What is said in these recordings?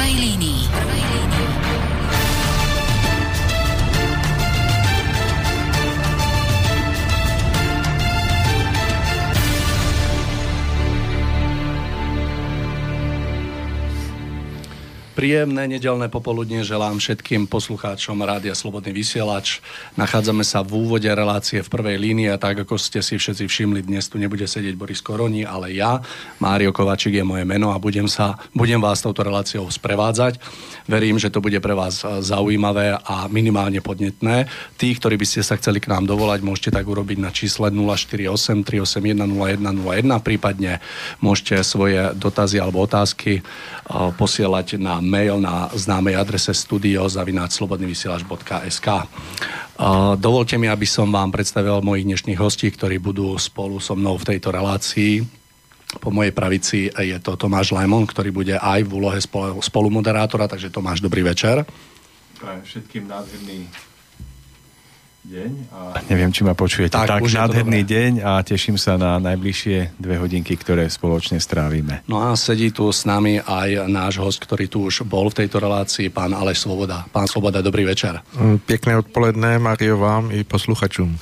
prvej línii. Prvej Príjemné nedelné popoludne želám všetkým poslucháčom Rádia Slobodný vysielač. Nachádzame sa v úvode relácie v prvej línii a tak, ako ste si všetci všimli, dnes tu nebude sedieť Boris Koroni, ale ja, Mário Kovačik je moje meno a budem, sa, budem vás touto reláciou sprevádzať. Verím, že to bude pre vás zaujímavé a minimálne podnetné. Tí, ktorí by ste sa chceli k nám dovolať, môžete tak urobiť na čísle 048 381 0101, prípadne môžete svoje dotazy alebo otázky posielať na mail na známej adrese studiozavináčslobodnyvysielač.sk Dovolte mi, aby som vám predstavil mojich dnešných hostí, ktorí budú spolu so mnou v tejto relácii. Po mojej pravici je to Tomáš Lajmon, ktorý bude aj v úlohe spolumoderátora, takže Tomáš, dobrý večer. Všetkým nádherný deň. A... Neviem, či ma počujete. Tak, tak nádherný deň a teším sa na najbližšie dve hodinky, ktoré spoločne strávime. No a sedí tu s nami aj náš host, ktorý tu už bol v tejto relácii, pán Aleš Svoboda. Pán Svoboda, dobrý večer. Pekné odpoledne, Mario, vám i posluchačům.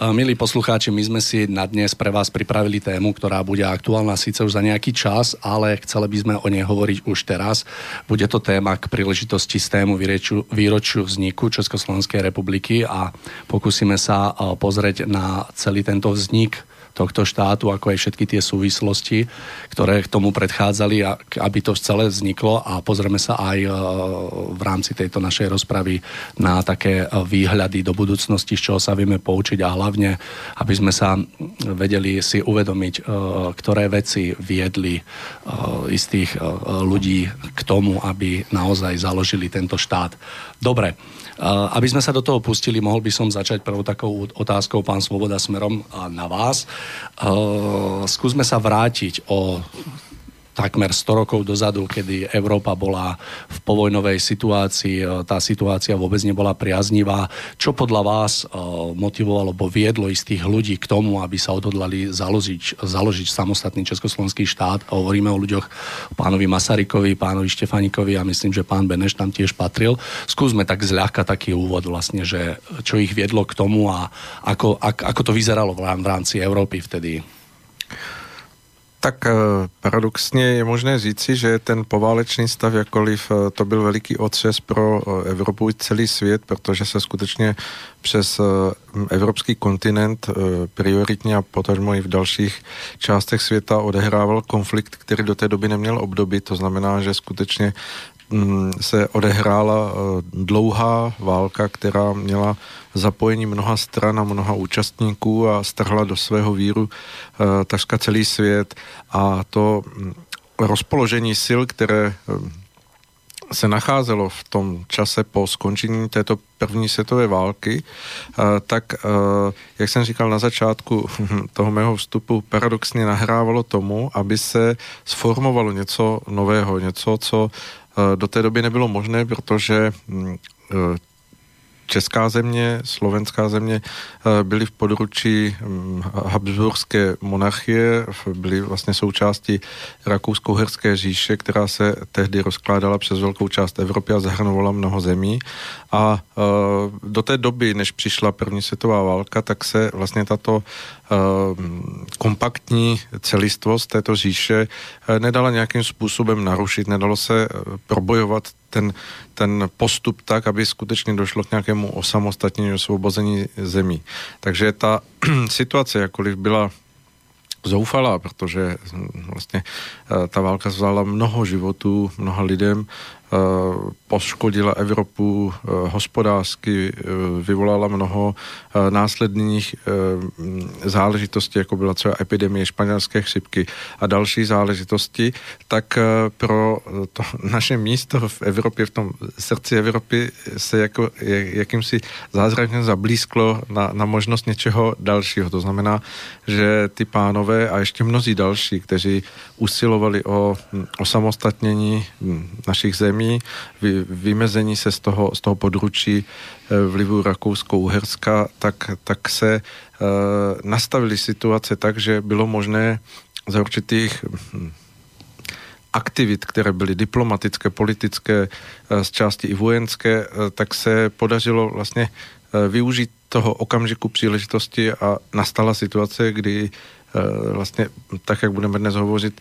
Milí poslucháči, my sme si na dnes pre vás pripravili tému, ktorá bude aktuálna síce už za nejaký čas, ale chceli by sme o nej hovoriť už teraz. Bude to téma k príležitosti z tému výročiu, výročiu vzniku Československej republiky a pokúsime sa pozrieť na celý tento vznik tohto štátu, ako aj všetky tie súvislosti, ktoré k tomu predchádzali, aby to celé vzniklo a pozrieme sa aj e, v rámci tejto našej rozpravy na také e, výhľady do budúcnosti, z čoho sa vieme poučiť a hlavne, aby sme sa vedeli si uvedomiť, e, ktoré veci viedli istých ľudí k tomu, aby naozaj založili tento štát. Dobre, aby sme sa do toho pustili, mohol by som začať prvou takou otázkou, pán Svoboda, smerom na vás. Skúsme sa vrátiť o takmer 100 rokov dozadu, kedy Európa bola v povojnovej situácii, e, tá situácia vôbec nebola priaznivá. Čo podľa vás e, motivovalo, alebo viedlo istých ľudí k tomu, aby sa odhodlali založiť, založiť samostatný československý štát? Hovoríme o ľuďoch, pánovi Masarikovi, pánovi Štefanikovi a myslím, že pán Beneš tam tiež patril. Skúsme tak zľahka taký úvod vlastne, že čo ich viedlo k tomu a ako, ako to vyzeralo v rámci Európy vtedy. Tak eh, paradoxně je možné říci, že ten poválečný stav, jakkoliv eh, to byl veliký otřes pro eh, Evropu i celý svět, protože se skutečně přes evropský kontinent prioritně a potažmo i v dalších částech světa odehrával konflikt, který do té doby neměl obdoby. To znamená, že skutečně se odehrála dlouhá válka, která měla zapojení mnoha stran a mnoha účastníků a strhla do svého víru uh, takřka celý svět. A to um, rozpoložení sil, které um, se nacházelo v tom čase po skončení této první světové války, uh, tak, jak jsem říkal na začátku toho mého vstupu, paradoxně nahrávalo tomu, aby se sformovalo něco nového, něco, co do té doby nebylo možné, protože mm, česká země, slovenská země eh, byly v područí hm, Habsburské monarchie, byly vlastně součástí Rakousko-Herské říše, která se tehdy rozkládala přes velkou část Evropy a zahrnovala mnoho zemí. A eh, do té doby, než přišla první světová válka, tak se vlastně tato eh, kompaktní celistvost této říše nedala nějakým způsobem narušit, nedalo se probojovat ten, ten postup tak, aby skutečně došlo k nějakému osamostatnění, osvobození zemí. Takže ta situace, jakkoliv byla zoufalá, protože vlastně eh, ta válka vzala mnoho životů, mnoha lidem, Eh, poškodila Evropu eh, hospodářsky, eh, vyvolala mnoho následných záležitostí, jako byla třeba epidemie španělské chřipky a další záležitosti, tak pro to naše místo v Evropě, v tom srdci Evropy se jako, jakýmsi zázrakem zablízklo na, na možnost něčeho dalšího. To znamená, že ty pánové a ještě mnozí další, kteří usilovali o, o samostatnění našich zemí, zemí, vy, vymezení se z toho, z toho područí eh, vlivu Rakousko-Uherska, tak, tak se uh, nastavili situace tak, že bylo možné za určitých hm, aktivit, které byly diplomatické, politické, z části i vojenské, tak se podařilo vlastně využít toho okamžiku příležitosti a nastala situace, kdy vlastně, tak jak budeme dnes hovořit,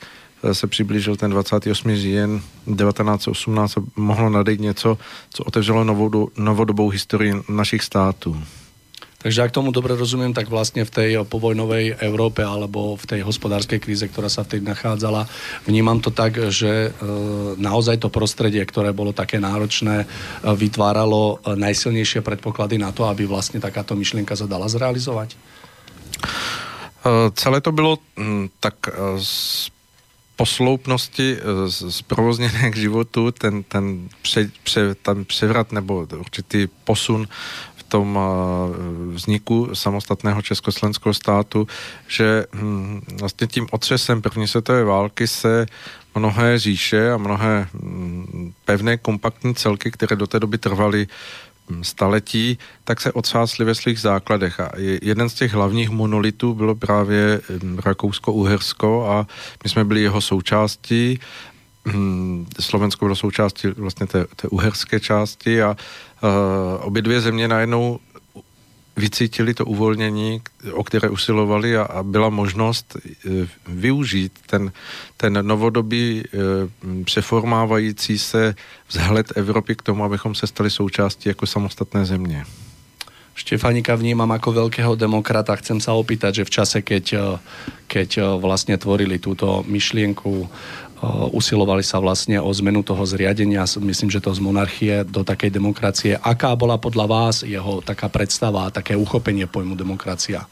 se přiblížil ten 28. říjen 1918 a mohlo nadejít něco, co otevřelo novou, novodobou historii našich států. Takže ak tomu dobre rozumiem, tak vlastne v tej povojnovej Európe alebo v tej hospodárskej kríze, ktorá sa vtedy nachádzala, vnímam to tak, že e, naozaj to prostredie, ktoré bolo také náročné, e, vytváralo e, najsilnejšie predpoklady na to, aby vlastne takáto myšlienka sa dala zrealizovať? Celé to bylo tak z posloupnosti zprovozněné k životu, ten, ten, pře, pře, ten převrat nebo určitý posun tom eh, vzniku samostatného československého státu, že hm, vlastně tím otřesem první světové války se mnohé říše a mnohé hm, pevné kompaktní celky, které do té doby trvaly staletí, tak se odsásly ve svých základech. A jeden z těch hlavních monolitů bylo právě Rakousko-Uhersko a my jsme byli jeho součástí. Slovensko bylo součástí vlastně té, té uherské části a uh, obě dvě země najednou vycítili to uvolnění, o které usilovali a, a byla možnost e, využít ten, ten novodobý e, přeformávající se vzhled Evropy k tomu, abychom se stali součástí jako samostatné země. Štefanika vnímam ako veľkého demokrata. Chcem sa opýtať, že v čase, keď, e, keď vlastne tvorili túto myšlienku usilovali sa vlastne o zmenu toho zriadenia, myslím, že to z monarchie do takej demokracie. Aká bola podľa vás jeho taká predstava, také uchopenie pojmu demokracia?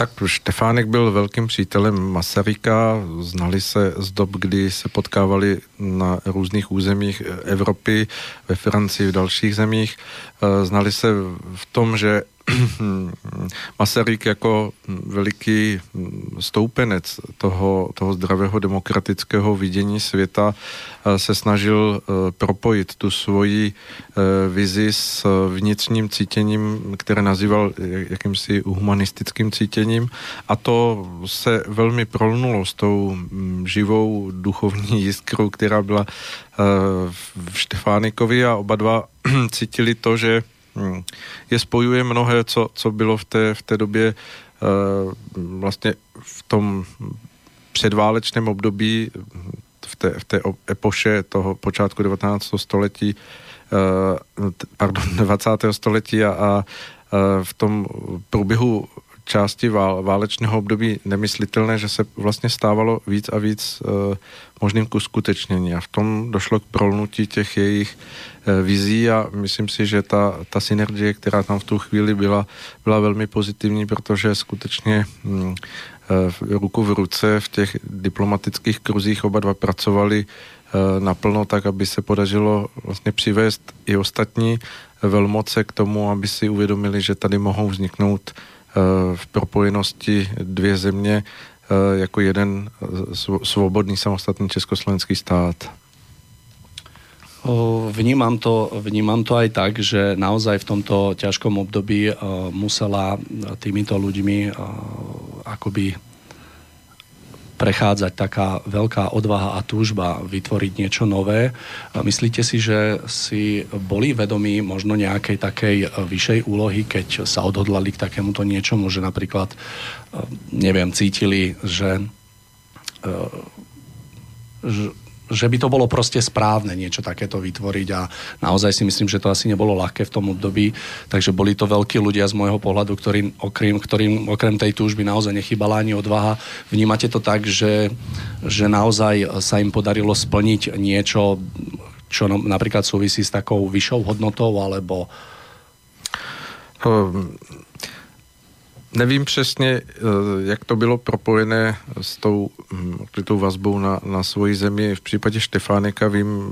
Tak Štefánek byl velkým přítelem Masaryka, znali se z dob, kdy se potkávali na různých územích Evropy, ve Francii, v dalších zemích. Znali se v tom, že Masaryk jako veliký stoupenec toho, toho zdravého demokratického vidění světa eh, se snažil eh, propojit tu svoji eh, vizi s vnitřním cítěním, které nazýval jakýmsi humanistickým cítěním a to se velmi prolnulo s tou mm, živou duchovní jiskrou, která byla v Štefánikovi a oba dva cítili to, že. Je spojuje mnohé, co, co bylo v té, v té době uh, vlastně v tom předválečném období, v té, v té epoše toho počátku 19. století, uh, pardon, 20. století a, a uh, v tom průběhu části vál, válečného období nemyslitelné, že se vlastně stávalo víc a víc možným k uskutečnění a v tom došlo k prolnutí těch jejich e, vizí a myslím si, že ta, ta synergie, která tam v tu chvíli byla, byla velmi pozitivní, protože skutečně hm, ruku v ruce v těch diplomatických kruzích oba dva pracovali e, naplno tak, aby se podařilo vlastně přivést i ostatní velmoce k tomu, aby si uvědomili, že tady mohou vzniknout Eh, v propojenosti dvě země eh, jako jeden eh, svobodný samostatný československý stát. Vnímam to, vnímam to aj tak, že naozaj v tomto ťažkom období musela týmito ľuďmi akoby prechádzať taká veľká odvaha a túžba vytvoriť niečo nové. Myslíte si, že si boli vedomí možno nejakej takej vyššej úlohy, keď sa odhodlali k takémuto niečomu, že napríklad, neviem, cítili, že, že že by to bolo proste správne niečo takéto vytvoriť a naozaj si myslím, že to asi nebolo ľahké v tom období, takže boli to veľkí ľudia z môjho pohľadu, ktorým okrem, ktorým okrem tej túžby naozaj nechybala ani odvaha. Vnímate to tak, že, že naozaj sa im podarilo splniť niečo, čo napríklad súvisí s takou vyššou hodnotou, alebo... Um Nevím přesně, eh, jak to bylo propojené s tou tou vazbou na, na svoji zemi. V případě Štefánika vím,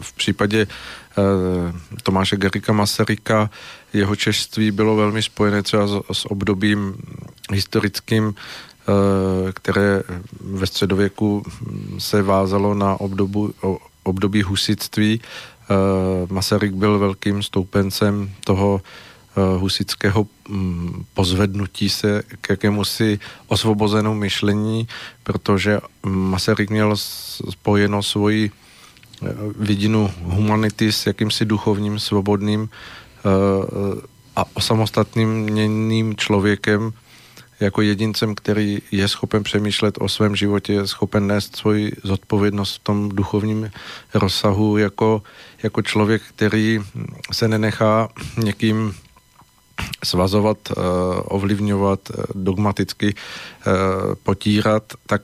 v případě eh, Tomáše Garika Masaryka jeho češství bylo velmi spojené třeba s, s obdobím historickým, eh, které ve středověku se vázalo na obdobu, období husitství. Masaryk byl velkým stoupencem toho husického mm, pozvednutí se k jakému si osvobozenou myšlení, protože Masaryk měl spojeno svoji vidinu humanity s jakýmsi duchovním, svobodným a osamostatným člověkem, jako jedincem, který je schopen přemýšlet o svém životě, je schopen nést svoji zodpovědnost v tom duchovním rozsahu, jako, jako člověk, který se nenechá někým svazovat, eh, ovlivňovat, eh, dogmaticky eh, potírat, tak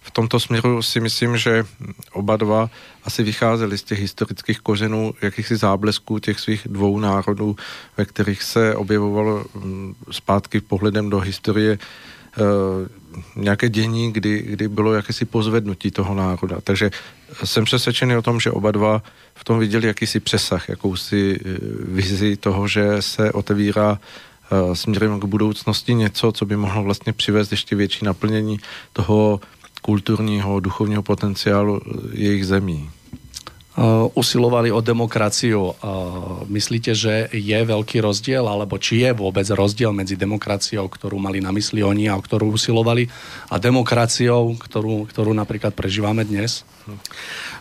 v tomto směru si myslím, že oba dva asi vycházeli z těch historických kořenů, jakýchsi záblesků těch svých dvou národů, ve kterých se objevovalo hm, zpátky pohledem do historie nějaké dění, kdy, kdy bylo jakési pozvednutí toho národa. Takže jsem přesvědčený o tom, že oba dva v tom viděli jakýsi přesah, jakousi eh, vizi toho, že se otevírá eh, směrem k budoucnosti něco, co by mohlo vlastně přivést ještě větší naplnění toho kulturního, duchovního potenciálu eh, jejich zemí. Uh, usilovali o demokraciu. Uh, myslíte, že je veľký rozdiel, alebo či je vôbec rozdiel medzi demokraciou, ktorú mali na mysli oni a o ktorú usilovali, a demokraciou, ktorú, ktorú napríklad prežívame dnes?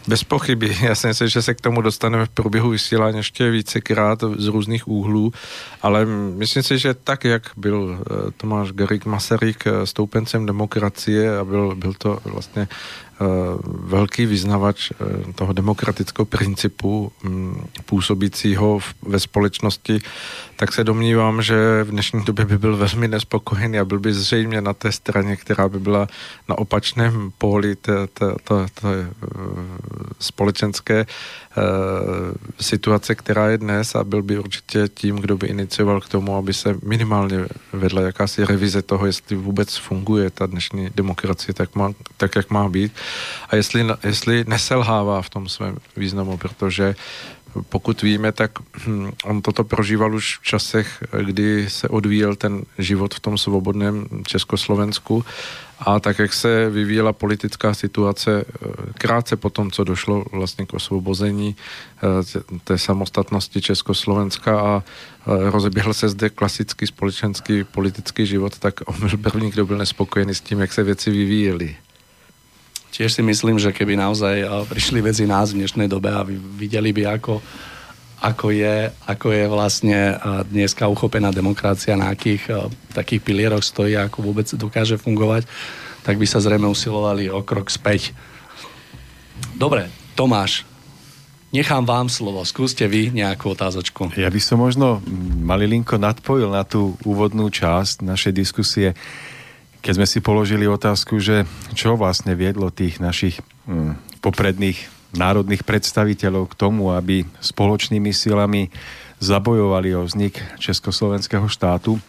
Bez pochyby. Já si myslím, že se k tomu dostaneme v průběhu vysílání ještě vícekrát z různých úhlů, ale myslím si, že tak, jak byl eh, Tomáš Garik Masaryk stoupencem demokracie a byl, byl to vlastně Eh, velký vyznavač eh, toho demokratického principu mm, působícího ve společnosti, tak se domnívám, že v dnešní době by byl velmi nespokojený a byl by zřejmě na té straně, která by byla na opačném póli té, eh, společenské situace, která je dnes a byl by určitě tím, kdo by inicioval k tomu, aby se minimálně vedla jakási revize toho, jestli vůbec funguje ta dnešní demokracie tak, má, tak jak má být. A jestli, jestli neselhává v tom svém významu, protože pokud víme, tak hm, on toto prožíval už v časech, kdy se odvíjel ten život v tom svobodném Československu. A tak, jak se vyvíjela politická situace eh, krátce po tom, co došlo vlastně k osvobození eh, té samostatnosti Československa a eh, rozeběhl se zde klasický společenský politický život, tak on byl první, kdo byl nespokojený s tím, jak se věci vyvíjely tiež si myslím, že keby naozaj prišli veci nás v dnešnej dobe a videli by, ako, ako, je, ako je vlastne dneska uchopená demokracia, na akých takých pilieroch stojí, ako vôbec dokáže fungovať, tak by sa zrejme usilovali o krok späť. Dobre, Tomáš, nechám vám slovo. Skúste vy nejakú otázočku. Ja by som možno malilinko nadpojil na tú úvodnú časť našej diskusie keď sme si položili otázku, že čo vlastne viedlo tých našich hm, popredných národných predstaviteľov k tomu, aby spoločnými silami zabojovali o vznik Československého štátu,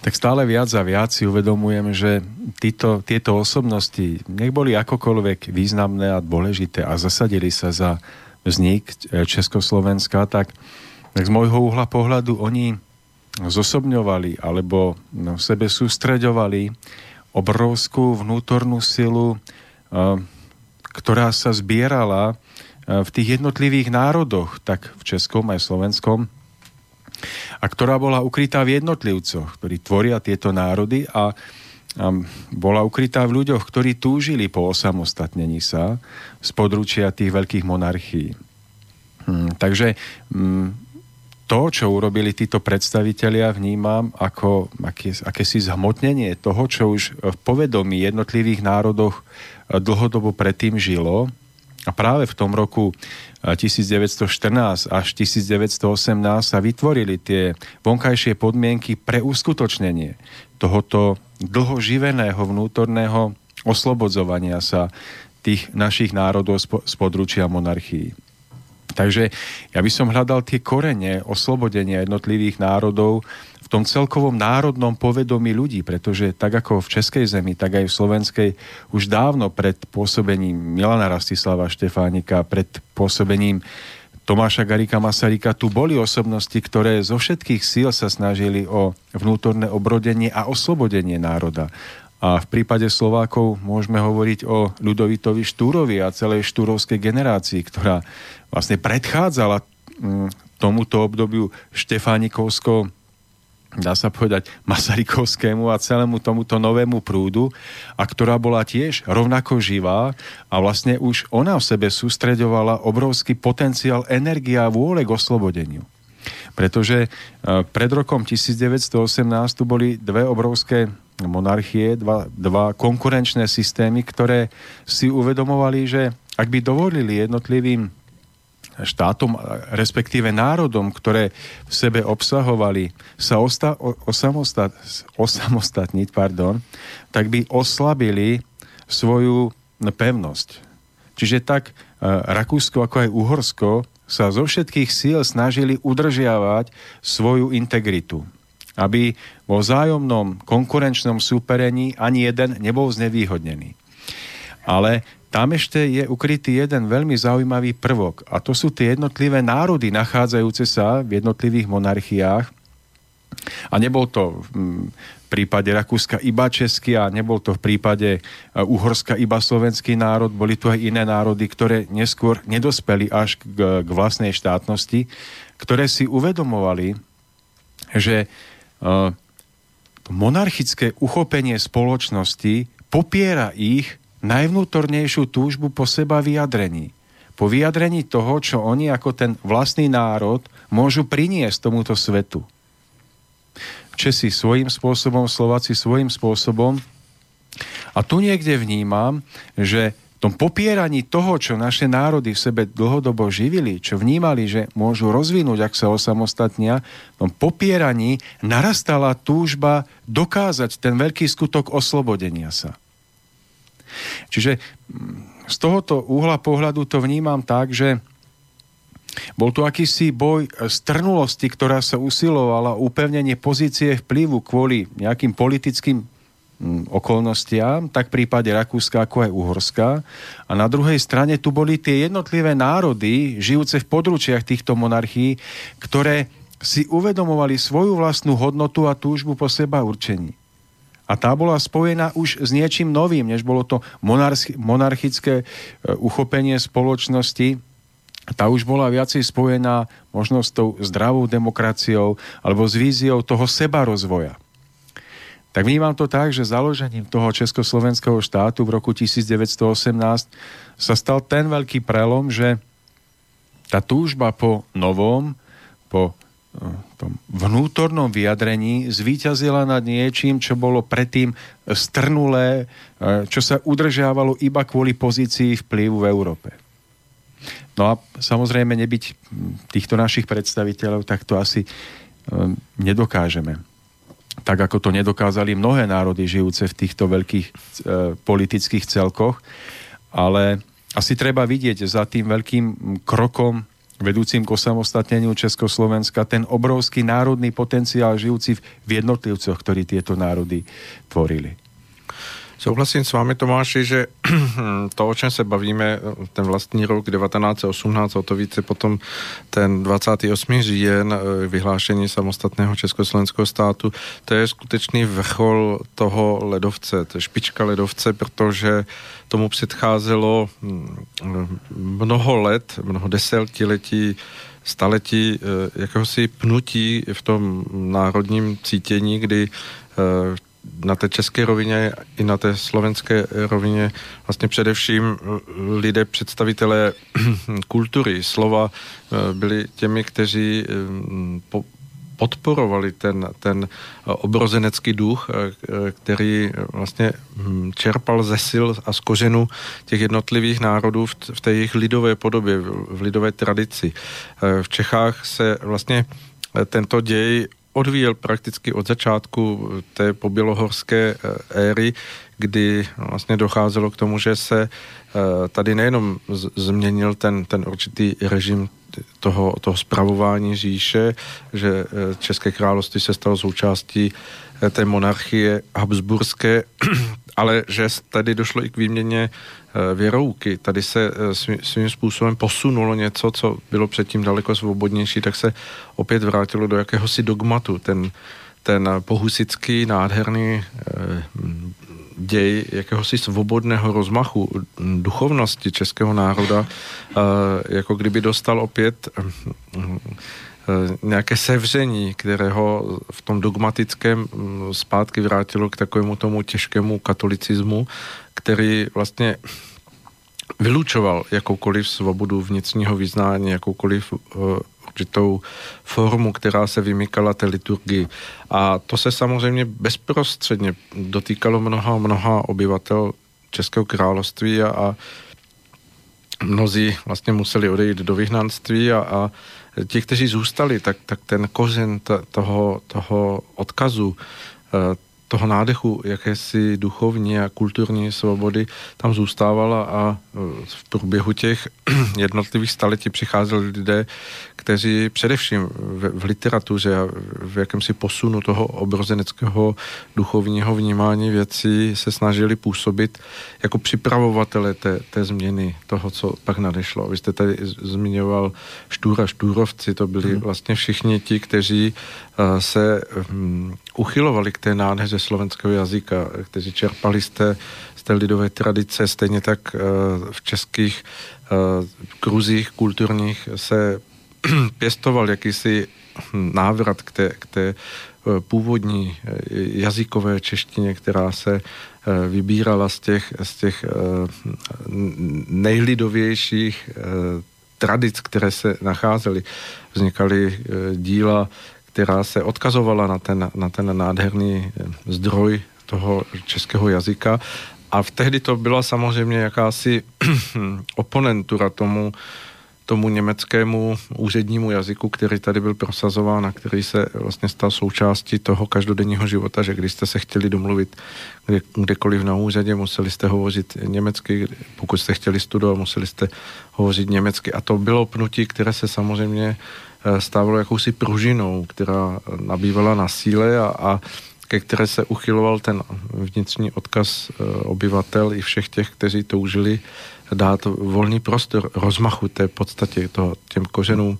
tak stále viac a viac si uvedomujem, že títo, tieto osobnosti, nech boli akokoľvek významné a dôležité a zasadili sa za vznik Československa, tak, tak z môjho uhla pohľadu oni zosobňovali alebo v sebe sústreďovali obrovskú vnútornú silu, ktorá sa zbierala v tých jednotlivých národoch, tak v Českom aj Slovenskom, a ktorá bola ukrytá v jednotlivcoch, ktorí tvoria tieto národy a, a bola ukrytá v ľuďoch, ktorí túžili po osamostatnení sa z područia tých veľkých monarchií. Hm, takže hm, to, čo urobili títo predstavitelia, vnímam ako aké, akési zhmotnenie toho, čo už v povedomí jednotlivých národoch eh, dlhodobo predtým žilo. A práve v tom roku 1914 eh, až 1918 sa vytvorili tie vonkajšie podmienky pre uskutočnenie tohoto dlhoživeného vnútorného oslobodzovania sa tých našich národov z područia monarchií. Takže ja by som hľadal tie korene oslobodenia jednotlivých národov v tom celkovom národnom povedomí ľudí, pretože tak ako v Českej zemi, tak aj v Slovenskej už dávno pred pôsobením Milana Rastislava Štefánika, pred pôsobením Tomáša Garika Masaryka tu boli osobnosti, ktoré zo všetkých síl sa snažili o vnútorné obrodenie a oslobodenie národa. A v prípade Slovákov môžeme hovoriť o Ľudovitovi Štúrovi a celej štúrovskej generácii, ktorá vlastne predchádzala mm, tomuto obdobiu Štefánikovsko dá sa povedať, Masarykovskému a celému tomuto novému prúdu a ktorá bola tiež rovnako živá a vlastne už ona v sebe sústreďovala obrovský potenciál energia a vôle k oslobodeniu. Pretože e, pred rokom 1918 tu boli dve obrovské monarchie, dva, dva konkurenčné systémy, ktoré si uvedomovali, že ak by dovolili jednotlivým štátom, respektíve národom, ktoré v sebe obsahovali, sa osta- osamostat- osamostatniť, pardon, tak by oslabili svoju pevnosť. Čiže tak e, Rakúsko ako aj Uhorsko sa zo všetkých síl snažili udržiavať svoju integritu. Aby vo vzájomnom konkurenčnom súperení ani jeden nebol znevýhodnený. Ale tam ešte je ukrytý jeden veľmi zaujímavý prvok a to sú tie jednotlivé národy nachádzajúce sa v jednotlivých monarchiách. A nebol to v prípade Rakúska iba český a nebol to v prípade e, Uhorska iba slovenský národ, boli tu aj iné národy, ktoré neskôr nedospeli až k, k vlastnej štátnosti, ktoré si uvedomovali, že uh, monarchické uchopenie spoločnosti popiera ich najvnútornejšiu túžbu po seba vyjadrení. Po vyjadrení toho, čo oni ako ten vlastný národ môžu priniesť tomuto svetu. Česi svojím spôsobom, Slováci svojím spôsobom. A tu niekde vnímam, že v tom popieraní toho, čo naše národy v sebe dlhodobo živili, čo vnímali, že môžu rozvinúť, ak sa osamostatnia, v tom popieraní narastala túžba dokázať ten veľký skutok oslobodenia sa. Čiže mm, z tohoto uhla pohľadu to vnímam tak, že bol tu akýsi boj strnulosti, ktorá sa usilovala upevnenie pozície vplyvu kvôli nejakým politickým mm, okolnostiam, tak v prípade Rakúska ako aj Uhorska. A na druhej strane tu boli tie jednotlivé národy, žijúce v područiach týchto monarchií, ktoré si uvedomovali svoju vlastnú hodnotu a túžbu po seba určení. A tá bola spojená už s niečím novým, než bolo to monarchické e, uchopenie spoločnosti. Tá už bola viacej spojená možno s tou zdravou demokraciou alebo s víziou toho seba rozvoja. Tak vnímam to tak, že založením toho Československého štátu v roku 1918 sa stal ten veľký prelom, že tá túžba po novom, po tom vnútornom vyjadrení zvíťazila nad niečím, čo bolo predtým strnulé, e, čo sa udržiavalo iba kvôli pozícii vplyvu v Európe. No a samozrejme nebyť týchto našich predstaviteľov, tak to asi e, nedokážeme. Tak ako to nedokázali mnohé národy žijúce v týchto veľkých e, politických celkoch, ale asi treba vidieť za tým veľkým krokom vedúcim k osamostatneniu Československa ten obrovský národný potenciál žijúci v jednotlivcoch, ktorí tieto národy tvorili. Souhlasím s vámi, Tomáši, že to, o čem se bavíme, ten vlastní rok 1918, o to více potom ten 28. říjen, eh, vyhlášení samostatného Československého státu, to je skutečný vrchol toho ledovce, to je špička ledovce, protože tomu předcházelo hm, mnoho let, mnoho desetiletí, staletí eh, jakéhosi pnutí v tom národním cítění, kdy eh, na té české rovině i na té slovenské rovině vlastně především lidé, představitelé kultury, slova byli těmi, kteří podporovali ten, ten obrozenecký duch, který vlastně hm, čerpal ze sil a z kořenu těch jednotlivých národů v té jejich lidové podobě, v lidové tradici. V Čechách se vlastně tento děj odvíjel prakticky od začátku té pobělohorské eh, éry, kdy vlastně docházelo k tomu, že se eh, tady nejenom změnil ten, ten určitý režim toho, toho spravování říše, že eh, České království se stalo součástí té monarchie habsburské, ale že tady došlo i k výměně věrouky. Tady se svým způsobem posunulo něco, co bylo předtím daleko svobodnější, tak se opět vrátilo do jakéhosi dogmatu. Ten, ten pohusický, nádherný děj jakéhosi svobodného rozmachu duchovnosti českého národa, jako kdyby dostal opět nějaké sevření, které ho v tom dogmatickém zpátky vrátilo k takovému tomu těžkému katolicismu, který vlastně vylučoval jakoukoliv svobodu vnitřního vyznání, jakoukoliv určitou formu, která se vymykala té liturgii. A to se samozřejmě bezprostředně dotýkalo mnoha, mnoha obyvatel Českého království a, a mnozí vlastně museli odejít do vyhnanství a, a ti, kteří zůstali, tak, tak ten kořen toho, toho odkazu, eh, toho nádechu jakési duchovní a kulturní svobody tam zůstávala a e, v průběhu těch jednotlivých staletí přicházeli lidé, kteří především v, v literatuře a v jakémsi posunu toho obrozeneckého duchovního vnímání věcí se snažili působit jako připravovatele té, té změny toho, co pak nadešlo. Vy jste tady zmiňoval Štůra, Štůrovci, to byli hmm. vlastně všichni ti, kteří uh, se um, uchylovali k té nádheře slovenského jazyka, kteří čerpali z té, z té lidové tradice, stejně tak uh, v českých uh, kruzích kulturních se pěstoval jakýsi návrat k té, k té uh, původní jazykové češtině, která se vybírala z těch, z těch nejlidovějších tradic, které se nacházely. Vznikaly díla která se odkazovala na ten, na ten nádherný zdroj toho českého jazyka. A v tehdy to byla samozřejmě jakási oponentura tomu, tomu německému úřednímu jazyku, který tady byl prosazován a který se vlastně stal součástí toho každodenního života, že když jste se chtěli domluvit kde, kdekoliv na úřadě, museli jste hovořit německy, pokud jste chtěli studovat, museli jste hovořit německy. A to bylo pnutí, které se samozřejmě Eh, stávalo jakousi pružinou, která nabývala na síle a, a ke které se uchyloval ten vnitřní odkaz eh, obyvatel i všech těch, kteří toužili dát volný prostor rozmachu té podstatě toho, těm kořenům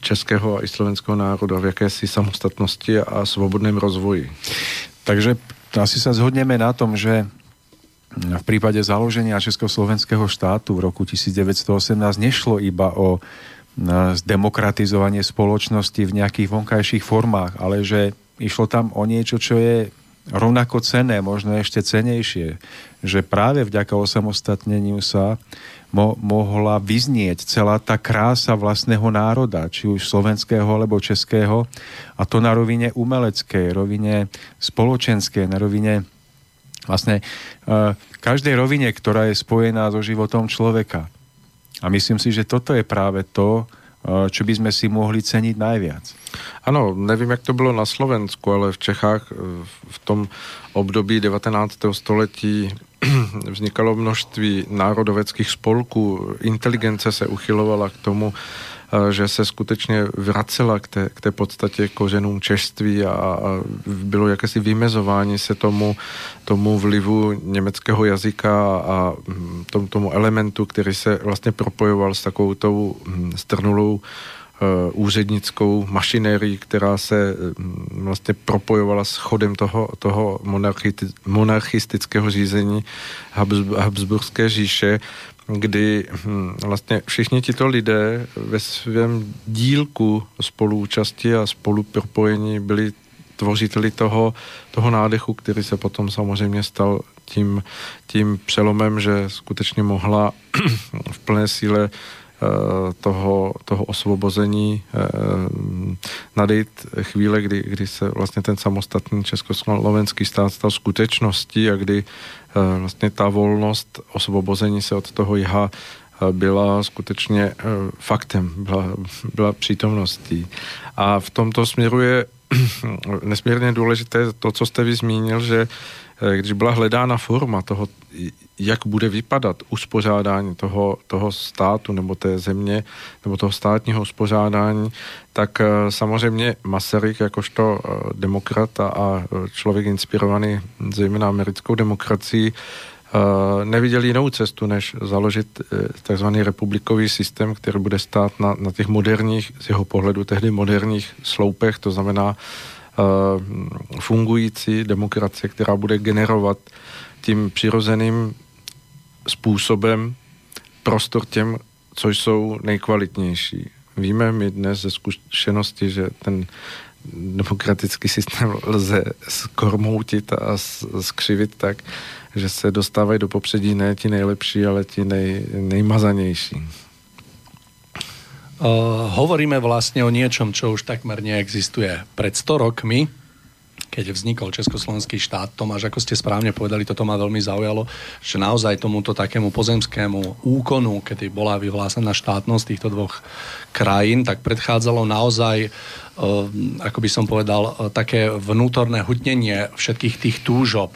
českého i slovenského národa v jakési samostatnosti a svobodném rozvoji. Takže asi sa zhodneme na tom, že v prípade založenia Československého štátu v roku 1918 nešlo iba o zdemokratizovanie spoločnosti v nejakých vonkajších formách, ale že išlo tam o niečo, čo je rovnako cené, možno ešte cenejšie, že práve vďaka osamostatneniu sa mo- mohla vyznieť celá tá krása vlastného národa, či už slovenského alebo českého, a to na rovine umeleckej, rovine spoločenskej, na rovine vlastne uh, každej rovine, ktorá je spojená so životom človeka. A myslím si, že toto je práve to, čo by sme si mohli ceniť najviac. Ano, nevím, jak to bylo na Slovensku, ale v Čechách eh, v tom období 19. století vznikalo množství národoveckých spolků, inteligence se uchylovala k tomu, že se skutečně vracela k té, k té podstatě kořenům češství a, a bylo jakési vymezování se tomu, tomu vlivu německého jazyka a hm, tom, tomu elementu, který se vlastně propojoval s takovou tou hm, strnulou uh, úřednickou mašinérií, která se hm, vlastně propojovala s chodem toho, toho monarchistického řízení Habsburské říše kdy hm, vlastně všichni tito lidé ve svém dílku spoluúčasti a spolupropojení byli tvořiteli toho, toho nádechu, který se potom samozřejmě stal tím, tím přelomem, že skutečně mohla v plné síle Eh, toho, toho osvobození eh, nadejít chvíle, kdy, kdy se vlastně ten samostatný československý stát stal skutečností a kdy vlastně ta volnost osvobození se od toho jiha byla skutečně faktem, byla, byla přítomností. A v tomto směru je nesmírně důležité to, co jste vy zmínil, že když byla hledána forma toho, jak bude vypadat uspořádání toho, toho státu nebo té země nebo toho státního uspořádání, tak eh, samozřejmě Masaryk jakožto eh, demokrat a člověk inspirovaný zejména americkou demokracií eh, neviděl jinou cestu, než založit takzvaný republikový systém, který bude stát na, na těch moderních, z jeho pohledu tehdy moderních sloupech, to znamená fungující demokracie, která bude generovat tím přirozeným způsobem prostor těm, co jsou nejkvalitnější. Víme my dnes ze zkušenosti, že ten demokratický systém lze skormoutit a skřivit tak, že se dostávají do popředí ne ti nejlepší, ale ti nej, nejmazanější. Uh, hovoríme vlastne o niečom, čo už takmer neexistuje. Pred 100 rokmi, keď vznikol Československý štát, Tomáš, ako ste správne povedali, toto ma veľmi zaujalo, že naozaj tomuto takému pozemskému úkonu, kedy bola vyhlásená štátnosť týchto dvoch krajín, tak predchádzalo naozaj, uh, ako by som povedal, uh, také vnútorné hutnenie všetkých tých túžob,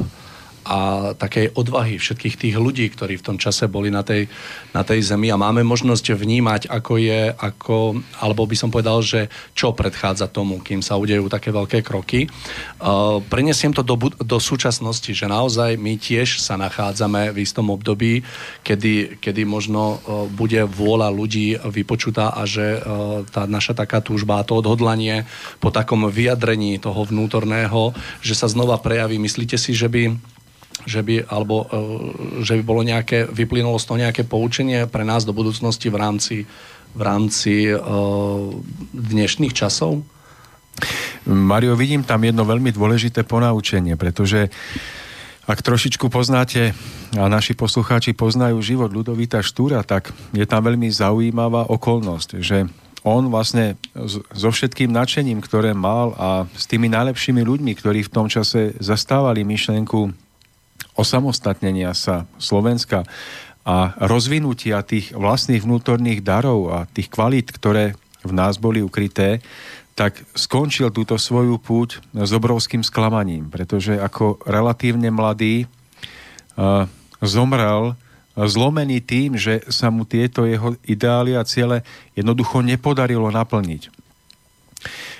a takej odvahy všetkých tých ľudí, ktorí v tom čase boli na tej, na tej zemi a máme možnosť vnímať, ako je, ako, alebo by som povedal, že čo predchádza tomu, kým sa udejú také veľké kroky. Uh, prenesiem to do, do súčasnosti, že naozaj my tiež sa nachádzame v istom období, kedy, kedy možno uh, bude vôľa ľudí vypočutá a že uh, tá naša taká túžba, to odhodlanie po takom vyjadrení toho vnútorného, že sa znova prejaví. Myslíte si, že by že by, alebo, e, že by bolo nejaké, vyplynulo z toho nejaké poučenie pre nás do budúcnosti v rámci, v rámci uh, dnešných časov? Mario, vidím tam jedno veľmi dôležité ponaučenie, pretože ak trošičku poznáte a naši poslucháči poznajú život Ludovita Štúra, tak je tam veľmi zaujímavá okolnosť, že on vlastne so všetkým nadšením, ktoré mal a s tými najlepšími ľuďmi, ktorí v tom čase zastávali myšlenku osamostatnenia sa Slovenska a rozvinutia tých vlastných vnútorných darov a tých kvalít, ktoré v nás boli ukryté, tak skončil túto svoju púť s obrovským sklamaním, pretože ako relatívne mladý uh, zomrel zlomený tým, že sa mu tieto jeho ideály a ciele jednoducho nepodarilo naplniť.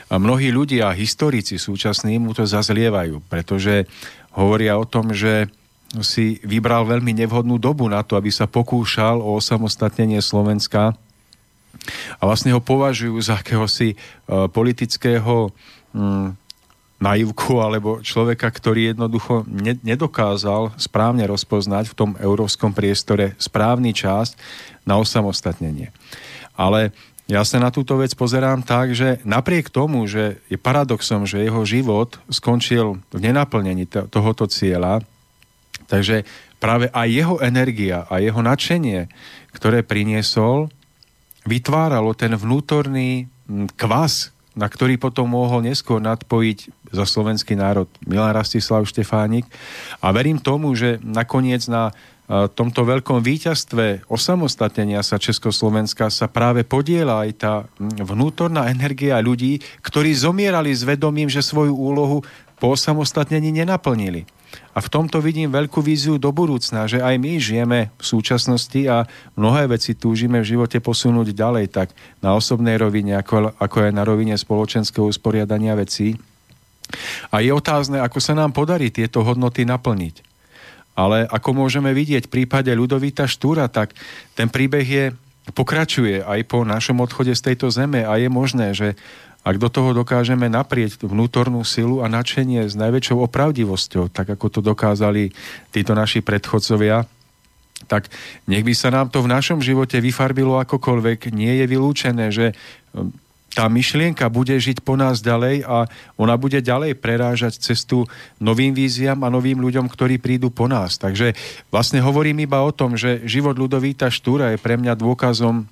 A mnohí ľudia, historici súčasní, mu to zazlievajú, pretože hovoria o tom, že si vybral veľmi nevhodnú dobu na to, aby sa pokúšal o osamostatnenie Slovenska a vlastne ho považujú za akéhosi uh, politického um, naivku alebo človeka, ktorý jednoducho ne- nedokázal správne rozpoznať v tom európskom priestore správny čas na osamostatnenie. Ale ja sa na túto vec pozerám tak, že napriek tomu, že je paradoxom, že jeho život skončil v nenaplnení tohoto cieľa, Takže práve aj jeho energia a jeho nadšenie, ktoré priniesol, vytváralo ten vnútorný mm, kvas, na ktorý potom mohol neskôr nadpojiť za slovenský národ Milan Rastislav Štefánik. A verím tomu, že nakoniec na tomto veľkom víťazstve osamostatnenia sa Československa sa práve podiela aj tá mm, vnútorná energia ľudí, ktorí zomierali s vedomím, že svoju úlohu po osamostatnení nenaplnili. A v tomto vidím veľkú víziu do budúcna, že aj my žijeme v súčasnosti a mnohé veci túžime v živote posunúť ďalej, tak na osobnej rovine, ako, ako aj na rovine spoločenského usporiadania vecí. A je otázne, ako sa nám podarí tieto hodnoty naplniť. Ale ako môžeme vidieť v prípade Ľudovita Štúra, tak ten príbeh je, pokračuje aj po našom odchode z tejto zeme a je možné, že ak do toho dokážeme naprieť vnútornú silu a nadšenie s najväčšou opravdivosťou, tak ako to dokázali títo naši predchodcovia, tak nech by sa nám to v našom živote vyfarbilo akokoľvek. Nie je vylúčené, že um, tá myšlienka bude žiť po nás ďalej a ona bude ďalej prerážať cestu novým víziam a novým ľuďom, ktorí prídu po nás. Takže vlastne hovorím iba o tom, že život Ludovíta Štúra je pre mňa dôkazom,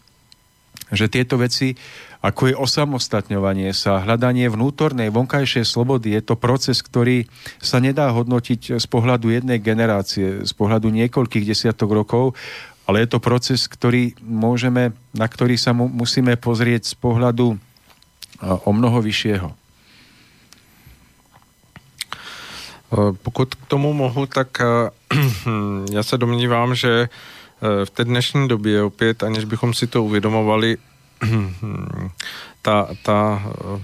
že tieto veci ako je osamostatňovanie sa, hľadanie vnútornej, vonkajšej slobody. Je to proces, ktorý sa nedá hodnotiť z pohľadu jednej generácie, z pohľadu niekoľkých desiatok rokov, ale je to proces, ktorý môžeme, na ktorý sa mu, musíme pozrieť z pohľadu o mnoho vyššieho. Pokud k tomu mohu, tak já se domnívám, že v té dnešní době opět, aniž bychom si to uvědomovali, ta, ta eh,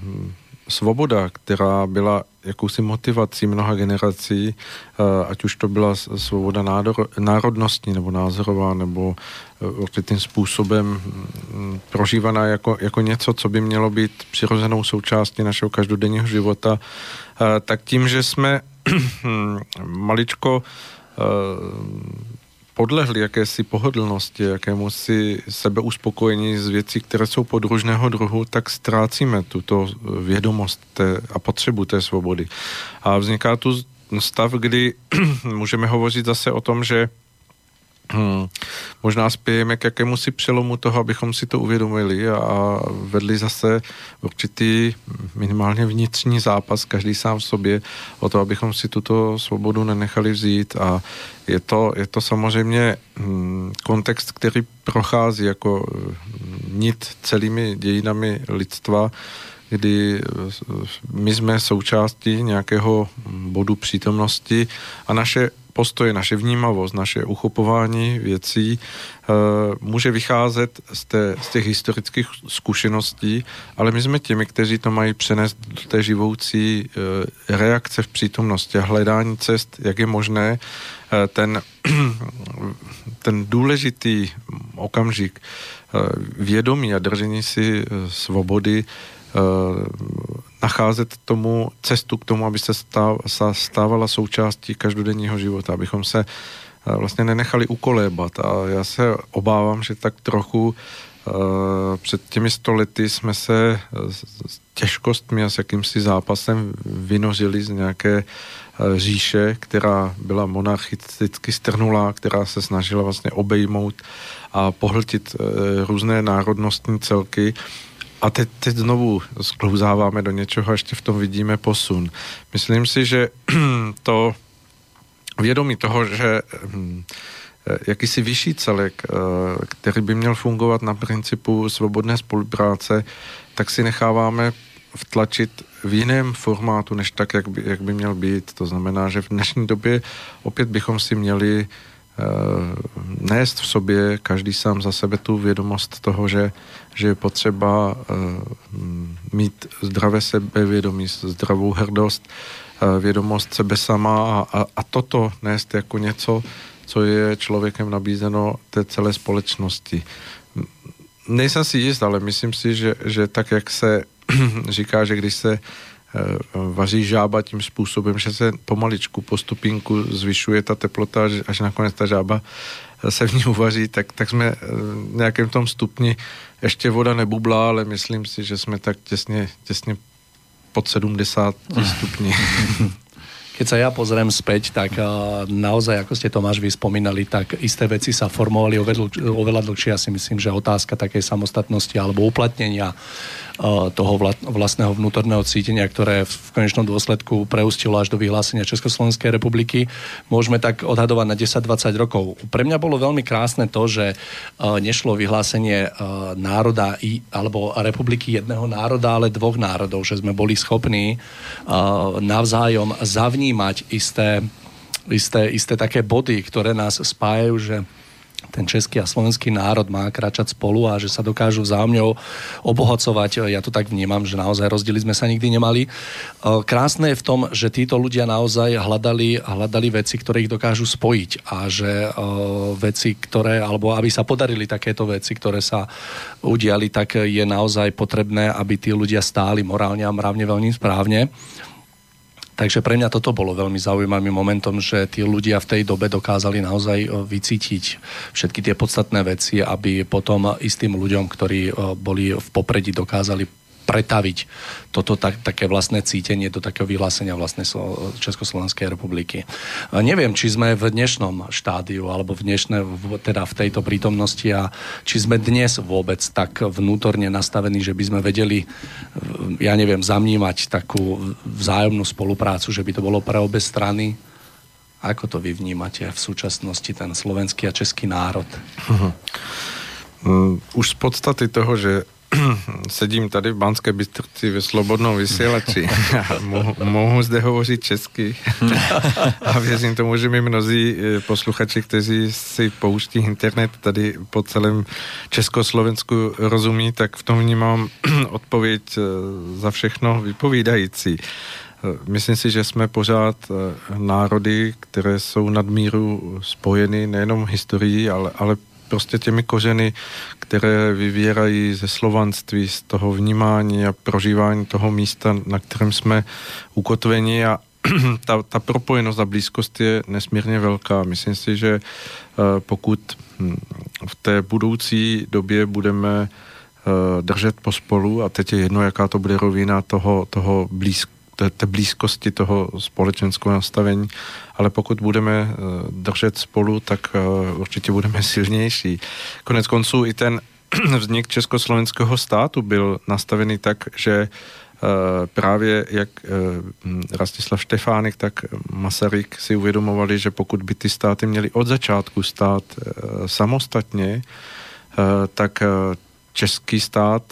svoboda, která byla jakousi motivací mnoha generací, eh, ať už to byla svoboda nádor, národnostní nebo názorová, nebo eh, určitým způsobem mm, prožívaná jako, jako něco, co by mělo být přirozenou součástí našeho každodenního života, tak tím, že jsme maličko podlehli jakési pohodlnosti, jakému si sebeuspokojení z věcí, které jsou podružného druhu, tak ztrácíme tuto vědomost té, a potřebu té svobody. A vzniká tu stav, kdy můžeme hovořit zase o tom, že Hmm. Možná spějeme k jakému si přelomu toho, abychom si to uvědomili a vedli zase určitý minimálně vnitřní zápas, každý sám v sobě, o to, abychom si tuto svobodu nenechali vzít a je to, je to samozřejmě hmm, kontext, který prochází jako hm, nit celými dějinami lidstva, kdy my jsme součástí nějakého bodu přítomnosti a naše postoje, naše vnímavost, naše uchopování věcí eh, může vycházet z, té, z těch historických zkušeností, ale my jsme těmi, kteří to mají přenést do té živoucí eh, reakce v přítomnosti a hledání cest, jak je možné eh, ten, ten důležitý okamžik vědomí a držení si svobody nacházet tomu cestu k tomu, aby se stávala součástí každodenního života, abychom se eh, vlastně nenechali ukolébat. A já se obávám, že tak trochu uh, před těmi stolety jsme se s těžkostmi a s jakýmsi zápasem vynořili z nějaké říše, která byla monarchisticky strnulá, která se snažila vlastně obejmout a pohltit různé národnostní celky a teď, teď znovu sklouzáváme do něčeho a ještě v tom vidíme posun. Myslím si, že to vědomí toho, že hm, jakýsi vyšší celek, eh, který by měl fungovat na principu svobodné spolupráce, tak si necháváme vtlačit v jiném formátu, než tak, jak by, jak by měl být. To znamená, že v dnešní době opět bychom si měli Eh, nést v sobě každý sám za sebe tu vědomost toho, že, že je potřeba eh, mít zdravé sebevědomí, zdravou hrdost, eh, vědomost sebe sama a, a, a toto nést jako něco, co je člověkem nabízeno té celé společnosti. Nejsem si jist, ale myslím si, že, že tak, jak se říká, že když se Eh, vaří žába tím způsobem, že se pomaličku po stupínku zvyšuje ta teplota, až nakonec ta žába se v ní uvaří, tak, tak jsme v nějakém tom stupni, ještě voda nebublá, ale myslím si, že jsme tak těsně, těsně pod 70 stupní. Keď sa ja pozriem späť, tak uh, naozaj, ako ste Tomáš vyspomínali, tak isté veci sa formovali oveľa, oveľa dlhšie. Ja si myslím, že otázka takej samostatnosti alebo uplatnenia toho vlastného vnútorného cítenia, ktoré v konečnom dôsledku preustilo až do vyhlásenia Československej republiky, môžeme tak odhadovať na 10-20 rokov. Pre mňa bolo veľmi krásne to, že nešlo vyhlásenie národa alebo republiky jedného národa, ale dvoch národov, že sme boli schopní navzájom zavnímať isté, isté, isté také body, ktoré nás spájajú, že ten český a slovenský národ má kráčať spolu a že sa dokážu vzájomne obohacovať. Ja to tak vnímam, že naozaj rozdiely sme sa nikdy nemali. E, krásne je v tom, že títo ľudia naozaj hľadali, hľadali veci, ktoré ich dokážu spojiť a že e, veci, ktoré, alebo aby sa podarili takéto veci, ktoré sa udiali, tak je naozaj potrebné, aby tí ľudia stáli morálne a mravne veľmi správne. Takže pre mňa toto bolo veľmi zaujímavým momentom, že tí ľudia v tej dobe dokázali naozaj e, vycítiť všetky tie podstatné veci, aby potom istým ľuďom, ktorí e, boli v popredí, dokázali pretaviť toto tak, také vlastné cítenie do takého vyhlásenia vlastnej Československej republiky. Neviem, či sme v dnešnom štádiu alebo v dnešné, teda v tejto prítomnosti a či sme dnes vôbec tak vnútorne nastavení, že by sme vedeli, ja neviem, zamnímať takú vzájomnú spoluprácu, že by to bolo pre obe strany. Ako to vy vnímate v súčasnosti ten slovenský a český národ? Uh-huh. Už z podstaty toho, že sedím tady v Banské Bystrici ve a mohu, mohu zde hovořit česky a věřím tomu, že mi mnozí eh, posluchači, kteří si pouští internet tady po celém Československu rozumí, tak v tom vnímám odpověď eh, za všechno vypovídající. Eh, myslím si, že jsme pořád národy, které jsou nadmíru spojeny nejenom historií, ale, ale prostě těmi kořeny, které vyvírají ze slovanství, z toho vnímání a prožívání toho místa, na kterém jsme ukotveni a ta, ta propojenost a blízkost je nesmírně velká. Myslím si, že eh, pokud hm, v té budoucí době budeme eh, držet pospolu, a teď je jedno, jaká to bude rovina toho, toho blízk, té, té blízkosti toho společenského nastavení, ale pokud budeme držet spolu, tak určitě budeme silnější. Konec konců i ten vznik Československého státu byl nastavený tak, že Eh, právě jak eh, Rastislav Štefánek, tak Masaryk si uvědomovali, že pokud by ty státy měly od začátku stát eh, samostatně, tak český stát,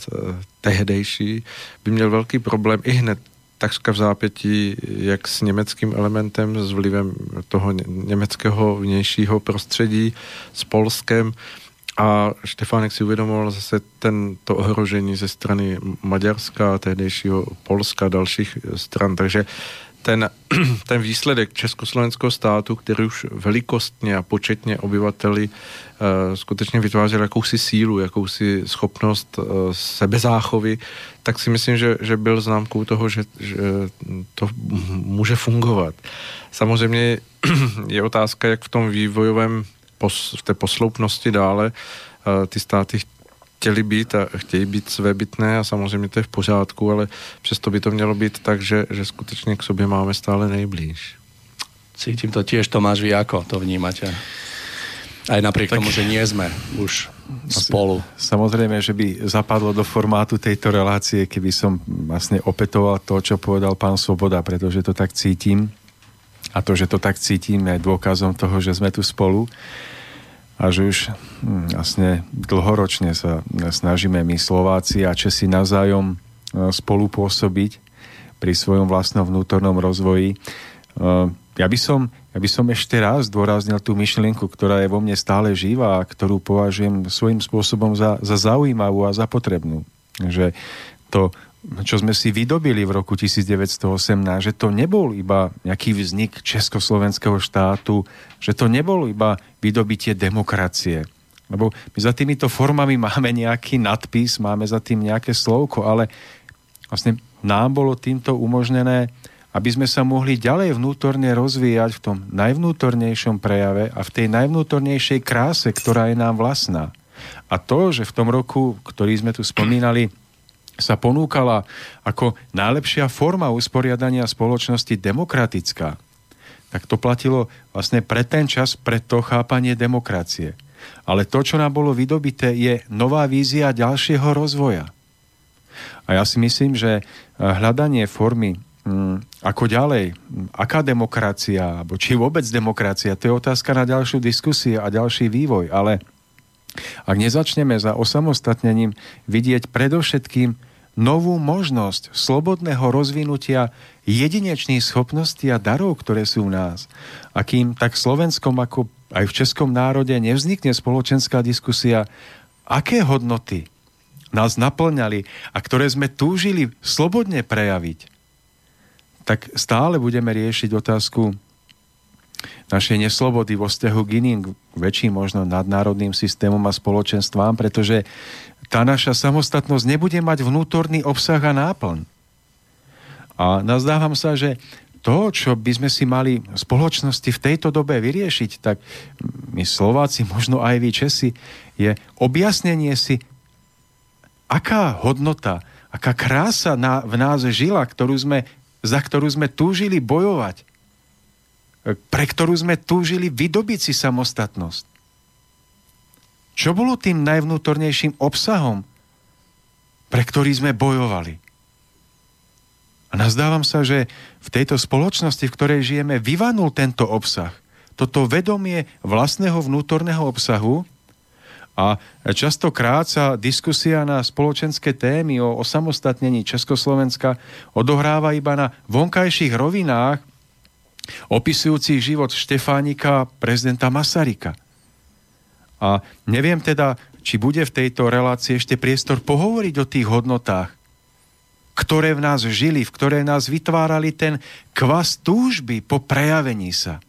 tehdejší, by měl velký problém i hned takřka v zápětí jak s německým elementem, s vlivem toho německého vnějšího prostředí, s Polskem, a Štefánek si uvědomoval zase ten, to ohrožení ze strany Maďarska, tehdejšího Polska, dalších stran. Takže ten, ten výsledek Československého státu, který už velikostně a početně obyvateli uh, skutečně vytvářel jakousi sílu, jakousi schopnost uh, sebezáchovy, tak si myslím, že, že byl známkou toho, že, že to může fungovat. Samozřejmě je otázka, jak v tom vývojovém pos, v té posloupnosti dále uh, ty státy chtěli být a chtějí být svébytné a samozřejmě to je v pořádku, ale přesto by to mělo být tak, že, že skutečně k sobě máme stále nejblíž. Cítim to tiež, Tomáš, vy ako to vnímate? Aj napriek tak, tomu, že nie sme už spolu. Samozrejme, že by zapadlo do formátu tejto relácie, keby som vlastne opetoval to, čo povedal pán Svoboda, pretože to tak cítim. A to, že to tak cítim, je dôkazom toho, že sme tu spolu a že už hm, vlastne dlhoročne sa snažíme my Slováci a Česi navzájom e, spolupôsobiť pri svojom vlastnom vnútornom rozvoji. E, ja by som, ja by som ešte raz dôraznil tú myšlienku, ktorá je vo mne stále živá a ktorú považujem svojím spôsobom za, za zaujímavú a za potrebnú. Že to čo sme si vydobili v roku 1918, že to nebol iba nejaký vznik Československého štátu, že to nebol iba vydobitie demokracie. Lebo my za týmito formami máme nejaký nadpis, máme za tým nejaké slovko, ale vlastne nám bolo týmto umožnené, aby sme sa mohli ďalej vnútorne rozvíjať v tom najvnútornejšom prejave a v tej najvnútornejšej kráse, ktorá je nám vlastná. A to, že v tom roku, ktorý sme tu spomínali, sa ponúkala ako najlepšia forma usporiadania spoločnosti demokratická, tak to platilo vlastne pre ten čas, pre to chápanie demokracie. Ale to, čo nám bolo vydobité, je nová vízia ďalšieho rozvoja. A ja si myslím, že eh, hľadanie formy hm, ako ďalej, aká demokracia, alebo či vôbec demokracia, to je otázka na ďalšiu diskusiu a ďalší vývoj, ale ak nezačneme za osamostatnením vidieť predovšetkým novú možnosť slobodného rozvinutia jedinečných schopností a darov, ktoré sú v nás, akým tak v Slovenskom ako aj v Českom národe nevznikne spoločenská diskusia, aké hodnoty nás naplňali a ktoré sme túžili slobodne prejaviť, tak stále budeme riešiť otázku našej neslobody vo vzťahu k iným, väčším možno nadnárodným systémom a spoločenstvám, pretože tá naša samostatnosť nebude mať vnútorný obsah a náplň. A nazdávam sa, že to, čo by sme si mali v spoločnosti v tejto dobe vyriešiť, tak my Slováci, možno aj vy Česi, je objasnenie si, aká hodnota, aká krása na, v nás žila, ktorú sme, za ktorú sme túžili bojovať pre ktorú sme túžili vydobiť si samostatnosť. Čo bolo tým najvnútornejším obsahom, pre ktorý sme bojovali? A nazdávam sa, že v tejto spoločnosti, v ktorej žijeme, vyvanul tento obsah. Toto vedomie vlastného vnútorného obsahu a častokrát sa diskusia na spoločenské témy o osamostatnení Československa odohráva iba na vonkajších rovinách, opisujúci život Štefánika prezidenta Masaryka. A neviem teda, či bude v tejto relácii ešte priestor pohovoriť o tých hodnotách, ktoré v nás žili, v ktoré nás vytvárali ten kvas túžby po prejavení sa.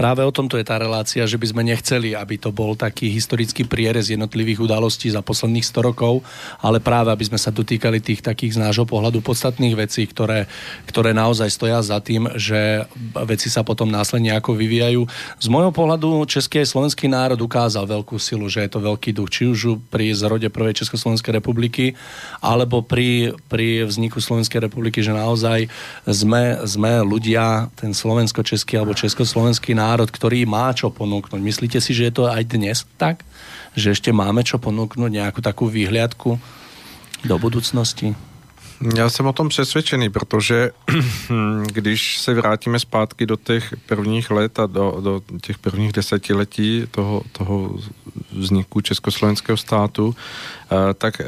Práve o tomto je tá relácia, že by sme nechceli, aby to bol taký historický prierez jednotlivých udalostí za posledných 100 rokov, ale práve aby sme sa dotýkali tých takých z nášho pohľadu podstatných vecí, ktoré, ktoré naozaj stoja za tým, že veci sa potom následne ako vyvíjajú. Z môjho pohľadu český a slovenský národ ukázal veľkú silu, že je to veľký duch, či už pri zrode prvej Československej republiky, alebo pri, pri vzniku Slovenskej republiky, že naozaj sme, sme ľudia, ten slovensko-český alebo československý národ, ktorý má čo ponúknuť. Myslíte si, že je to aj dnes tak? Že ešte máme čo ponúknuť, nejakú takú výhliadku do budúcnosti? Já jsem o tom přesvědčený, protože když se vrátíme zpátky do těch prvních let a do, do těch prvních desetiletí toho, toho vzniku Československého státu, eh, tak eh,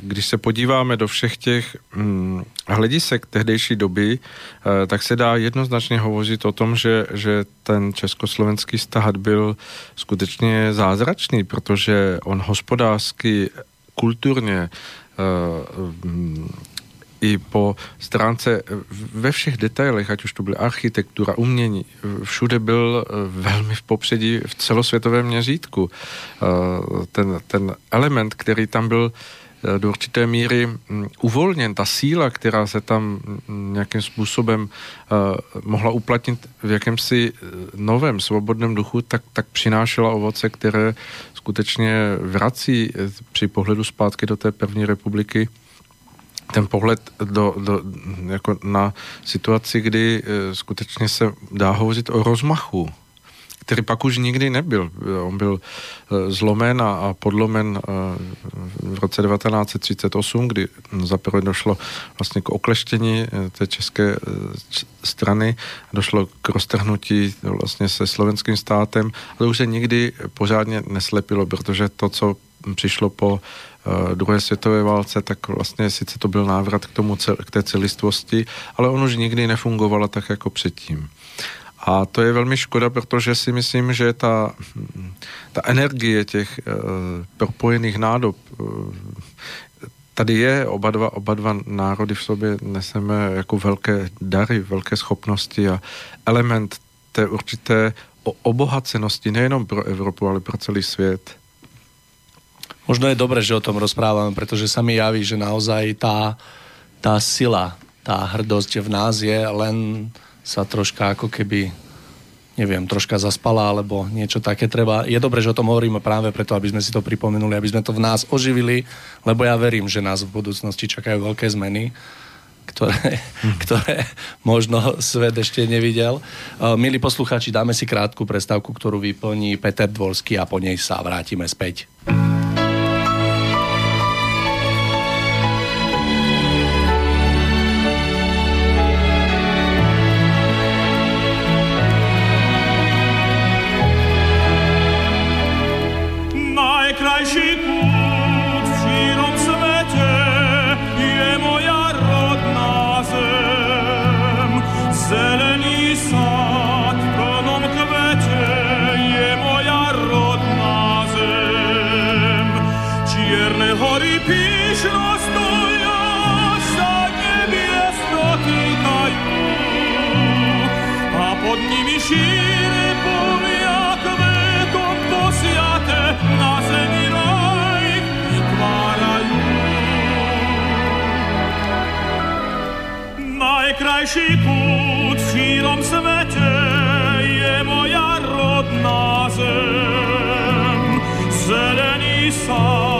když se podíváme do všech těch hm, hledisek tehdejší doby, eh, tak se dá jednoznačně hovořit o tom, že, že ten československý stát byl skutečně zázračný, protože on hospodářsky, kulturně, i po stránce ve všech detailech, ať už to byla architektura, umění, všude byl eh, velmi v popředí v celosvětovém měřítku. Ten, ten element, který tam byl do určité míry uvolněn, ta síla, která se tam nějakým způsobem mohla uplatnit v jakémsi novém svobodném duchu, tak, tak přinášela ovoce, které skutečně vrací při pohledu zpátky do té první republiky ten pohled do, do, jako na situaci, kdy e, skutečně se dá hovořit o rozmachu, který pak už nikdy nebyl. On byl e, zlomen a, podlomen e, v roce 1938, kdy zaprvé došlo vlastně k okleštění té české strany, došlo k roztrhnutí vlastně se slovenským státem, ale už se nikdy pořádně neslepilo, protože to, co přišlo po druhé světové válce, tak vlastně sice to byl návrat k, tomu, k té celistvosti, ale on už nikdy nefungovala tak jako předtím. A to je velmi škoda, protože si myslím, že ta, ta energie těch uh, propojených nádob uh, tady je, oba dva, oba dva národy v sobě neseme jako velké dary, velké schopnosti a element té určité obohacenosti nejenom pro Evropu, ale pro celý svět. Možno je dobre, že o tom rozprávame, pretože sa mi javí, že naozaj tá, tá sila, tá hrdosť v nás je, len sa troška ako keby neviem, troška zaspala, alebo niečo také treba. Je dobré, že o tom hovoríme práve preto, aby sme si to pripomenuli, aby sme to v nás oživili, lebo ja verím, že nás v budúcnosti čakajú veľké zmeny, ktoré, mm. ktoré možno svet ešte nevidel. Milí poslucháči, dáme si krátku prestávku, ktorú vyplní Peter Dvorský a po nej sa vrátime späť. Najkrajší pút v šírom svete je moja rodná zem. Zelený sad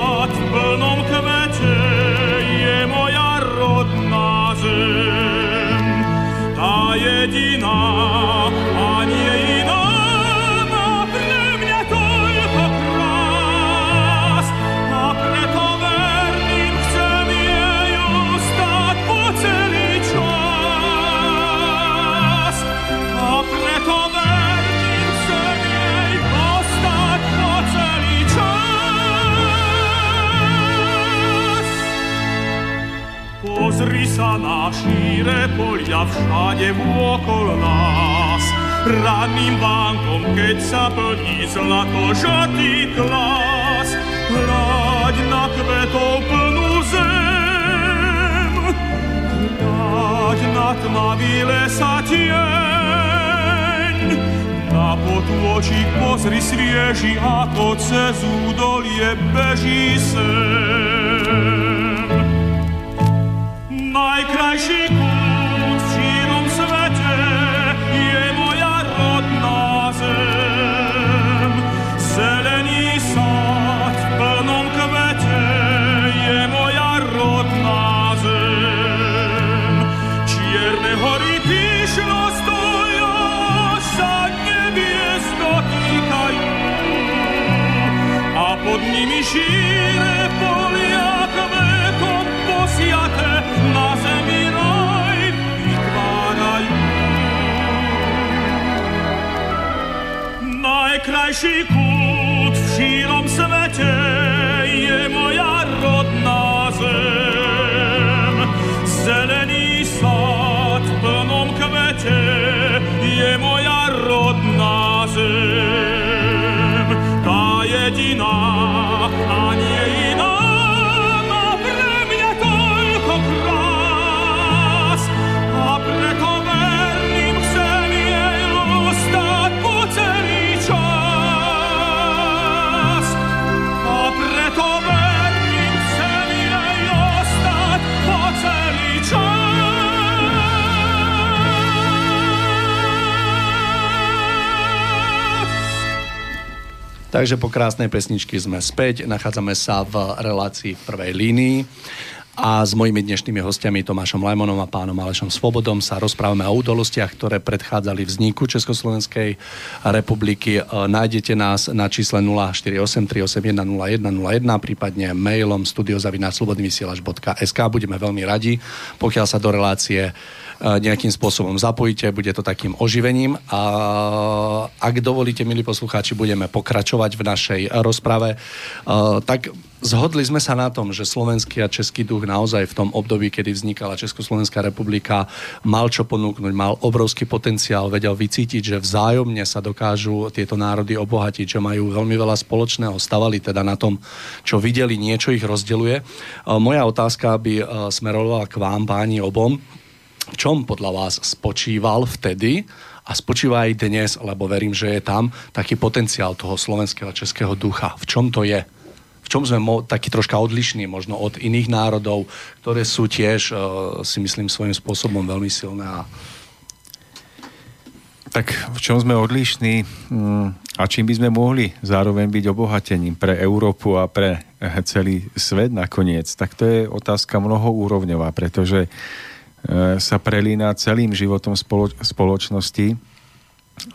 šíre polia všade vôkol nás. Ranným vánkom, keď sa plní zlato žatý klas. Hľaď na kvetov plnú zem. Hľaď na tmavý lesa tieň. Na potôčik pozri svieži, ako cez údolie beží sem. Najkrajší Najkrajší kút v šírom svete Takže po krásnej pesničky sme späť, nachádzame sa v relácii v prvej línii a s mojimi dnešnými hostiami Tomášom Lajmonom a pánom Alešom Svobodom sa rozprávame o udalostiach, ktoré predchádzali vzniku Československej republiky. E, Nájdete nás na čísle 048 381 0101, prípadne mailom studiozavináčslobodnyvysielač.sk. Budeme veľmi radi, pokiaľ sa do relácie nejakým spôsobom zapojíte, bude to takým oživením. A ak dovolíte, milí poslucháči, budeme pokračovať v našej rozprave. Tak zhodli sme sa na tom, že slovenský a český duch naozaj v tom období, kedy vznikala Československá republika, mal čo ponúknuť, mal obrovský potenciál, vedel vycítiť, že vzájomne sa dokážu tieto národy obohatiť, že majú veľmi veľa spoločného, stavali teda na tom, čo videli, niečo ich rozdeluje. Moja otázka by smerovala k vám, páni obom. V čom podľa vás spočíval vtedy a spočíva aj dnes, lebo verím, že je tam taký potenciál toho slovenského a českého ducha. V čom to je? V čom sme mo- taký troška odlišní možno od iných národov, ktoré sú tiež, uh, si myslím, svojím spôsobom veľmi silné a Tak v čom sme odlišní mm, a čím by sme mohli zároveň byť obohatením pre Európu a pre eh, celý svet nakoniec, tak to je otázka mnohoúrovňová, pretože eh, sa prelína celým životom spolo- spoločnosti,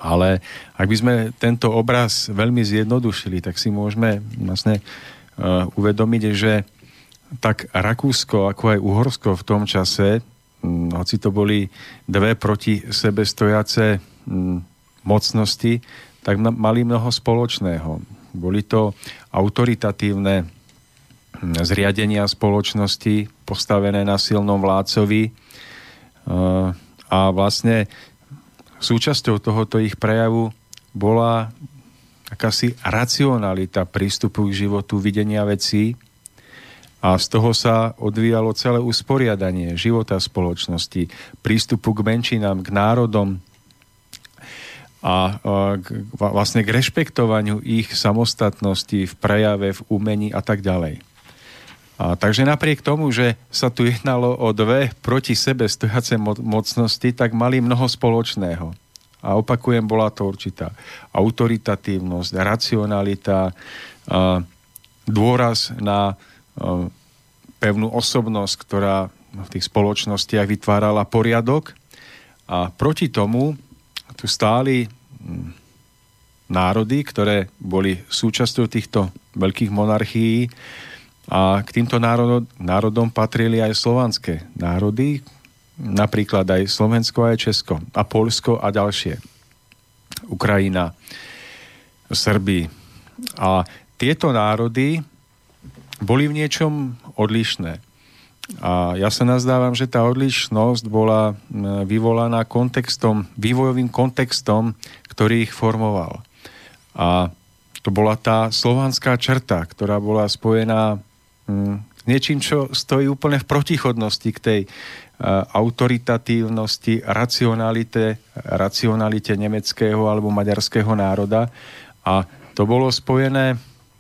ale ak by sme tento obraz veľmi zjednodušili, tak si môžeme vlastne uh, uvedomiť, že tak Rakúsko, ako aj Uhorsko v tom čase, hoci to boli dve proti sebe stojace mocnosti, tak mali mnoho spoločného. Boli to autoritatívne zriadenia spoločnosti postavené na silnom vládcovi uh, a vlastne súčasťou tohoto ich prejavu bola akási racionalita prístupu k životu, videnia vecí a z toho sa odvíjalo celé usporiadanie života spoločnosti, prístupu k menšinám, k národom a, a k, vlastne k rešpektovaniu ich samostatnosti v prejave, v umení a tak ďalej. A takže napriek tomu, že sa tu jednalo o dve proti sebe stojace mo- mocnosti, tak mali mnoho spoločného. A opakujem, bola to určitá autoritatívnosť, racionalita, a dôraz na a, pevnú osobnosť, ktorá v tých spoločnostiach vytvárala poriadok. A proti tomu tu stáli hm, národy, ktoré boli súčasťou týchto veľkých monarchií, a k týmto národom, národom patrili aj slovanské národy, napríklad aj Slovensko, aj Česko a Polsko a ďalšie. Ukrajina, Srby. A tieto národy boli v niečom odlišné. A ja sa nazdávam, že tá odlišnosť bola vyvolaná kontextom, vývojovým kontextom, ktorý ich formoval. A to bola tá slovanská črta, ktorá bola spojená niečím, čo stojí úplne v protichodnosti k tej uh, autoritatívnosti, racionalite, racionalite nemeckého alebo maďarského národa. A to bolo spojené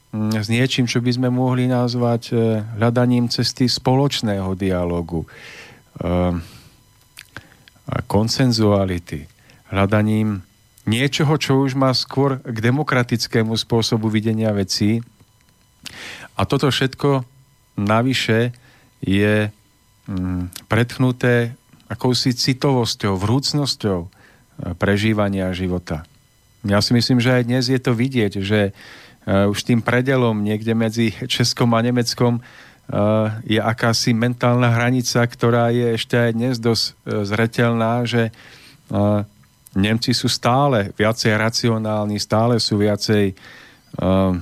mm, s niečím, čo by sme mohli nazvať uh, hľadaním cesty spoločného dialogu, uh, konsenzuality, hľadaním niečoho, čo už má skôr k demokratickému spôsobu videnia vecí. A toto všetko navyše je mm, pretchnuté akousi citovosťou, vrúcnosťou e, prežívania života. Ja si myslím, že aj dnes je to vidieť, že uh, už tým predelom niekde medzi Českom a Nemeckom uh, je akási mentálna hranica, ktorá je ešte aj dnes dosť zretelná, že Nemci sú stále viacej racionálni, stále sú viacej um,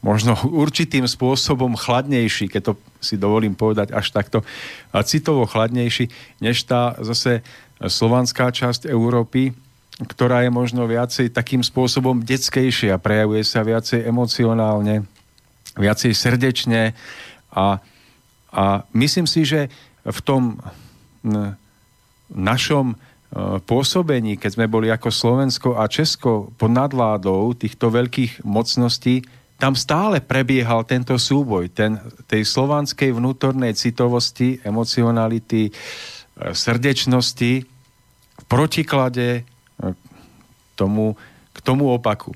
možno určitým spôsobom chladnejší, keď to si dovolím povedať až takto, a citovo chladnejší, než tá zase slovanská časť Európy, ktorá je možno viacej takým spôsobom detskejšia, prejavuje sa viacej emocionálne, viacej srdečne a, a myslím si, že v tom našom Eh, pôsobení, keď sme boli ako Slovensko a Česko pod nadvládou týchto veľkých mocností, tam stále prebiehal tento súboj, ten, tej slovanskej vnútornej citovosti, emocionality, eh, srdečnosti v protiklade eh, tomu, k tomu opaku.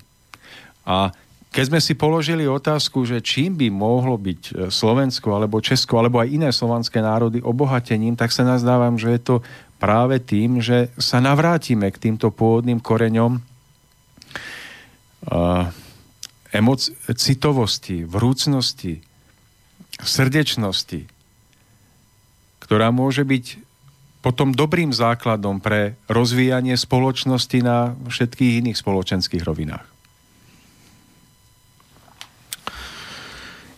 A keď sme si položili otázku, že čím by mohlo byť Slovensko alebo Česko alebo aj iné slovanské národy obohatením, tak sa nazdávam, že je to práve tým, že sa navrátime k týmto pôvodným koreňom uh, emoc- citovosti, vrúcnosti, srdečnosti, ktorá môže byť potom dobrým základom pre rozvíjanie spoločnosti na všetkých iných spoločenských rovinách.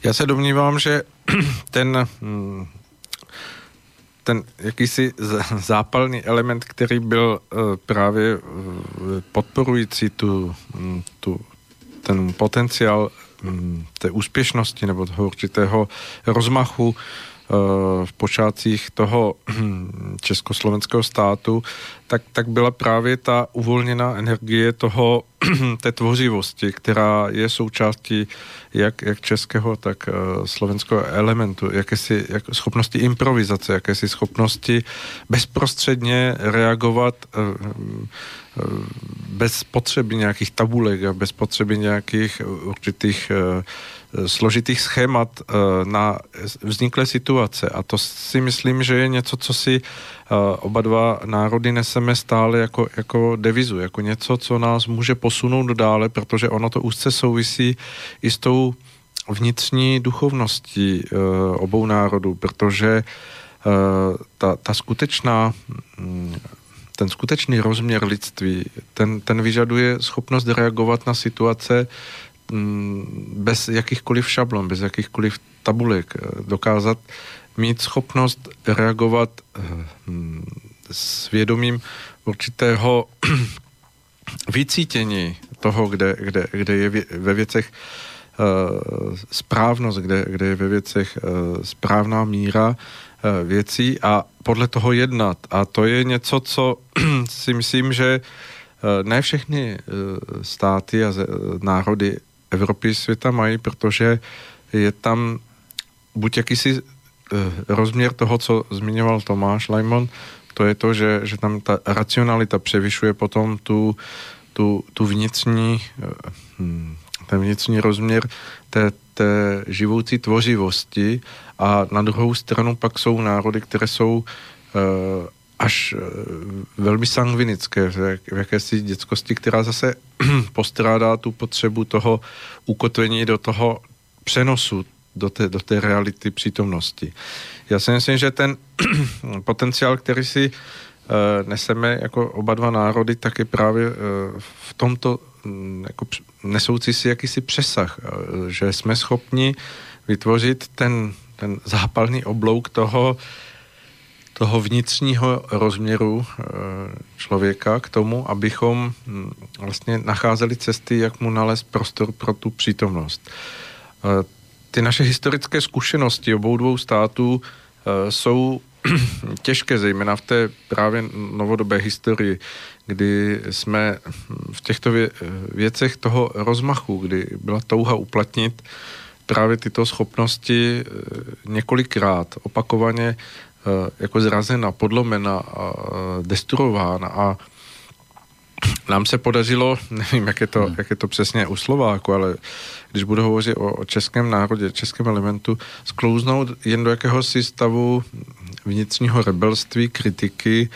Já se domnívám, že ten hm, ten jakýsi zápalný element, který byl eh, právě podporující tu, mm, tu, ten potenciál mm, té úspěšnosti nebo toho určitého rozmachu v počátcích toho československého státu, tak, tak byla právě ta uvolněná energie toho, té tvořivosti, která je součástí jak, jak českého, tak uh, slovenského elementu, jakési jak schopnosti improvizace, jakési schopnosti bezprostředně reagovat uh, uh, bez potřeby nějakých tabulek a bez potřeby nějakých určitých uh, složitých schémat eh, na vzniklé situace. A to si myslím, že je něco, co si eh, oba dva národy neseme stále jako, jako devizu, jako něco, co nás může posunout dále, protože ono to úzce souvisí i s tou vnitřní duchovností eh, obou národů, protože ta, ta skutečná mm, ten skutečný rozměr lidství, ten, ten vyžaduje schopnost reagovat na situace Mm, bez jakýchkoliv šablon, bez jakýchkoliv tabulek eh, dokázat mít schopnost reagovat eh, mm, s vědomím určitého vycítění toho, kde, kde, kde je ve věcech uh, správnost, kde, kde je ve věcech uh, správná míra uh, věcí a podle toho jednat. A to je něco, co si myslím, že ne všechny státy a národy Evropy světa mají, protože je tam buď jakýsi eh, rozměr toho, co zmiňoval Tomáš Lajmon, to je to, že, že tam ta racionalita převyšuje potom tu, tu, tu vnitřní, eh, hm, ten vnitřní rozměr té, té živoucí tvořivosti a na druhou stranu pak jsou národy, které jsou uh, až eh, velmi sangvinické, v jakési dětskosti, která zase postrádá tu potřebu toho ukotvení do toho přenosu, do té, do té reality přítomnosti. Já si myslím, že ten potenciál, který si uh, neseme jako oba dva národy, tak je právě uh, v tomto um, jako nesoucí si jakýsi přesah, uh, že jsme schopni vytvořit ten, ten zápalný oblouk toho, toho vnitřního rozměru eh, člověka k tomu, abychom hm, vlastně nacházeli cesty, jak mu nalézt prostor pro tu přítomnost. Eh, ty naše historické zkušenosti obou dvou států e, jsou těžké, zejména v té právě novodobé historii, kdy jsme v těchto vě- věcech toho rozmachu, kdy byla touha uplatnit právě tyto schopnosti e, několikrát, opakovaně e, jako zrazena, podlomena a destruována a nám se podařilo, nevím, jak je to, hmm. jak je to přesně u Slováku, ale když budu hovořit o, o českém národě, českém elementu, sklouznout jen do jakéhosi stavu vnitřního rebelství, kritiky,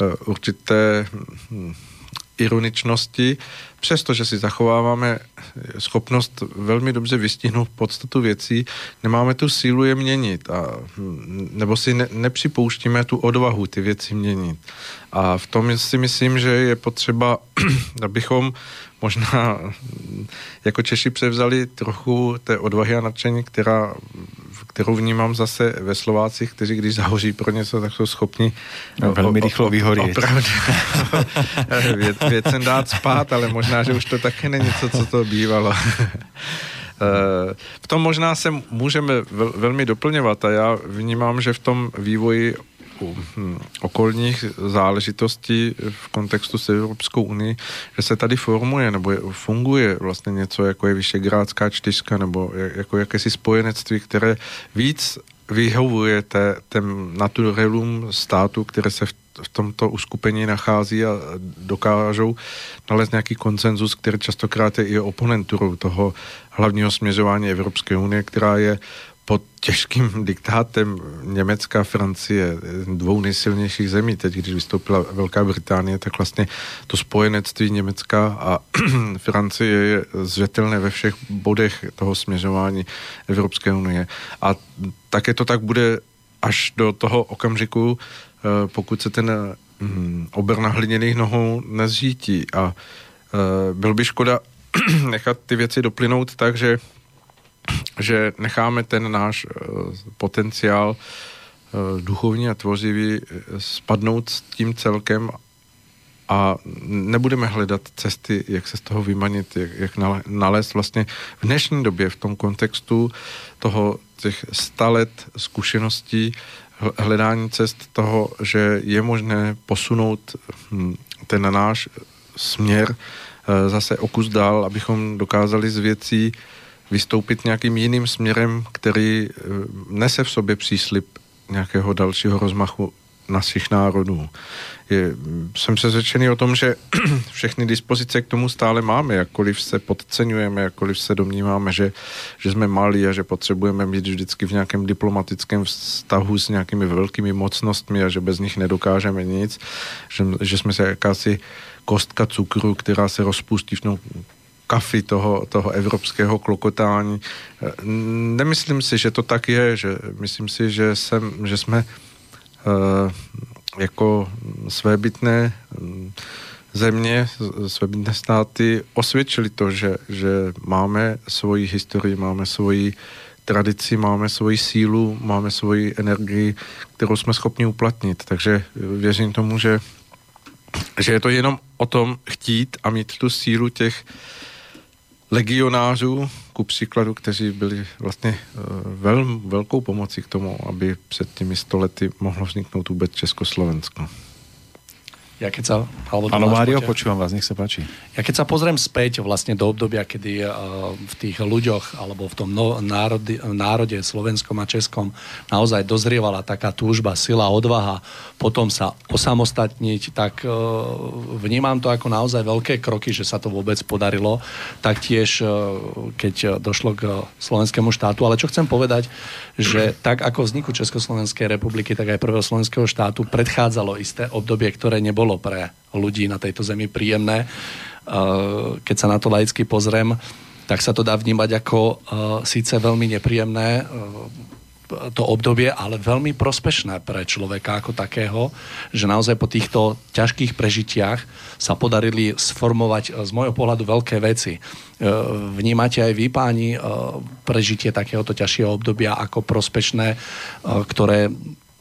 eh, určité hm, ironičnosti, přestože si zachováváme schopnost velmi dobře vystihnout podstatu věcí, nemáme tu sílu je měnit, a, nebo si ne, nepřipouštíme tu odvahu ty věci měnit. A v tom si myslím, že je potřeba, abychom možná jako Češi převzali trochu té odvahy a nadšení, která kterou vnímám zase ve Slovácích, kteří když zahoří pro něco, tak jsou schopni no, velmi rychlo vyhorit. Opravdu věc, věcem dát spát, ale možná, že už to také není něco, co to bývalo. Eh, v tom možná se můžeme velmi doplňovat a já vnímám, že v tom vývoji okolních záležitostí v kontextu s Evropskou unii, že se tady formuje nebo je, funguje vlastně něco, jako je Vyšegrádská čtyřka nebo jako jakési spojenectví, které víc vyhovuje té, těm naturelům státu, které se v, v tomto uskupení nachází a dokážou nalézt nějaký konsenzus, který častokrát je i oponenturou toho hlavního směřování Evropské unie, která je pod těžkým diktátem Německa, Francie, dvou nejsilnějších zemí. Teď, když vystoupila Velká Británie, tak vlastně to spojenectví Německa a Francie je zřetelné ve všech bodech toho směřování Evropské unie. A také to tak bude až do toho okamžiku, eh, pokud se ten hm, obr na hliněných nohou nezřítí. A eh, byl by škoda nechat ty věci doplynout tak, že že necháme ten náš eh, potenciál eh, duchovní a tvořivý eh, spadnout s tím celkem a nebudeme hledat cesty, jak se z toho vymanit, jak, jak nalézt vlastně v dnešní době v tom kontextu toho těch sta let zkušeností hledání cest toho, že je možné posunout hm, ten náš směr zase o kus dál, abychom dokázali z věcí vystoupit nějakým jiným směrem, který eh, nese v sobě příslip nějakého dalšího rozmachu našich národů. Je, jsem přesvědčený o tom, že všechny dispozice k tomu stále máme, jakkoliv se podceňujeme, jakkoliv se domníváme, že, že jsme malí a že potřebujeme být vždycky v nějakém diplomatickém vztahu s nějakými velkými mocnostmi a že bez nich nedokážeme nic, že, že jsme se jakási kostka cukru, která se rozpustí v no, kafy toho, toho evropského klokotání. Nemyslím si, že to tak je, že myslím si, že, jsem, že jsme uh, jako svébytné mm, země, svébytné státy osvědčili to, že, že máme svoji historii, máme svoji tradici, máme svoji sílu, máme svoji energii, kterou jsme schopni uplatnit. Takže věřím tomu, že, že je to jenom o tom chtít a mít tu sílu těch legionářů, ku příkladu, kteří byli vlastně vel, velkou pomocí k tomu, aby před těmi stolety mohlo vzniknout vůbec Československo. Ja keď sa... Alebo Áno, Mário, počúvam vás, nech sa páči. Ja keď sa pozriem späť vlastne do obdobia, kedy uh, v tých ľuďoch alebo v tom no, národe, národe slovenskom a českom naozaj dozrievala taká túžba, sila, odvaha, potom sa osamostatniť, tak uh, vnímam to ako naozaj veľké kroky, že sa to vôbec podarilo. Taktiež, uh, keď došlo k slovenskému štátu. Ale čo chcem povedať, že tak ako vzniku Československej republiky, tak aj prvého slovenského štátu predchádzalo isté obdobie, ktoré nebolo bolo pre ľudí na tejto zemi príjemné. Uh, keď sa na to laicky pozriem, tak sa to dá vnímať ako uh, síce veľmi nepríjemné uh, to obdobie, ale veľmi prospešné pre človeka ako takého, že naozaj po týchto ťažkých prežitiach sa podarili sformovať z môjho pohľadu veľké veci. Vnímate aj vy, páni, prežitie takéhoto ťažšieho obdobia ako prospešné, ktoré,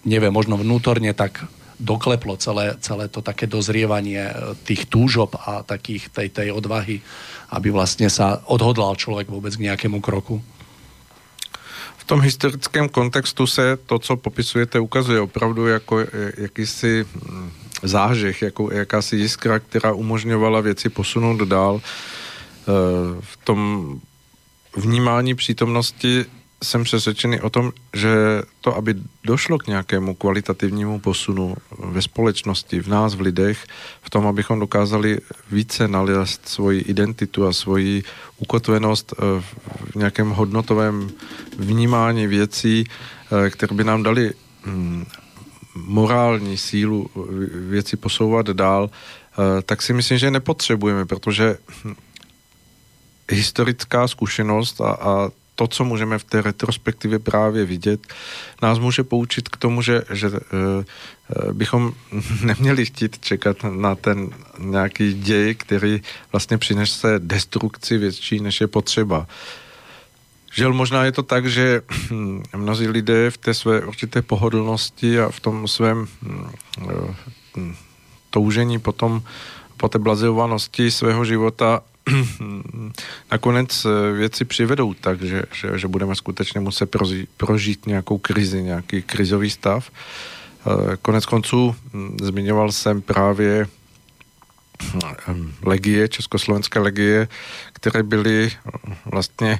neviem, možno vnútorne tak dokleplo celé, celé to také dozrievanie e, tých túžob a takých tej, tej odvahy, aby vlastne sa odhodlal človek vôbec k nejakému kroku? V tom historickém kontextu se to, co popisujete, ukazuje opravdu jako jakýsi mm, zážeh, jako jakási jiskra, která umožňovala věci posunout dál. V tom vnímání přítomnosti jsem přesvědčený o tom, že to, aby došlo k nějakému kvalitativnímu posunu ve společnosti, v nás, v lidech, v tom, abychom dokázali více nalézt svoji identitu a svoji ukotvenost eh, v nějakém hodnotovém vnímání věcí, eh, které by nám dali hm, morální sílu věci posouvat dál, eh, tak si myslím, že nepotřebujeme, protože hm, historická zkušenost a, a to, co můžeme v té retrospektivě právě vidět, nás může poučit k tomu, že, že uh, bychom neměli chtít čekat na ten nějaký děj, který vlastně přinese destrukci větší, než je potřeba. Žel možná je to tak, že hm, mnozí lidé v té své určité pohodlnosti a v tom svém uh, toužení potom po té blazeovanosti svého života nakonec eh, věci přivedou tak, že, že, že budeme skutečně muset prožít, prožít nějakou krizi, nějaký krizový stav. Eh, konec konců hm, zmiňoval jsem právě hm, legie, československé legie, které byly hm, vlastně Eh,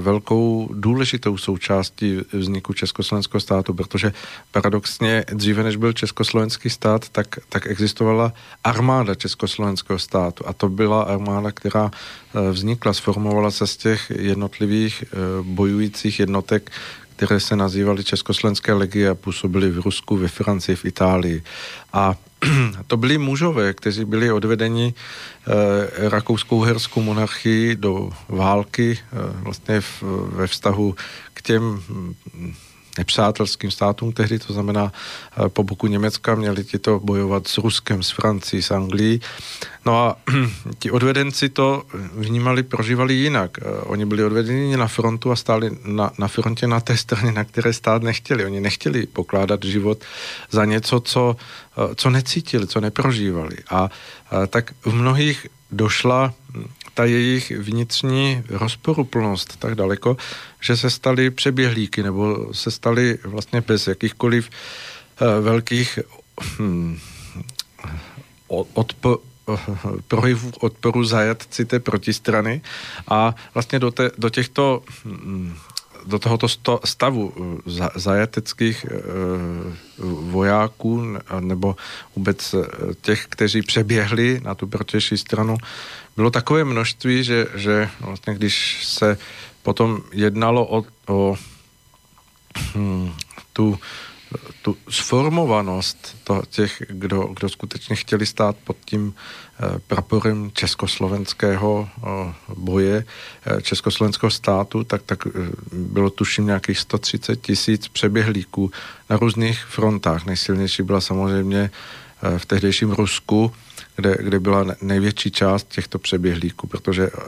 velkou důležitou součástí vzniku Československého státu, protože paradoxně dříve, než byl Československý stát, tak, tak existovala armáda Československého státu a to byla armáda, která eh, vznikla, sformovala se z těch jednotlivých eh, bojujících jednotek, které se nazývaly Československé legie a působily v Rusku, ve Francii, v Itálii. A to byli mužové, kteří byli odvedeni e, rakouskou herskou monarchii do války e, vlastně v, ve vztahu k těm nepřátelským státům tehdy, to znamená eh, po boku Německa měli ti to bojovat s Ruskem, s Francií, s Anglií. No a ti odvedenci to vnímali, prožívali jinak. Eh, oni byli odvedeni na frontu a stáli na, na frontě na té straně, na které stát nechtěli. Oni nechtěli pokládat život za něco, co, eh, co necítili, co neprožívali. A, tak v mnohých došla ta jejich vnitřní rozporuplnost tak daleko, že se stali přeběhlíky nebo se stali vlastně bez jakýchkoliv uh, velkých hm, odpo, projevů odporu zajatci té protistrany. A vlastně do, te, do těchto hm, do tohoto stavu eh, zajateckých e, vojáků nebo vůbec těch, kteří přeběhli na tu protější stranu, bylo takové množství, že, že vlastně když se potom jednalo o, o hm, tu, tu sformovanost to, těch, kdo, kdo skutečně chtěli stát pod tím eh, praporem československého eh, boje, eh, československého státu, tak, tak bylo tuším nějakých 130 tisíc přeběhlíků na různých frontách. Nejsilnější byla samozřejmě v tehdejším Rusku, kde, kde byla největší část těchto přeběhlíků, protože uh,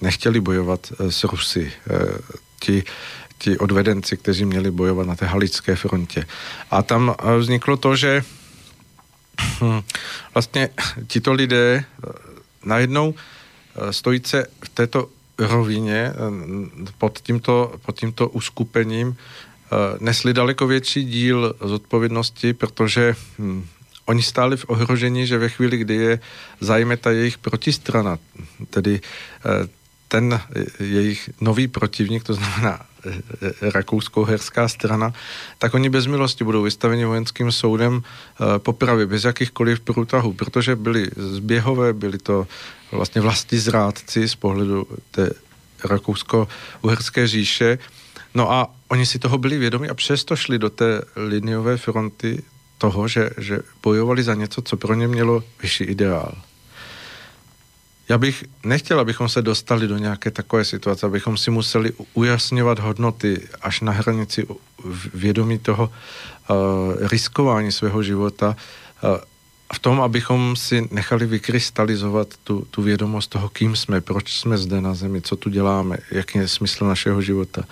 nechtěli bojovat uh, s Rusy. Uh, ti, ti odvedenci, kteří měli bojovat na té halické frontě. A tam vzniklo to, že hm, vlastně tito lidé najednou stojící se v této rovině pod tímto, pod tímto uskupením nesli daleko větší díl zodpovědnosti, protože hm, oni stáli v ohrožení, že ve chvíli, kdy je zajme ta jejich protistrana, tedy eh, ten jejich nový protivník, to znamená eh, eh, rakousko-herská strana, tak oni bez milosti budou vystaveni vojenským soudem popravy bez jakýchkoliv průtahů, protože byli zběhové, byli to vlastně vlastní zrádci z pohledu té rakousko-uherské říše. No a oni si toho byli vědomi a přesto šli do té liniové fronty toho, že, že bojovali za něco, co pro ně mělo vyšší ideál. Já bych nechtěl, abychom se dostali do nějaké takové situace, abychom si museli ujasňovat hodnoty až na hranici vědomí toho uh, riskování svého života uh, v tom, abychom si nechali vykrystalizovat tu, tu vědomost toho, kým jsme, proč jsme zde na zemi, co tu děláme, jaký je smysl našeho života.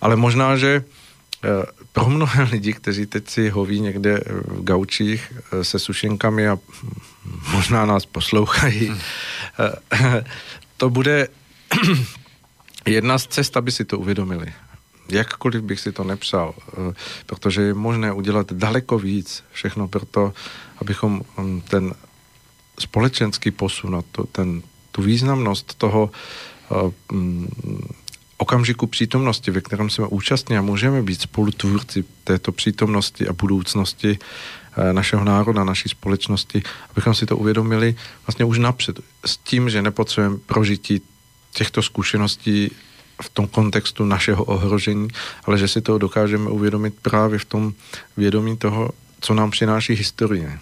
Ale možná, že uh, pro mnohé lidi, kteří teď si hoví někde v gaučích eh, se sušenkami a možná nás poslouchají, hmm. to bude jedna z cest, aby si to uvědomili. jakkoliv bych si to nepřál, eh, protože je možné udělat daleko víc, všechno proto, abychom hm, ten společenský posun a to, ten, tu významnost toho hm, okamžiku přítomnosti, ve kterém jsme účastní a můžeme být spolutvůrci této přítomnosti a budoucnosti eh, našeho národa, naší společnosti, abychom si to uvědomili vlastně už napřed s tím, že nepotřebujeme prožití těchto zkušeností v tom kontextu našeho ohrožení, ale že si to dokážeme uvědomit právě v tom vědomí toho, co nám přináší historie.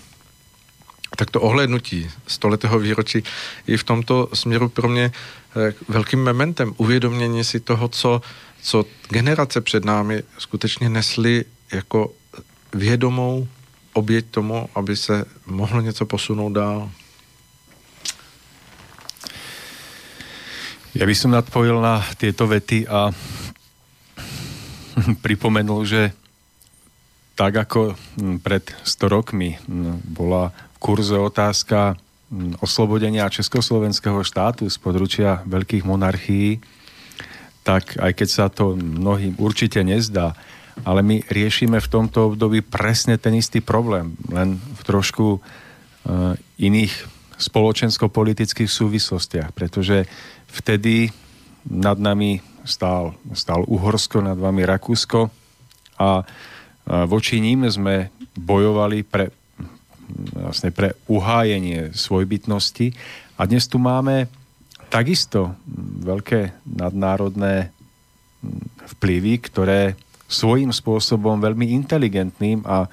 Tak to ohlednutí stoletého výročí je v tomto směru pro mě eh, velkým mementem uvědomění si toho, co, co generace před námi skutečně nesly jako vědomou oběť tomu, aby se mohlo něco posunout dál. Ja by som nadpojil na tieto vety a pripomenul, že tak ako pred 100 rokmi bola v kurze otázka oslobodenia československého štátu z područia veľkých monarchií, tak aj keď sa to mnohým určite nezdá, ale my riešime v tomto období presne ten istý problém, len v trošku uh, iných spoločensko-politických súvislostiach, pretože Vtedy nad nami stál, stál Uhorsko, nad vami Rakúsko a voči ním sme bojovali pre, vlastne pre uhájenie svojbytnosti a dnes tu máme takisto veľké nadnárodné vplyvy, ktoré svojím spôsobom veľmi inteligentným a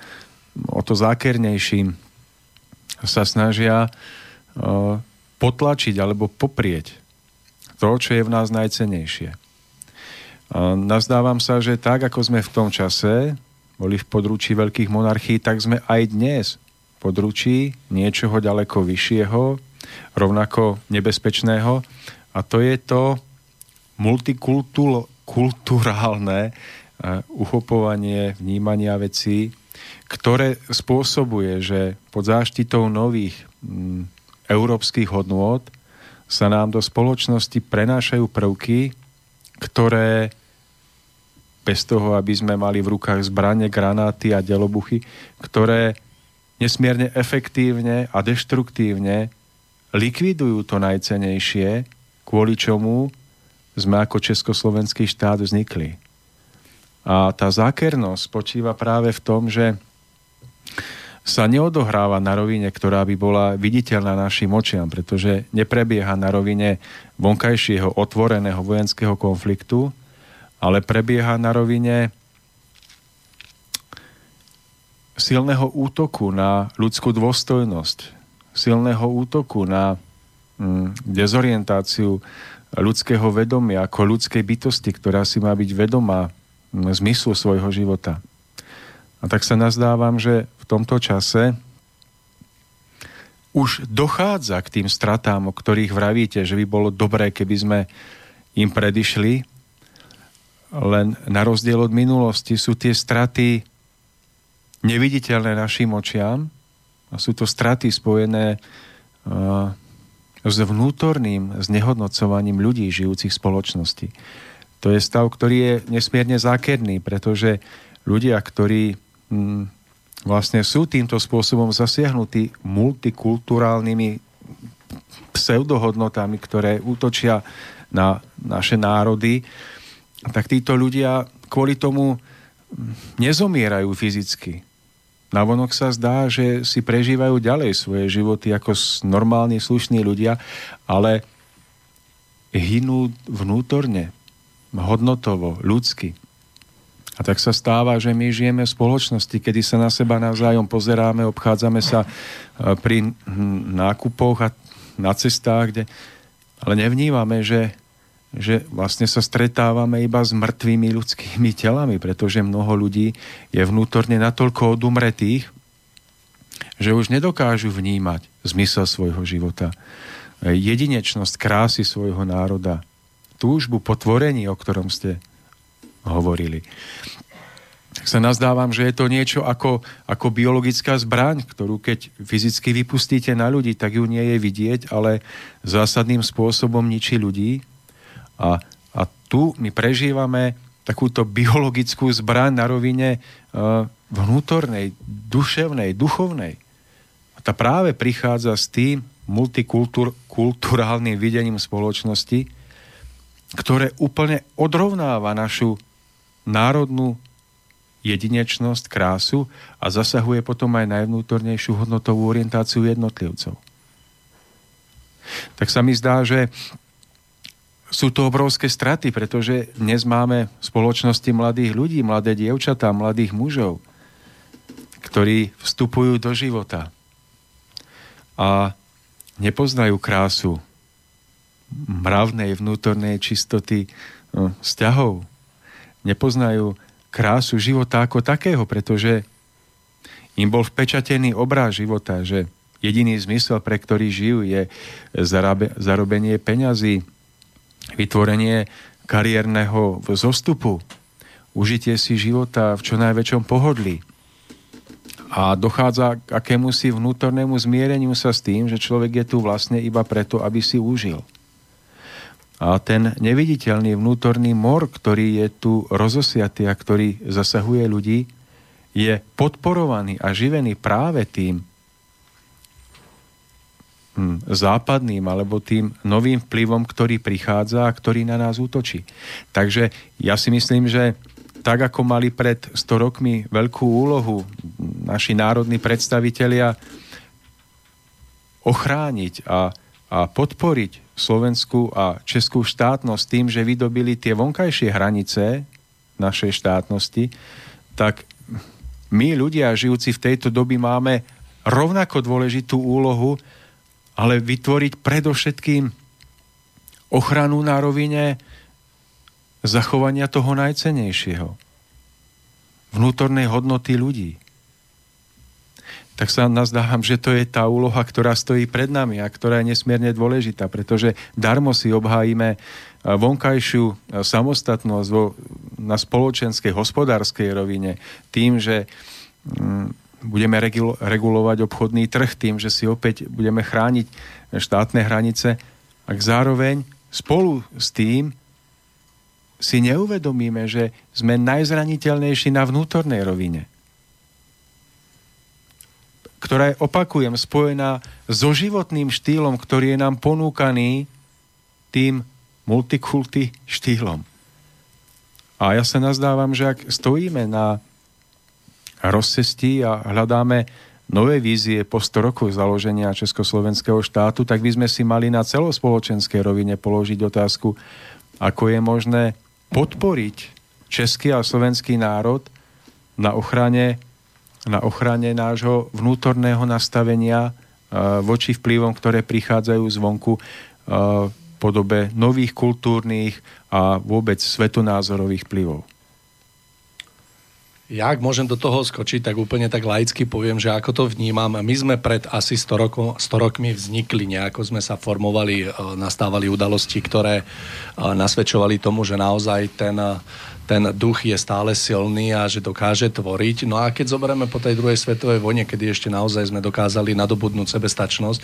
o to zákernejším sa snažia potlačiť alebo poprieť to, čo je v nás najcenejšie. A nazdávam sa, že tak, ako sme v tom čase boli v područí veľkých monarchií, tak sme aj dnes područí niečoho ďaleko vyššieho, rovnako nebezpečného, a to je to multikulturálne e, uchopovanie vnímania vecí, ktoré spôsobuje, že pod záštitou nových m, európskych hodnôt sa nám do spoločnosti prenášajú prvky, ktoré bez toho, aby sme mali v rukách zbranie, granáty a delobuchy, ktoré nesmierne efektívne a deštruktívne likvidujú to najcenejšie, kvôli čomu sme ako československý štát vznikli. A tá zákernosť spočíva práve v tom, že sa neodohráva na rovine, ktorá by bola viditeľná našim očiam, pretože neprebieha na rovine vonkajšieho otvoreného vojenského konfliktu, ale prebieha na rovine silného útoku na ľudskú dôstojnosť, silného útoku na mm, dezorientáciu ľudského vedomia ako ľudskej bytosti, ktorá si má byť vedomá mm, zmyslu svojho života. A tak sa nazdávam, že v tomto čase už dochádza k tým stratám, o ktorých vravíte, že by bolo dobré, keby sme im predišli. Len na rozdiel od minulosti sú tie straty neviditeľné našim očiam a sú to straty spojené uh, s vnútorným znehodnocovaním ľudí žijúcich spoločnosti. To je stav, ktorý je nesmierne zákerný, pretože ľudia, ktorí Mm, vlastne sú týmto spôsobom zasiahnutí multikulturálnymi pseudohodnotami, ktoré útočia na naše národy, tak títo ľudia kvôli tomu nezomierajú fyzicky. Navonok sa zdá, že si prežívajú ďalej svoje životy ako normálni, slušní ľudia, ale hynú vnútorne, hodnotovo, ľudsky. A tak sa stáva, že my žijeme v spoločnosti, kedy sa na seba navzájom pozeráme, obchádzame sa e, pri nákupoch a na cestách, kde, ale nevnímame, že, že vlastne sa stretávame iba s mŕtvými ľudskými telami, pretože mnoho ľudí je vnútorne natoľko odumretých, že už nedokážu vnímať zmysel svojho života, jedinečnosť krásy svojho národa, túžbu po tvorení, o ktorom ste hovorili. Tak sa nazdávam, že je to niečo ako, ako biologická zbraň, ktorú keď fyzicky vypustíte na ľudí, tak ju nie je vidieť, ale zásadným spôsobom ničí ľudí. A, a tu my prežívame takúto biologickú zbraň na rovine uh, vnútornej, duševnej, duchovnej. A tá práve prichádza s tým multikulturálnym videním spoločnosti, ktoré úplne odrovnáva našu národnú jedinečnosť, krásu a zasahuje potom aj najvnútornejšiu hodnotovú orientáciu jednotlivcov. Tak sa mi zdá, že sú to obrovské straty, pretože dnes máme v spoločnosti mladých ľudí, mladé dievčatá, mladých mužov, ktorí vstupujú do života a nepoznajú krásu mravnej vnútornej čistoty no, vzťahov. Nepoznajú krásu života ako takého, pretože im bol vpečatený obráz života, že jediný zmysel, pre ktorý žijú, je zarobenie peňazí, vytvorenie kariérneho zostupu, užitie si života v čo najväčšom pohodlí. A dochádza k akému si vnútornému zmiereniu sa s tým, že človek je tu vlastne iba preto, aby si užil. A ten neviditeľný vnútorný mor, ktorý je tu rozosiatý a ktorý zasahuje ľudí, je podporovaný a živený práve tým západným alebo tým novým vplyvom, ktorý prichádza a ktorý na nás útočí. Takže ja si myslím, že tak ako mali pred 100 rokmi veľkú úlohu naši národní predstavitelia ochrániť a, a podporiť slovenskú a českú štátnosť tým, že vydobili tie vonkajšie hranice našej štátnosti, tak my ľudia žijúci v tejto doby máme rovnako dôležitú úlohu, ale vytvoriť predovšetkým ochranu na rovine zachovania toho najcenejšieho. Vnútornej hodnoty ľudí tak sa nazdávam, že to je tá úloha, ktorá stojí pred nami a ktorá je nesmierne dôležitá, pretože darmo si obhájime vonkajšiu samostatnosť vo, na spoločenskej, hospodárskej rovine tým, že mm, budeme regulovať obchodný trh, tým, že si opäť budeme chrániť štátne hranice, ak zároveň spolu s tým si neuvedomíme, že sme najzraniteľnejší na vnútornej rovine ktorá je, opakujem, spojená so životným štýlom, ktorý je nám ponúkaný tým multikulty štýlom. A ja sa nazdávam, že ak stojíme na rozcestí a hľadáme nové vízie po 100 rokov založenia Československého štátu, tak by sme si mali na celospoločenskej rovine položiť otázku, ako je možné podporiť český a slovenský národ na ochrane na ochrane nášho vnútorného nastavenia voči vplyvom, ktoré prichádzajú zvonku v podobe nových kultúrnych a vôbec svetonázorových vplyvov. Ja, ak môžem do toho skočiť, tak úplne tak laicky poviem, že ako to vnímam. My sme pred asi 100, roko, 100 rokmi vznikli, nejako sme sa formovali, e, nastávali udalosti, ktoré e, nasvedčovali tomu, že naozaj ten ten duch je stále silný a že dokáže tvoriť. No a keď zoberieme po tej druhej svetovej vojne, kedy ešte naozaj sme dokázali nadobudnúť sebestačnosť,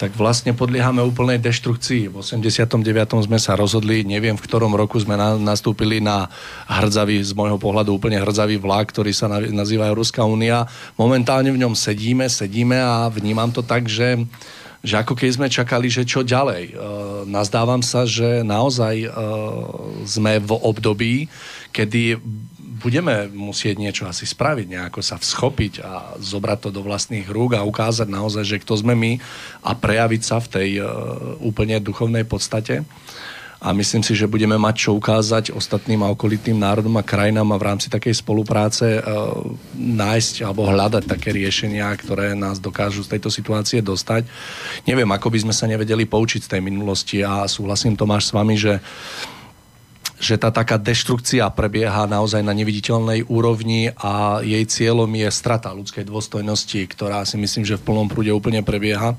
tak vlastne podliehame úplnej deštrukcii. V 89. sme sa rozhodli, neviem v ktorom roku sme na, nastúpili na hrdzavý, z môjho pohľadu úplne hrdzavý vlak, ktorý sa nazýva Európska únia. Momentálne v ňom sedíme, sedíme a vnímam to tak, že že ako keď sme čakali, že čo ďalej. E, nazdávam sa, že naozaj e, sme v období, kedy budeme musieť niečo asi spraviť, nejako sa vschopiť a zobrať to do vlastných rúk a ukázať naozaj, že kto sme my a prejaviť sa v tej e, úplne duchovnej podstate a myslím si, že budeme mať čo ukázať ostatným a okolitým národom a krajinám a v rámci takej spolupráce e, nájsť alebo hľadať také riešenia, ktoré nás dokážu z tejto situácie dostať. Neviem, ako by sme sa nevedeli poučiť z tej minulosti a súhlasím Tomáš s vami, že že tá taká deštrukcia prebieha naozaj na neviditeľnej úrovni a jej cieľom je strata ľudskej dôstojnosti, ktorá si myslím, že v plnom prúde úplne prebieha.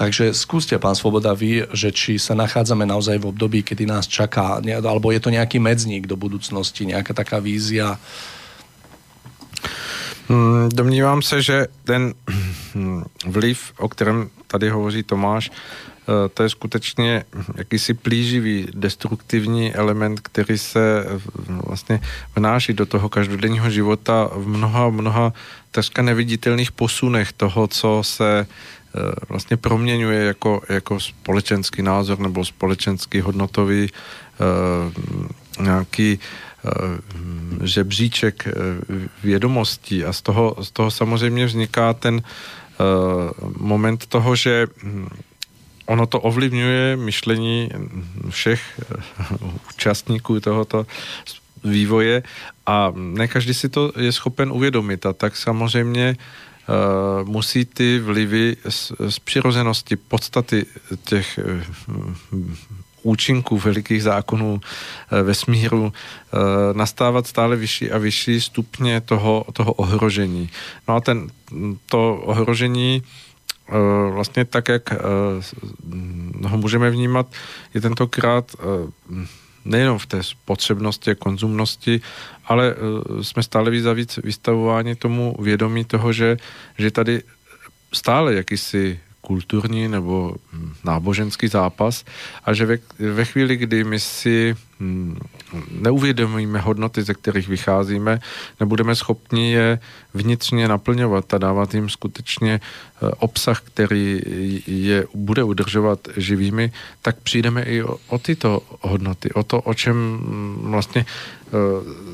Takže skúste, pán Svoboda, vy, že či sa nachádzame naozaj v období, kedy nás čaká, alebo je to nejaký medzník do budúcnosti, nejaká taká vízia? Hmm, domnívám se, že ten vliv, o kterém tady hovoří Tomáš, to je skutečně jakýsi plíživý, destruktivní element, který se vlastně vnáší do toho každodenního života v mnoha, mnoha takřka neviditelných posunech toho, co se vlastně proměňuje jako, jako společenský názor nebo společenský hodnotový nějaký žebříček vědomostí. A z toho, z toho samozřejmě vzniká ten moment toho, že hm, ono to ovlivňuje myšlení všech účastníků tohoto vývoje a ne každý si to je schopen uvědomit a tak samozřejmě uh, musí ty vlivy z, z přirozenosti, podstaty těch uh, účinků velikých zákonů uh, vesmíru nastávat stále vyšší a vyšší stupně toho, toho ohrožení. No a ten, to ohrožení vlastně tak, jak ho můžeme vnímat, je tentokrát nejenom v té spotřebnosti a konzumnosti, ale jsme stále víc a víc vystavováni tomu vědomí toho, že, že tady stále jakýsi kulturní nebo hm, náboženský zápas a že ve, ve chvíli, kdy my si hm, neuvědomíme hodnoty, ze kterých vycházíme, nebudeme schopni je vnitřně naplňovat a dávat jim skutečně eh, obsah, který je bude udržovat živými, tak přijdeme i o, o tyto hodnoty, o to, o čem hm, vlastně eh,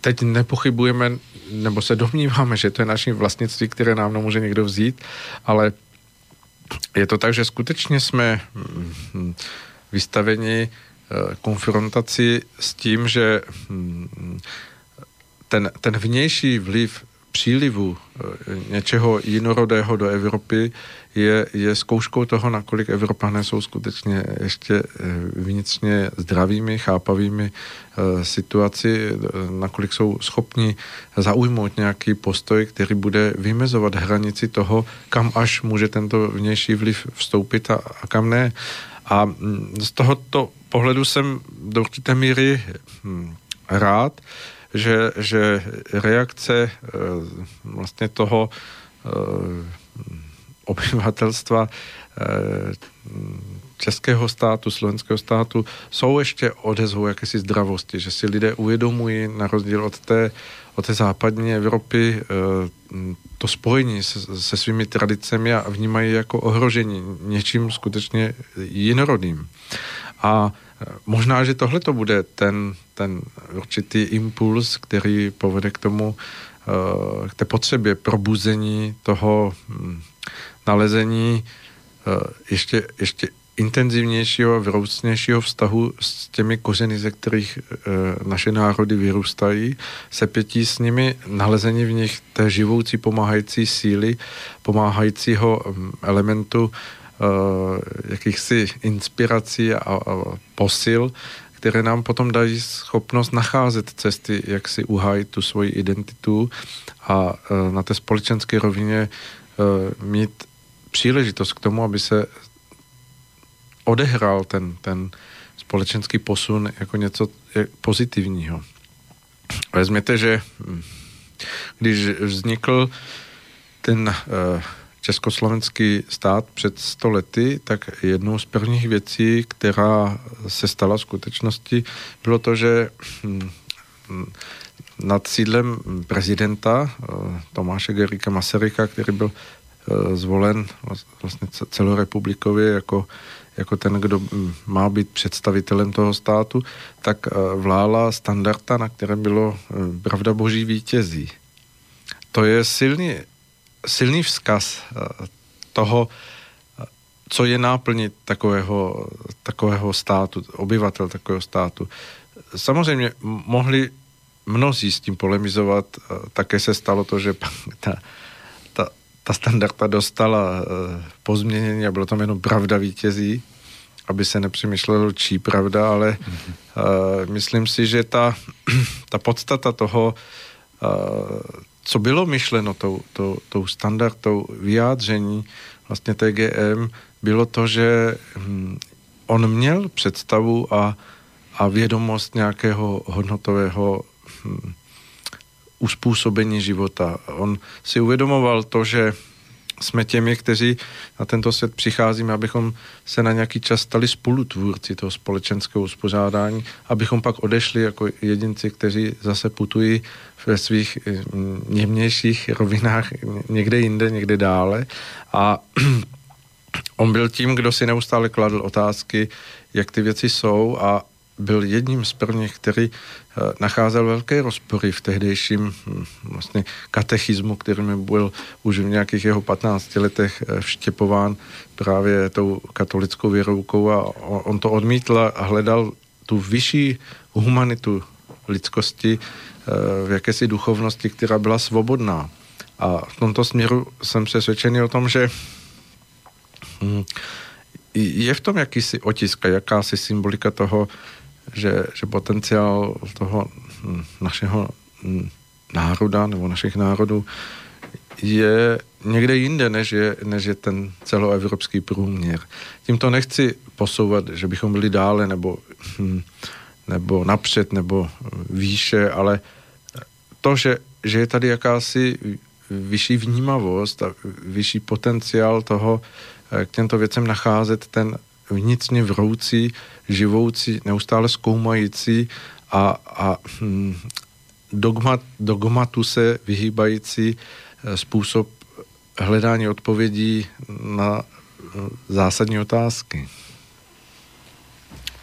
teď nepochybujeme, nebo se domníváme, že to je naše vlastnictví, které nám nemůže někdo vzít, ale je to tak, že skutečně jsme hm, vystaveni eh, konfrontaci s tím, že hm, ten, ten vnější vliv přílivu eh, něčeho jinorodého do Evropy je, je zkouškou toho, nakolik Evropané jsou skutečně ještě eh, vnitřně zdravými, chápavými eh, situaci, nakolik jsou schopni zaujmout nějaký postoj, který bude vymezovat hranici toho, kam až může tento vnější vliv vstoupit a, a kam ne. A mm, z tohoto pohledu jsem do určité míry hm, rád, že, že reakce eh, vlastně toho obyvatelstva eh, českého státu, slovenského státu jsou ještě odezvou jakési zdravosti, že si lidé uvědomují na rozdíl od té, od té západní Evropy to spojení se, se svými tradicemi a vnímají jako ohrožení něčím skutečně jinorodým. A možná, že tohle to bude ten, ten určitý impuls, který povede k tomu, k té potřebě probuzení toho hm, nalezení eh, ještě, ještě intenzivnějšího vroucnějšího vztahu s těmi kořeny, ze kterých e, naše národy vyrůstají, sepětí s nimi, nalezení v nich té živoucí pomáhající síly, pomáhajícího elementu Eh, jakýchsi inspirací a, posil, které nám potom dají schopnost nacházet cesty, jak si uhájit tu svoji identitu a eh, na té společenské rovině mít příležitost k tomu, aby se odehrál ten, ten společenský posun jako něco pozitivního. Vezměte, že hm, když vznikl ten uh, československý stát před 100 lety, tak jednou z prvních věcí, která se stala v skutečnosti, bylo to, že hm, nad sídlem prezidenta eh, Tomáše Gerika Masaryka, který byl eh, zvolen vlastně celorepublikově jako, jako ten, kdo má být představitelem toho státu, tak eh, vlála standarda, na kterém bylo pravda boží vítězí. To je silný silný vzkaz eh, toho, eh, co je náplnit takového, takového státu, obyvatel takového státu. Samozřejmě mohli mnozí s tím polemizovat. Eh, také se stalo to, že ta, ta, ta standarda dostala pozměnění a bylo tam jenom pravda vítězí, aby se nepřemýšlelo, čí pravda, ale mm-hmm. uh, myslím si, že ta, ta podstata toho, uh, co bylo myšleno tou, tou, tou standardou vyjádření vlastně TGM, bylo to, že hm, on měl představu a, a vědomost nějakého hodnotového hm, uspůsobení života. On si uvědomoval to, že jsme těmi, kteří na tento svět přicházíme, abychom se na nějaký čas stali spolutvůrci toho společenského uspořádání, abychom pak odešli jako jedinci, kteří zase putují ve svých němnějších rovinách někde jinde, někde dále. A on byl tím, kdo si neustále kladl otázky, jak ty věci jsou a byl jedním z prvních, který eh, nacházel velké rozpory v tehdejším hm, vlastně katechismu, který mi byl už v nějakých jeho 15 letech eh, vštěpován právě tou katolickou věroukou a on to odmítl a hledal tu vyšší humanitu lidskosti eh, v jakési duchovnosti, která byla svobodná. A v tomto směru jsem přesvědčený o tom, že hm, je v tom jakýsi otisk a jakási symbolika toho, že, že potenciál toho našeho národa nebo našich národů je někde jinde, než je, než je ten celoevropský průměr. Tímto nechci posouvat, že bychom byli dále nebo, hm, nebo napřed nebo výše, ale to, že, že je tady jakási vyšší vnímavost a vyšší potenciál toho eh, k těmto věcem nacházet ten vnitřně vroucí, živoucí, neustále zkoumající a, a hm, dogmat, dogmatu se vyhýbající eh, způsob hledání odpovědí na eh, zásadní otázky.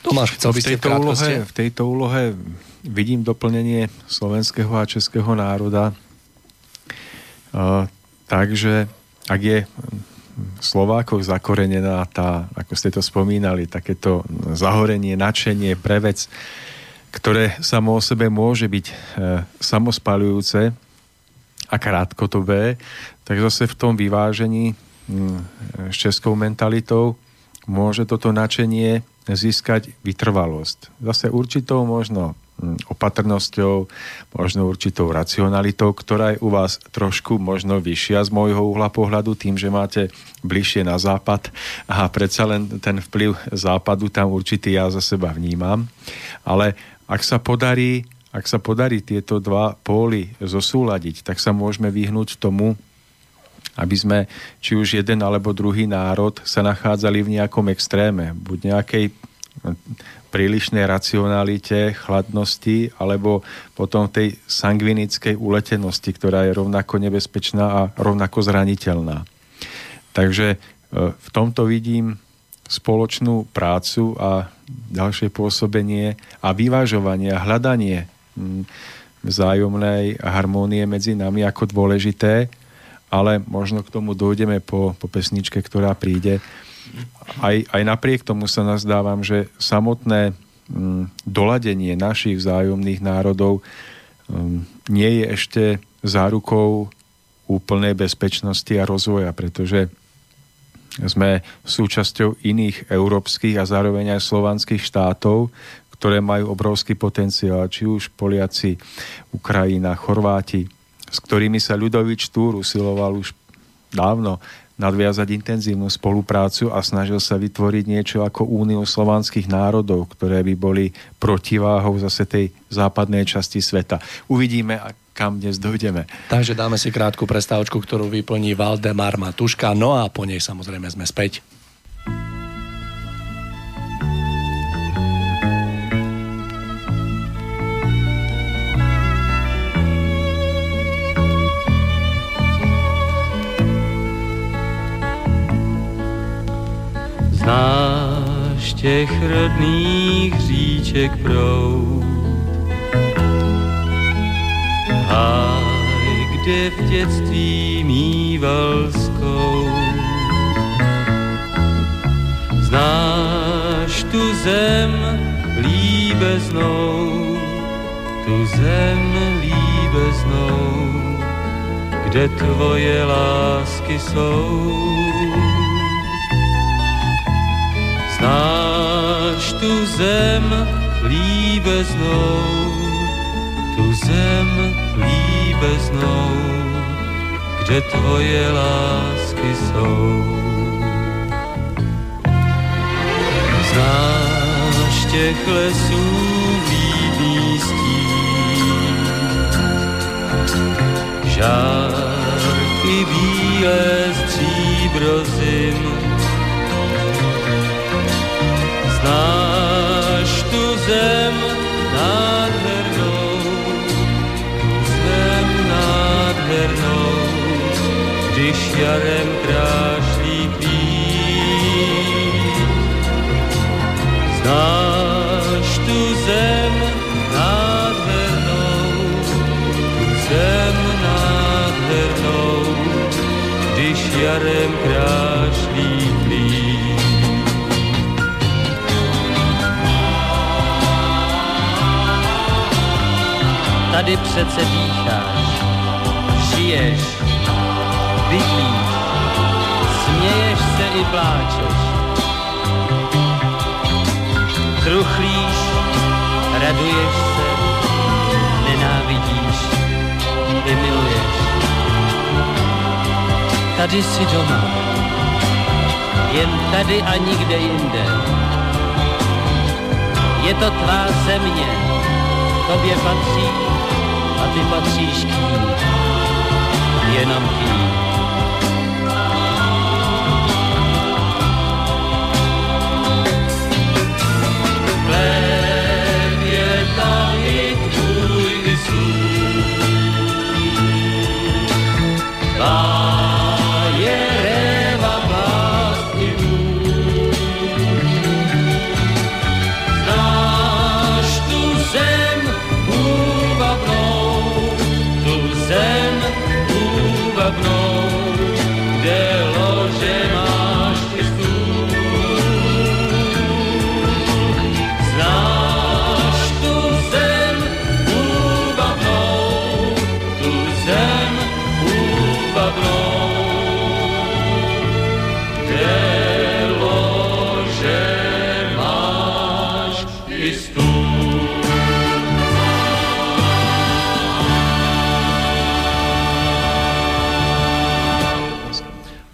Tomáš, chcel by v tejto, úlohe, v tejto úlohe vidím doplnenie slovenského a českého národa. Uh, takže ak je Slovákov zakorenená tá, ako ste to spomínali, takéto zahorenie, nadšenie pre vec, ktoré samo o sebe môže byť e, samospalujúce a krátkodobé, tak zase v tom vyvážení m, s českou mentalitou môže toto nadšenie získať vytrvalosť. Zase určitou možno Mm, opatrnosťou, možno určitou racionalitou, ktorá je u vás trošku možno vyššia z môjho uhla pohľadu, tým, že máte bližšie na západ a predsa len ten vplyv západu tam určitý ja za seba vnímam. Ale ak sa podarí, ak sa podarí tieto dva póly zosúľadiť, tak sa môžeme vyhnúť tomu, aby sme či už jeden alebo druhý národ sa nachádzali v nejakom extréme, buď nejakej prílišnej racionalite, chladnosti alebo potom tej sangvinickej uletenosti, ktorá je rovnako nebezpečná a rovnako zraniteľná. Takže e, v tomto vidím spoločnú prácu a ďalšie pôsobenie a vyvážovanie a hľadanie vzájomnej harmónie medzi nami ako dôležité, ale možno k tomu dojdeme po, po pesničke, ktorá príde aj, aj napriek tomu sa nazdávam, že samotné mm, doladenie našich vzájomných národov mm, nie je ešte zárukou úplnej bezpečnosti a rozvoja, pretože sme súčasťou iných európskych a zároveň aj slovanských štátov, ktoré majú obrovský potenciál, či už Poliaci, Ukrajina, Chorváti, s ktorými sa Ľudovič Túr usiloval už dávno nadviazať intenzívnu spoluprácu a snažil sa vytvoriť niečo ako úniu slovanských národov, ktoré by boli protiváhou zase tej západnej časti sveta. Uvidíme, kam dnes dojdeme. Takže dáme si krátku prestávočku, ktorú vyplní Valdemar Matuška, no a po nej samozrejme sme späť. Těch rodných říček proud. Háj, kde v dětství mýval. Znáš tu zem líbeznou, tu zem líbeznou, kde tvoje lásky jsou Znáš tu zem líbeznou, tu zem líbeznou, kde tvoje lásky jsou. Znáš těch lesů líbý stín, žár i bílé stříbro zim. Znáš tu zem nádhernou, zem nádhernou, když jarem krášlí klín. Znáš tu zem nádhernou, zem nádhernou, když jarem krášlí Tady přece dýcháš, žiješ, bydlíš, směješ se i pláčeš. Truchlíš, raduješ se, nenávidíš i miluješ. Tady jsi doma, jen tady a nikde jinde. Je to tvá země, tobě patří ty patříš k ní. Jenom k ní.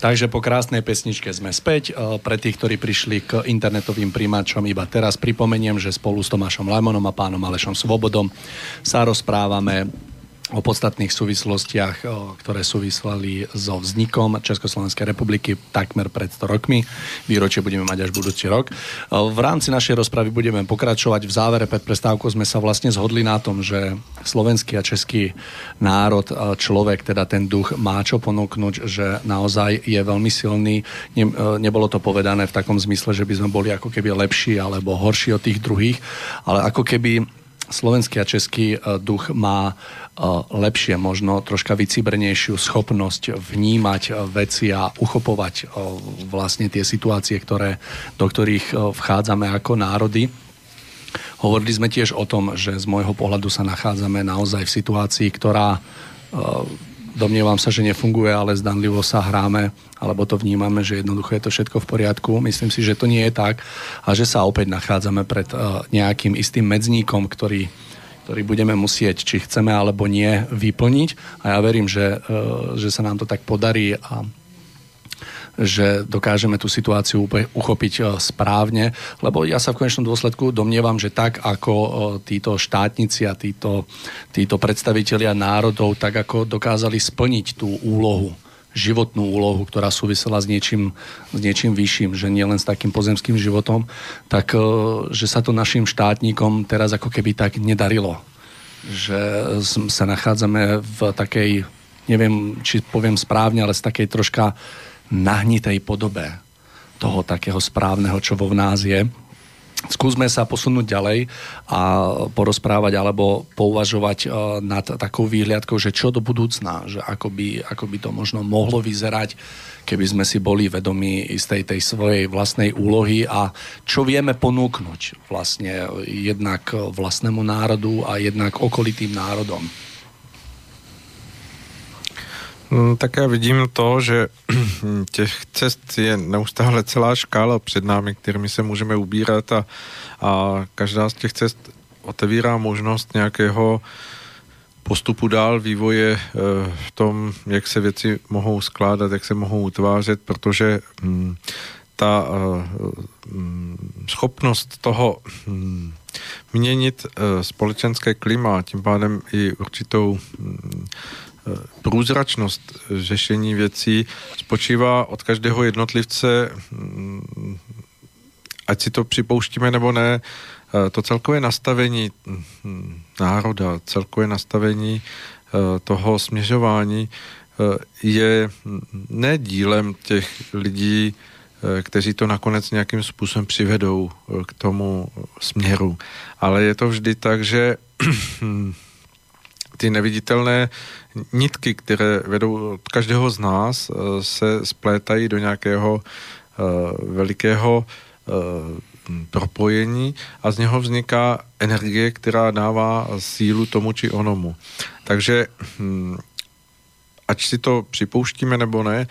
Takže po krásnej pesničke sme späť. E, Pre tých, ktorí prišli k internetovým príjimačom iba teraz pripomeniem, že spolu s Tomášom Lajmonom a pánom Alešom Svobodom sa rozprávame o podstatných súvislostiach, ktoré súvislali so vznikom Československej republiky takmer pred 100 rokmi. Výročie budeme mať až budúci rok. V rámci našej rozpravy budeme pokračovať. V závere pred prestávkou sme sa vlastne zhodli na tom, že slovenský a český národ, človek, teda ten duch má čo ponúknuť, že naozaj je veľmi silný. Ne, nebolo to povedané v takom zmysle, že by sme boli ako keby lepší alebo horší od tých druhých, ale ako keby slovenský a český e, duch má e, lepšie, možno troška vycibrnejšiu schopnosť vnímať e, veci a uchopovať vlastne tie situácie, ktoré, do ktorých vchádzame ako národy. Hovorili sme tiež o tom, že z môjho pohľadu sa nachádzame naozaj v situácii, ktorá domnievam sa, že nefunguje, ale zdanlivo sa hráme, alebo to vnímame, že jednoducho je to všetko v poriadku. Myslím si, že to nie je tak a že sa opäť nachádzame pred uh, nejakým istým medzníkom, ktorý, ktorý budeme musieť, či chceme alebo nie, vyplniť. A ja verím, že, uh, že sa nám to tak podarí a že dokážeme tú situáciu úplne uchopiť e, správne, lebo ja sa v konečnom dôsledku domnievam, že tak ako e, títo štátnici a títo, títo predstavitelia národov, tak ako dokázali splniť tú úlohu životnú úlohu, ktorá súvisela s niečím, s niečím vyšším, že nie len s takým pozemským životom, tak e, že sa to našim štátnikom teraz ako keby tak nedarilo. Že sa nachádzame v takej, neviem, či poviem správne, ale z takej troška nahnitej podobe toho takého správneho, čo vo v nás je. Skúsme sa posunúť ďalej a porozprávať alebo pouvažovať e, nad takou výhľadkou, že čo do budúcna, že ako by, ako by to možno mohlo vyzerať, keby sme si boli vedomí z tej, tej svojej vlastnej úlohy a čo vieme ponúknuť vlastne jednak vlastnému národu a jednak okolitým národom. Mm, Tak já vidím to, že těch cest je neustále celá škála před námi, kterými se můžeme ubírat a, a každá z těch cest otevírá možnost nějakého postupu dál vývoje eh, v tom, jak se věci mohou skládat, jak se mohou utvářet, protože mm, ta eh, mm, schopnost toho mm, měnit eh, společenské klima, tím pádem i určitou průzračnost řešení věcí spočívá od každého jednotlivce, mm, ať si to připouštíme nebo ne, eh, to celkové nastavení mm, národa, celkové nastavení eh, toho směřování je ne dílem těch lidí, kteří to nakonec nějakým způsobem přivedou k tomu směru. Ale je to vždy tak, že ty neviditelné nitky, které vedou od každého z nás, eh, se splétají do nějakého uh, velikého uh, propojení a z něho vzniká energie, která dává sílu tomu či onomu. Takže hm, ať si to připouštíme nebo ne,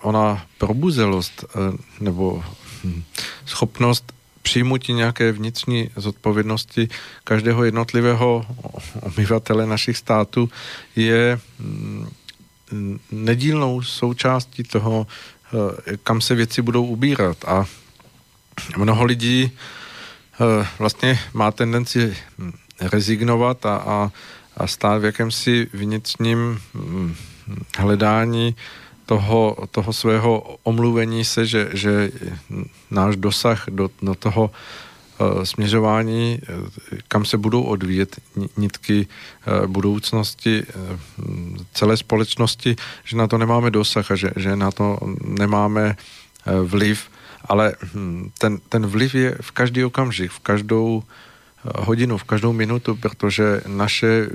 ona probuzelost nebo hm, schopnost přijmutí nějaké vnitřní zodpovědnosti každého jednotlivého obyvatele našich států je mm, nedílnou součástí toho, eh, kam se věci budou ubírat. A mnoho lidí eh, vlastně má tendenci hm, rezignovat a, a, a stát v jakémsi vnitřním hm, hledání toho, toho svého omluvení se, že, že náš dosah do, do toho uh, směřování, uh, kam se budou odvíjet nitky uh, budoucnosti celé společnosti, že na to nemáme dosah a že, že na to nemáme vliv, ale hm, ten, ten vliv je v každý okamžik, v každou hodinu, v každou minutu, protože naše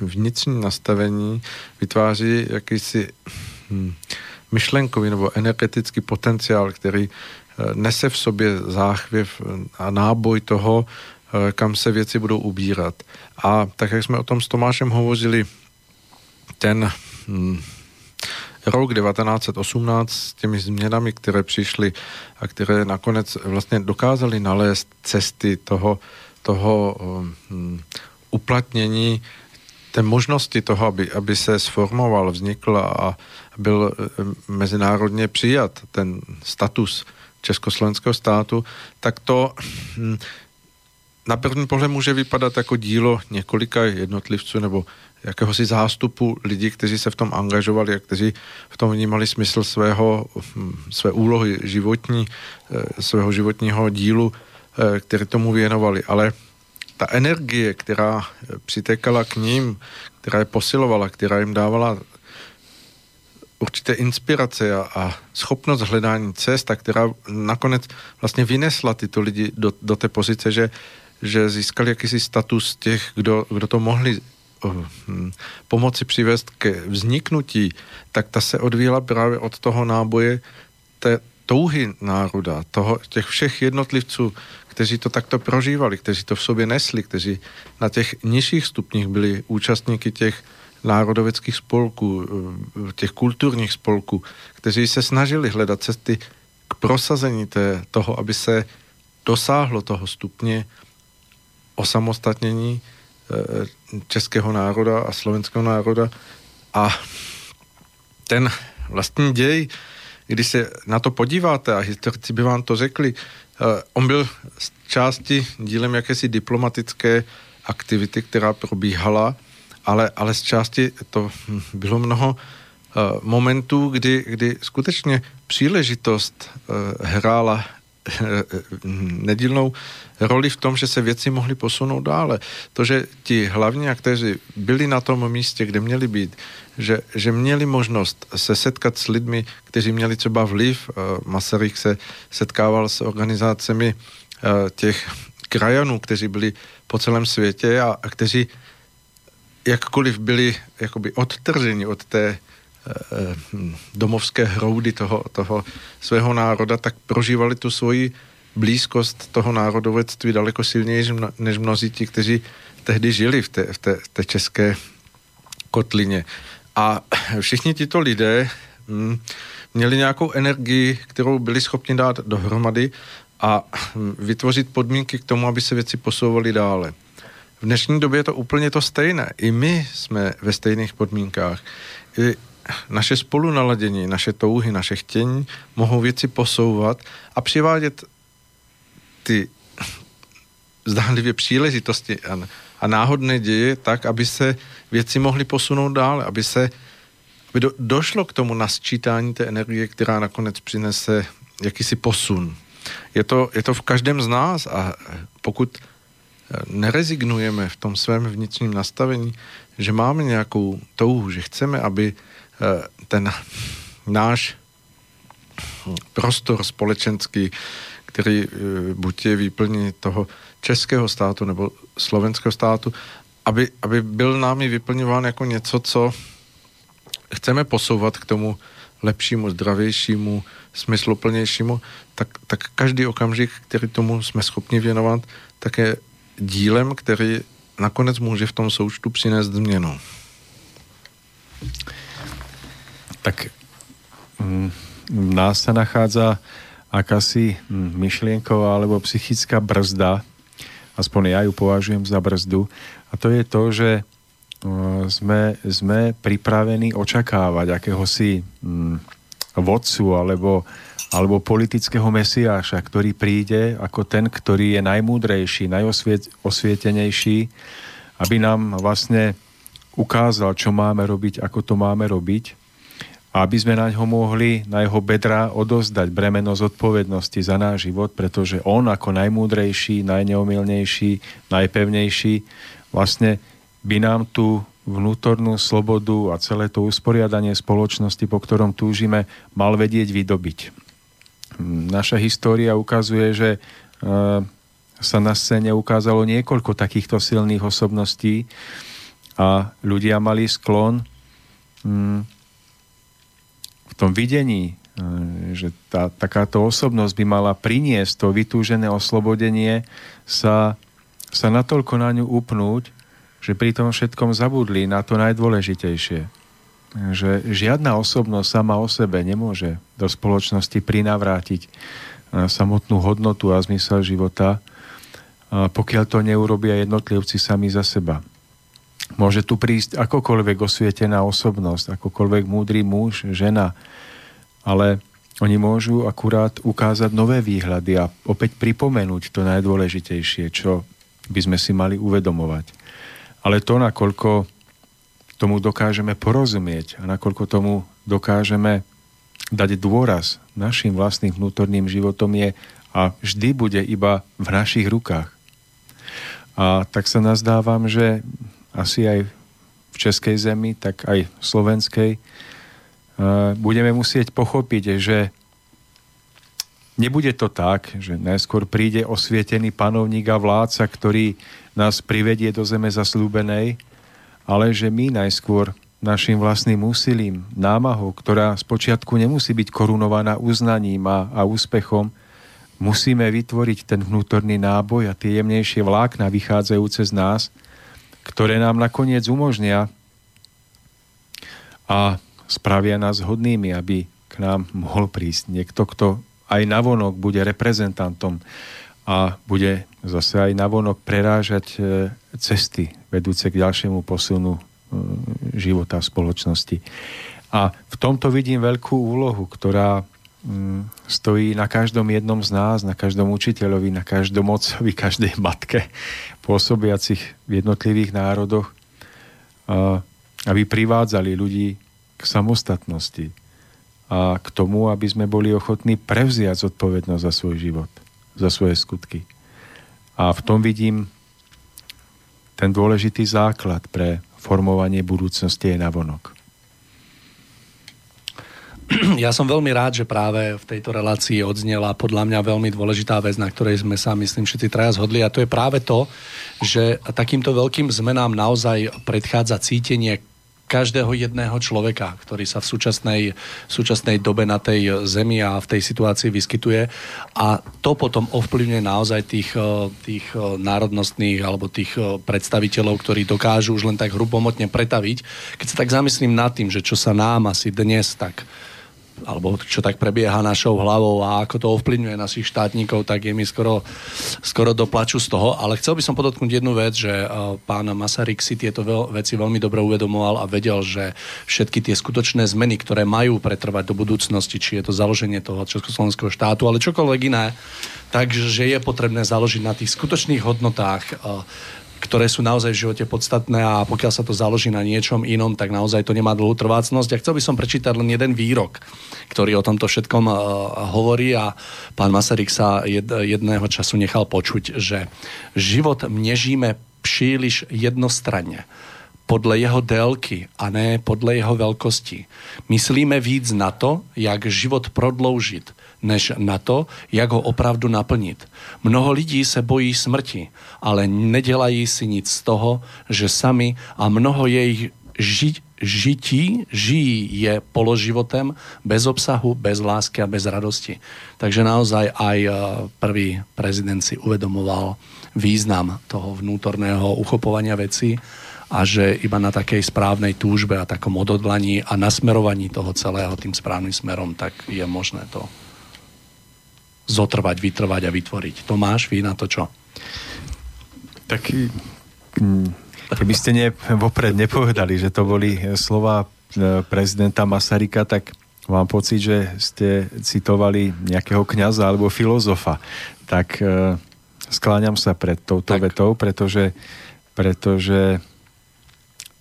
vnitřní nastavení vytváří jakýsi. Myšlenkový nebo energetický potenciál, který eh, nese v sobě záchvěv a náboj toho, eh, kam se věci budou ubírat. A tak, jak jsme o tom s Tomášem hovořili, ten hmm, rok 1918 s těmi změnami, které přišly a které nakonec vlastně dokázali nalézt cesty toho, toho um, uplatnění té možnosti toho, aby, aby se sformoval, vznikl a byl eh, mezinárodně přijat ten status československého státu, tak to hm, na první pohled může vypadat jako dílo několika jednotlivců nebo jakéhosi zástupu lidí, kteří se v tom angažovali a kteří v tom vnímali smysl svého, hm, své úlohy životní, eh, svého životního dílu, eh, který tomu věnovali. Ale ta energie, která přitekala k ním, která je posilovala, která jim dávala určité inspirace a, a schopnost hledání cesta, která nakonec vlastně vynesla tyto lidi do, do té pozice, že, že získali jakýsi status těch, kdo, kdo to mohli uh, pomoci přivést ke vzniknutí, tak ta se odvíjela právě od toho náboje té touhy národa, toho, těch všech jednotlivců, kteří to takto prožívali, kteří to v sobě nesli, kteří na těch nižších stupních byli účastníky těch národoveckých spolků, eh, těch kulturních spolků, kteří se snažili hledat cesty k prosazení té, toho, aby se dosáhlo toho stupně osamostatnění eh, českého národa a slovenského národa. A ten vlastní děj, když se na to podíváte a historici by vám to řekli, on byl z části dílem jakési diplomatické aktivity, která probíhala, ale, ale z části to bylo mnoho uh, momentů, kdy, kdy skutečně příležitost uh, hrála nedílnou roli v tom, že se věci mohly posunout dále. To, že ti hlavní aktéři byli na tom místě, kde měli být, že, že měli možnost se setkat s lidmi, kteří měli třeba vliv. Eh, Masaryk se setkával s organizacemi eh, těch krajanů, kteří byli po celém světě a, a kteří jakkoliv byli jakoby odtrženi od té eh, domovské hroudy toho, toho svého národa, tak prožívali tu svoji blízkost toho národovectví daleko silněji než mnozí ti, kteří tehdy žili v té, v té, v té české kotlině. A všichni tito lidé hm, měli nějakou energii, kterou byli schopni dát dohromady a hm, vytvořit podmínky k tomu, aby se věci posouvaly dále. V dnešní době je to úplně to stejné. I my jsme ve stejných podmínkách. I naše spolunaladění, naše touhy, naše chtění mohou věci posouvat a přivádět ty zdánlivě příležitosti a, a náhodné děje tak, aby se věci mohly posunout dál, aby se aby do, došlo k tomu nasčítání té energie, která nakonec přinese jakýsi posun. Je to, je to v každém z nás a pokud nerezignujeme v tom svém vnitřním nastavení, že máme nějakou touhu, že chceme, aby eh, ten náš prostor společenský, který eh, buď je výplní toho českého státu nebo slovenského státu, aby, aby byl námi vyplňován jako něco, co chceme posouvat k tomu lepšímu, zdravějšímu, smysluplnějšímu, tak, tak každý okamžik, který tomu jsme schopni věnovat, tak je dílem, který nakonec může v tom součtu přinést změnu. Tak mm, v nás sa nachádza akási mm, myšlienková alebo psychická brzda, aspoň ja ju považujem za brzdu, a to je to, že sme, sme pripravení očakávať akéhosi mm, vodcu alebo alebo politického mesiáša, ktorý príde ako ten, ktorý je najmúdrejší, najosvietenejší, aby nám vlastne ukázal, čo máme robiť, ako to máme robiť a aby sme na ňo mohli, na jeho bedra odozdať bremeno zodpovednosti za náš život, pretože on ako najmúdrejší, najneomilnejší, najpevnejší vlastne by nám tú vnútornú slobodu a celé to usporiadanie spoločnosti, po ktorom túžime, mal vedieť vydobiť. Naša história ukazuje, že e, sa na scéne ukázalo niekoľko takýchto silných osobností a ľudia mali sklon mm, v tom videní, e, že tá, takáto osobnosť by mala priniesť to vytúžené oslobodenie, sa, sa natoľko na ňu upnúť, že pri tom všetkom zabudli na to najdôležitejšie že žiadna osobnosť sama o sebe nemôže do spoločnosti prinavrátiť e, samotnú hodnotu a zmysel života, pokiaľ to neurobia jednotlivci sami za seba. Môže tu prísť akokoľvek osvietená osobnosť, akokoľvek múdry muž, žena, ale oni môžu akurát ukázať nové výhľady a opäť pripomenúť to najdôležitejšie, čo by sme si mali uvedomovať. Ale to, nakoľko tomu dokážeme porozumieť a nakoľko tomu dokážeme dať dôraz našim vlastným vnútorným životom je a vždy bude iba v našich rukách. A tak sa nazdávam, že asi aj v Českej zemi, tak aj v Slovenskej. Budeme musieť pochopiť, že nebude to tak, že najskôr príde osvietený panovník a vládca, ktorý nás privedie do zeme zaslúbenej, ale že my najskôr našim vlastným úsilím, námahou, ktorá spočiatku nemusí byť korunovaná uznaním a, a úspechom, musíme vytvoriť ten vnútorný náboj a tie jemnejšie vlákna vychádzajúce z nás, ktoré nám nakoniec umožnia a spravia nás hodnými, aby k nám mohol prísť niekto, kto aj navonok bude reprezentantom a bude zase aj navonok prerážať e, cesty vedúce k ďalšiemu posunu e, života v spoločnosti. A v tomto vidím veľkú úlohu, ktorá mm, stojí na každom jednom z nás, na každom učiteľovi, na každom otcovi, každej matke pôsobiacich v jednotlivých národoch, aby privádzali ľudí k samostatnosti a k tomu, aby sme boli ochotní prevziať zodpovednosť za svoj život za svoje skutky. A v tom vidím ten dôležitý základ pre formovanie budúcnosti je navonok. Ja som veľmi rád, že práve v tejto relácii odznela podľa mňa veľmi dôležitá vec, na ktorej sme sa, myslím, všetci traja zhodli a to je práve to, že takýmto veľkým zmenám naozaj predchádza cítenie každého jedného človeka, ktorý sa v súčasnej, súčasnej dobe na tej zemi a v tej situácii vyskytuje. A to potom ovplyvňuje naozaj tých, eh, tých eh, národnostných alebo tých eh, predstaviteľov, ktorí dokážu už len tak hrubomotne pretaviť. Keď sa tak zamyslím nad tým, že čo sa nám asi dnes tak alebo čo tak prebieha našou hlavou a ako to ovplyvňuje našich štátnikov, tak je mi skoro, skoro doplaču z toho. Ale chcel by som podotknúť jednu vec, že uh, pán Masaryk si tieto veci veľmi dobre uvedomoval a vedel, že všetky tie skutočné zmeny, ktoré majú pretrvať do budúcnosti, či je to založenie toho Československého štátu, ale čokoľvek iné, takže je potrebné založiť na tých skutočných hodnotách uh, ktoré sú naozaj v živote podstatné a pokiaľ sa to založí na niečom inom, tak naozaj to nemá dlhú trvácnosť. A chcel by som prečítať len jeden výrok, ktorý o tomto všetkom uh, hovorí a pán Masaryk sa jed, jedného času nechal počuť, že život mnežíme příliš jednostranne podle jeho délky a ne podle jeho veľkosti. Myslíme víc na to, jak život prodloužit, než na to, jak ho opravdu naplnit. Mnoho lidí se bojí smrti, ale nedělají si nic z toho, že sami a mnoho jejich ži- žití, žijí je položivotem bez obsahu, bez lásky a bez radosti. Takže naozaj aj eh, prvý prezident si uvedomoval význam toho vnútorného uchopovania vecí a že iba na takej správnej túžbe a takom odhodlaní a nasmerovaní toho celého tým správnym smerom, tak je možné to zotrvať, vytrvať a vytvoriť. Tomáš, vy na to čo? Tak mm, keby ste ne, vopred nepovedali, že to boli slova e, prezidenta Masarika, tak mám pocit, že ste citovali nejakého kňaza alebo filozofa. Tak e, skláňam sa pred touto tak. vetou, pretože, pretože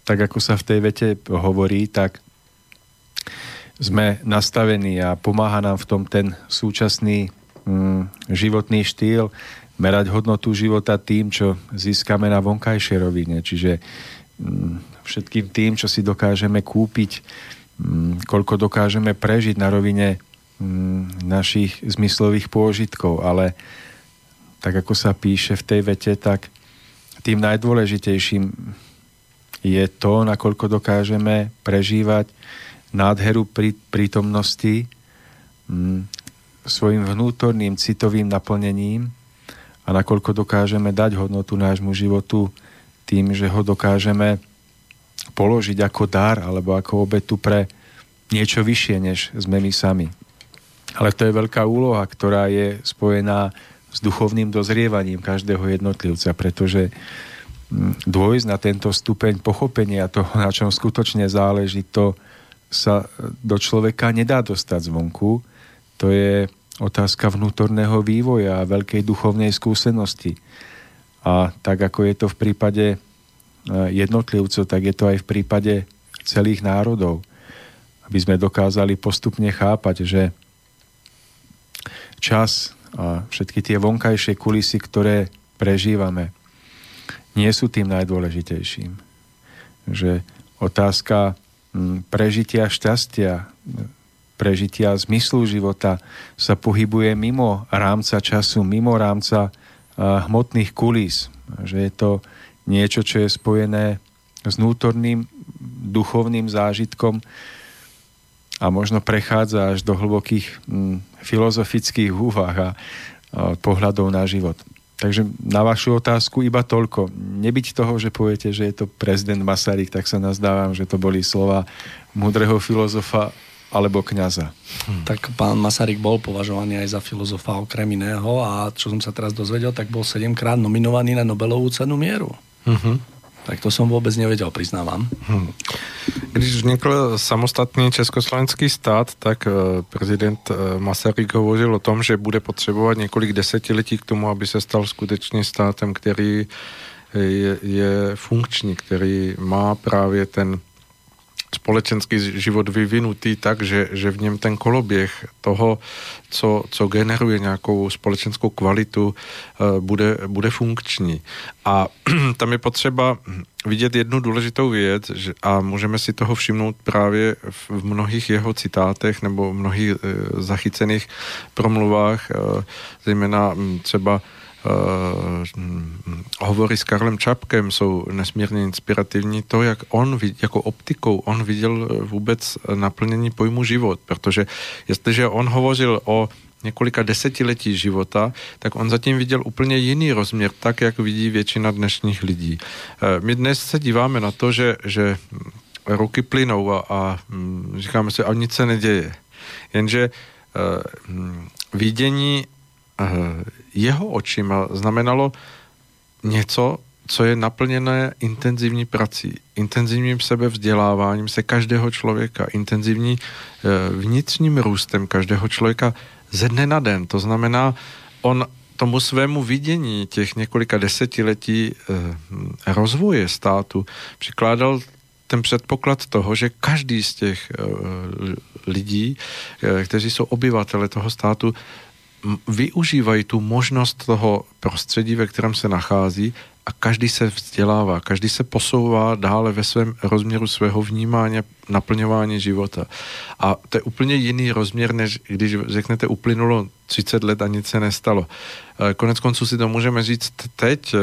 tak ako sa v tej vete hovorí, tak sme nastavení a pomáha nám v tom ten súčasný mm, životný štýl, merať hodnotu života tým, čo získame na vonkajšej rovine. Čiže mm, všetkým tým, čo si dokážeme kúpiť, mm, koľko dokážeme prežiť na rovine mm, našich zmyslových pôžitkov. Ale tak ako sa píše v tej vete, tak tým najdôležitejším je to, nakoľko dokážeme prežívať nádheru prí, prítomnosti mm, svojim vnútorným citovým naplnením a nakoľko dokážeme dať hodnotu nášmu životu tým, že ho dokážeme položiť ako dar alebo ako obetu pre niečo vyššie, než sme my sami. Ale to je veľká úloha, ktorá je spojená s duchovným dozrievaním každého jednotlivca, pretože dôjsť na tento stupeň pochopenia toho, na čom skutočne záleží, to sa do človeka nedá dostať zvonku. To je otázka vnútorného vývoja a veľkej duchovnej skúsenosti. A tak ako je to v prípade e, jednotlivcov, tak je to aj v prípade celých národov. Aby sme dokázali postupne chápať, že čas a všetky tie vonkajšie kulisy, ktoré prežívame, nie sú tým najdôležitejším. Že otázka prežitia šťastia, prežitia zmyslu života sa pohybuje mimo rámca času, mimo rámca hmotných kulís. Že je to niečo, čo je spojené s vnútorným duchovným zážitkom a možno prechádza až do hlbokých mm, filozofických úvah a, a pohľadov na život. Takže na vašu otázku iba toľko. Nebyť toho, že poviete, že je to prezident Masaryk, tak sa nazdávam, že to boli slova múdreho filozofa alebo kňaza. Hm. Tak pán Masaryk bol považovaný aj za filozofa okrem iného a čo som sa teraz dozvedel, tak bol sedemkrát nominovaný na Nobelovú cenu mieru. Uh-huh. Tak to som vůbec nevěděl, přiznávám. Hmm. Když vznikl samostatný československý stát, tak eh, prezident eh, Masaryk hovořil o tom, že bude potřebovat několik desetiletí k tomu, aby se stal skutečně státem, který je, je funkční, který má právě ten společenský život vyvinutý tak, že, že v něm ten koloběh toho, co, co generuje nějakou společenskou kvalitu, eh, bude, bude funkční. A tam je potřeba vidět jednu důležitou věc a můžeme si toho všimnout právě v, mnohých jeho citátech nebo v mnohých e, zachycených promluvách, e, zejména třeba uh, hovory s Karlem Čapkem jsou nesmírně inspirativní. To, jak on jako optikou, on viděl eh, vůbec naplnění pojmu život, protože jestliže on hovořil o několika desetiletí života, tak on zatím viděl úplně jiný rozměr, tak, jak vidí většina dnešních lidí. Eh, my dnes se díváme na to, že, že ruky plynou a, a hm, říkáme si, a nic se neděje. Jenže uh, vidění jeho očima znamenalo něco, co je naplněné intenzivní prací, intenzivním sebevzděláváním se každého člověka, intenzivní eh, vnitřním růstem každého člověka ze dne na den. To znamená, on tomu svému vidění těch několika desetiletí eh, rozvoje státu přikládal ten předpoklad toho, že každý z těch eh, lidí, eh, kteří jsou obyvatele toho státu, využívají tu možnost toho prostředí, ve kterém se nachází a každý se vzdělává, každý se posouvá dále ve svém rozměru svého vnímání, naplňování života. A to je úplně jiný rozměr, než když řeknete uplynulo 30 let a nic se nestalo. Eh, Konec konců si to můžeme říct teď, eh,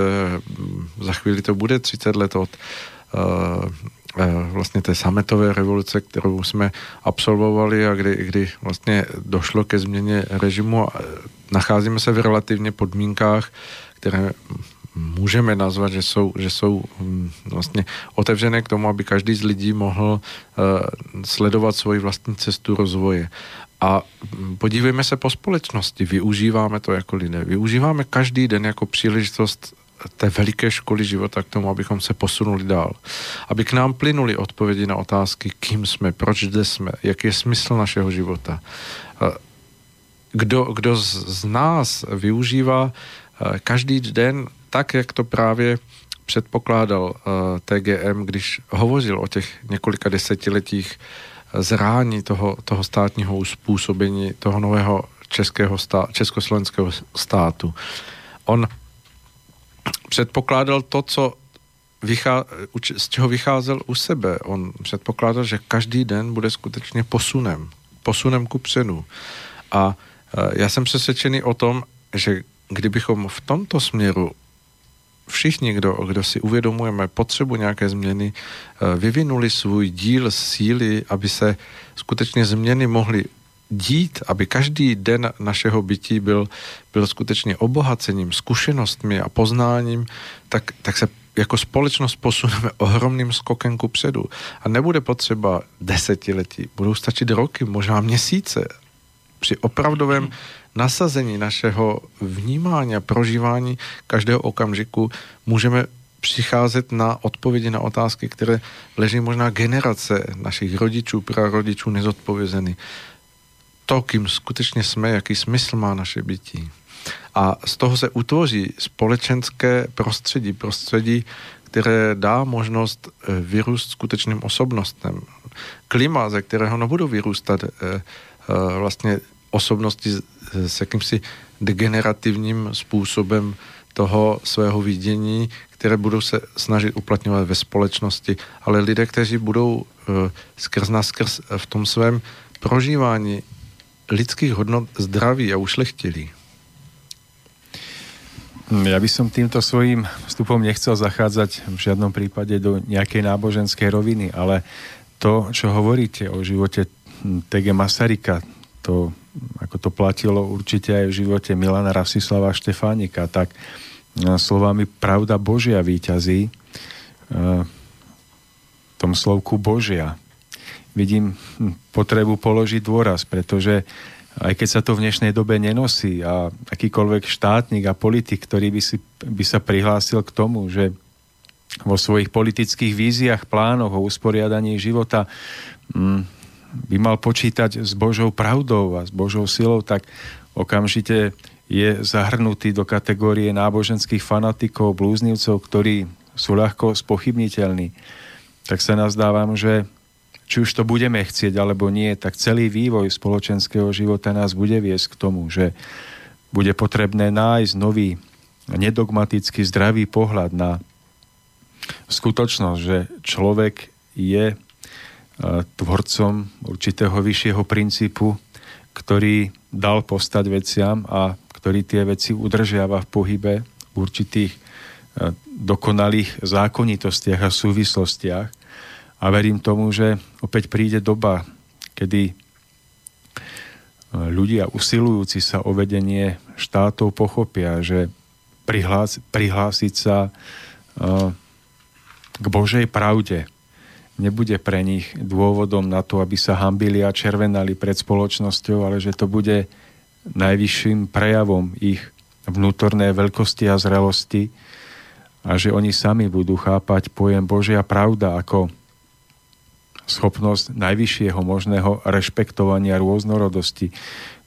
za chvíli to bude 30 let od eh, vlastně té sametové revoluce, kterou jsme absolvovali a kdy, kdy vlastně došlo ke změně režimu eh, nacházíme se v relativně podmínkách, které můžeme nazvat, že jsou, že jsou hm, vlastně otevřené k tomu, aby každý z lidí mohl uh, sledovat svoji vlastní cestu rozvoje. A hm, podívejme se po společnosti, využíváme to jako lidé, využíváme každý den jako příležitost té veliké školy života k tomu, abychom se posunuli dál. Aby k nám plynuli odpovědi na otázky, kým jsme, proč zde jsme, jaký je smysl našeho života. Kdo, kdo z, nás využívá každý den tak, jak to právě předpokládal TGM, když hovořil o těch několika desetiletích zrání toho, toho státního uspůsobení, toho nového českého stá, československého státu. On předpokládal to, co vychá, z čeho vycházel u sebe. On předpokládal, že každý den bude skutečně posunem. Posunem ku předu. A eh, já jsem přesvědčený o tom, že kdybychom v tomto směru všichni, kdo, kdo si uvědomujeme potřebu nějaké změny, eh, vyvinuli svůj díl síly, aby se skutečně změny mohly dít, aby každý den našeho bytí byl, byl skutečně obohacením, zkušenostmi a poznáním, tak, tak se jako společnost posuneme ohromným skokem ku předu. A nebude potřeba desetiletí, budou stačit roky, možná měsíce. Při opravdovém nasazení našeho vnímání a prožívání každého okamžiku můžeme přicházet na odpovědi na otázky, které leží možná generace našich rodičů, prarodičů nezodpovězeny. To, kým skutečně jsme, jaký smysl má naše bytí. A z toho se utvoří společenské prostředí, prostředí, které dá možnost eh, vyrůst skutečným osobnostem. Klima, ze kterého nebudou vyrůstat eh, eh, vlastně osobnosti s- jakýmsi degenerativním způsobem toho svého vidění, které budou se snažit uplatňovat ve společnosti, ale lidé, kteří budou skrz skrz v tom svém prožívání lidských hodnot zdraví a ušlechtilí. Hm, Ja by som týmto svojím vstupom nechcel zachádzať v žiadnom prípade do nejakej náboženskej roviny, ale to, čo hovoríte o živote TG Masaryka, to, ako to platilo určite aj v živote Milana Rasislava Štefánika, tak eh, slovami pravda Božia výťazí, eh, v tom slovku Božia vidím potrebu položiť dôraz, pretože aj keď sa to v dnešnej dobe nenosí a akýkoľvek štátnik a politik, ktorý by, si, by sa prihlásil k tomu, že vo svojich politických víziách, plánoch o usporiadaní života mm, by mal počítať s Božou pravdou a s Božou silou, tak okamžite je zahrnutý do kategórie náboženských fanatikov, blúznivcov, ktorí sú ľahko spochybniteľní. Tak sa nazdávam, že či už to budeme chcieť alebo nie, tak celý vývoj spoločenského života nás bude viesť k tomu, že bude potrebné nájsť nový nedogmatický zdravý pohľad na skutočnosť, že človek je e, tvorcom určitého vyššieho princípu, ktorý dal postať veciam a ktorý tie veci udržiava v pohybe v určitých e, dokonalých zákonitostiach a súvislostiach. A verím tomu, že opäť príde doba, kedy e, ľudia usilujúci sa o vedenie štátov pochopia, že prihlás, prihlásiť sa uh, k Božej pravde nebude pre nich dôvodom na to, aby sa hambili a červenali pred spoločnosťou, ale že to bude najvyšším prejavom ich vnútornej veľkosti a zrelosti a že oni sami budú chápať pojem Božia pravda ako schopnosť najvyššieho možného rešpektovania rôznorodosti,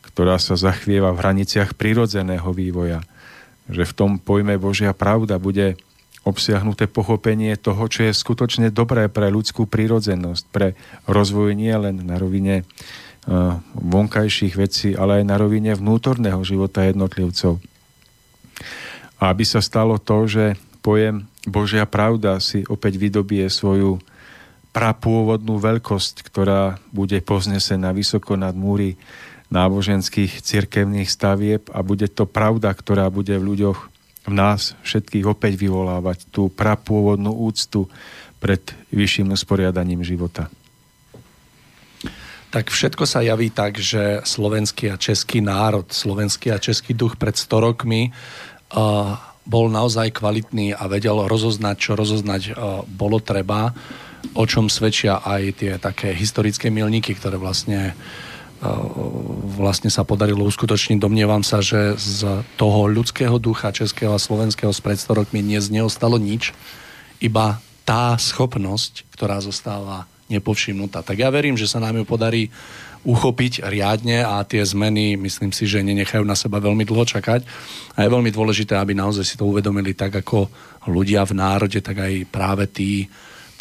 ktorá sa zachvieva v hraniciach prirodzeného vývoja. že v tom pojme Božia pravda bude obsiahnuté pochopenie toho, čo je skutočne dobré pre ľudskú prírodzenosť, pre rozvoj nie len na rovine vonkajších vecí, ale aj na rovine vnútorného života jednotlivcov. A aby sa stalo to, že pojem Božia pravda si opäť vydobie svoju prapôvodnú veľkosť, ktorá bude poznesená vysoko nad múry náboženských cirkevných stavieb a bude to pravda, ktorá bude v ľuďoch, v nás všetkých opäť vyvolávať tú prapôvodnú úctu pred vyšším usporiadaním života. Tak všetko sa javí tak, že slovenský a český národ, slovenský a český duch pred 100 rokmi uh, bol naozaj kvalitný a vedel rozoznať, čo rozoznať uh, bolo treba, o čom svedčia aj tie také historické milníky, ktoré vlastne vlastne sa podarilo uskutočniť. Domnievam sa, že z toho ľudského ducha českého a slovenského s pred 100 rokmi dnes neostalo nič, iba tá schopnosť, ktorá zostáva nepovšimnutá. Tak ja verím, že sa nám ju podarí uchopiť riadne a tie zmeny, myslím si, že nenechajú na seba veľmi dlho čakať. A je veľmi dôležité, aby naozaj si to uvedomili tak ako ľudia v národe, tak aj práve tí,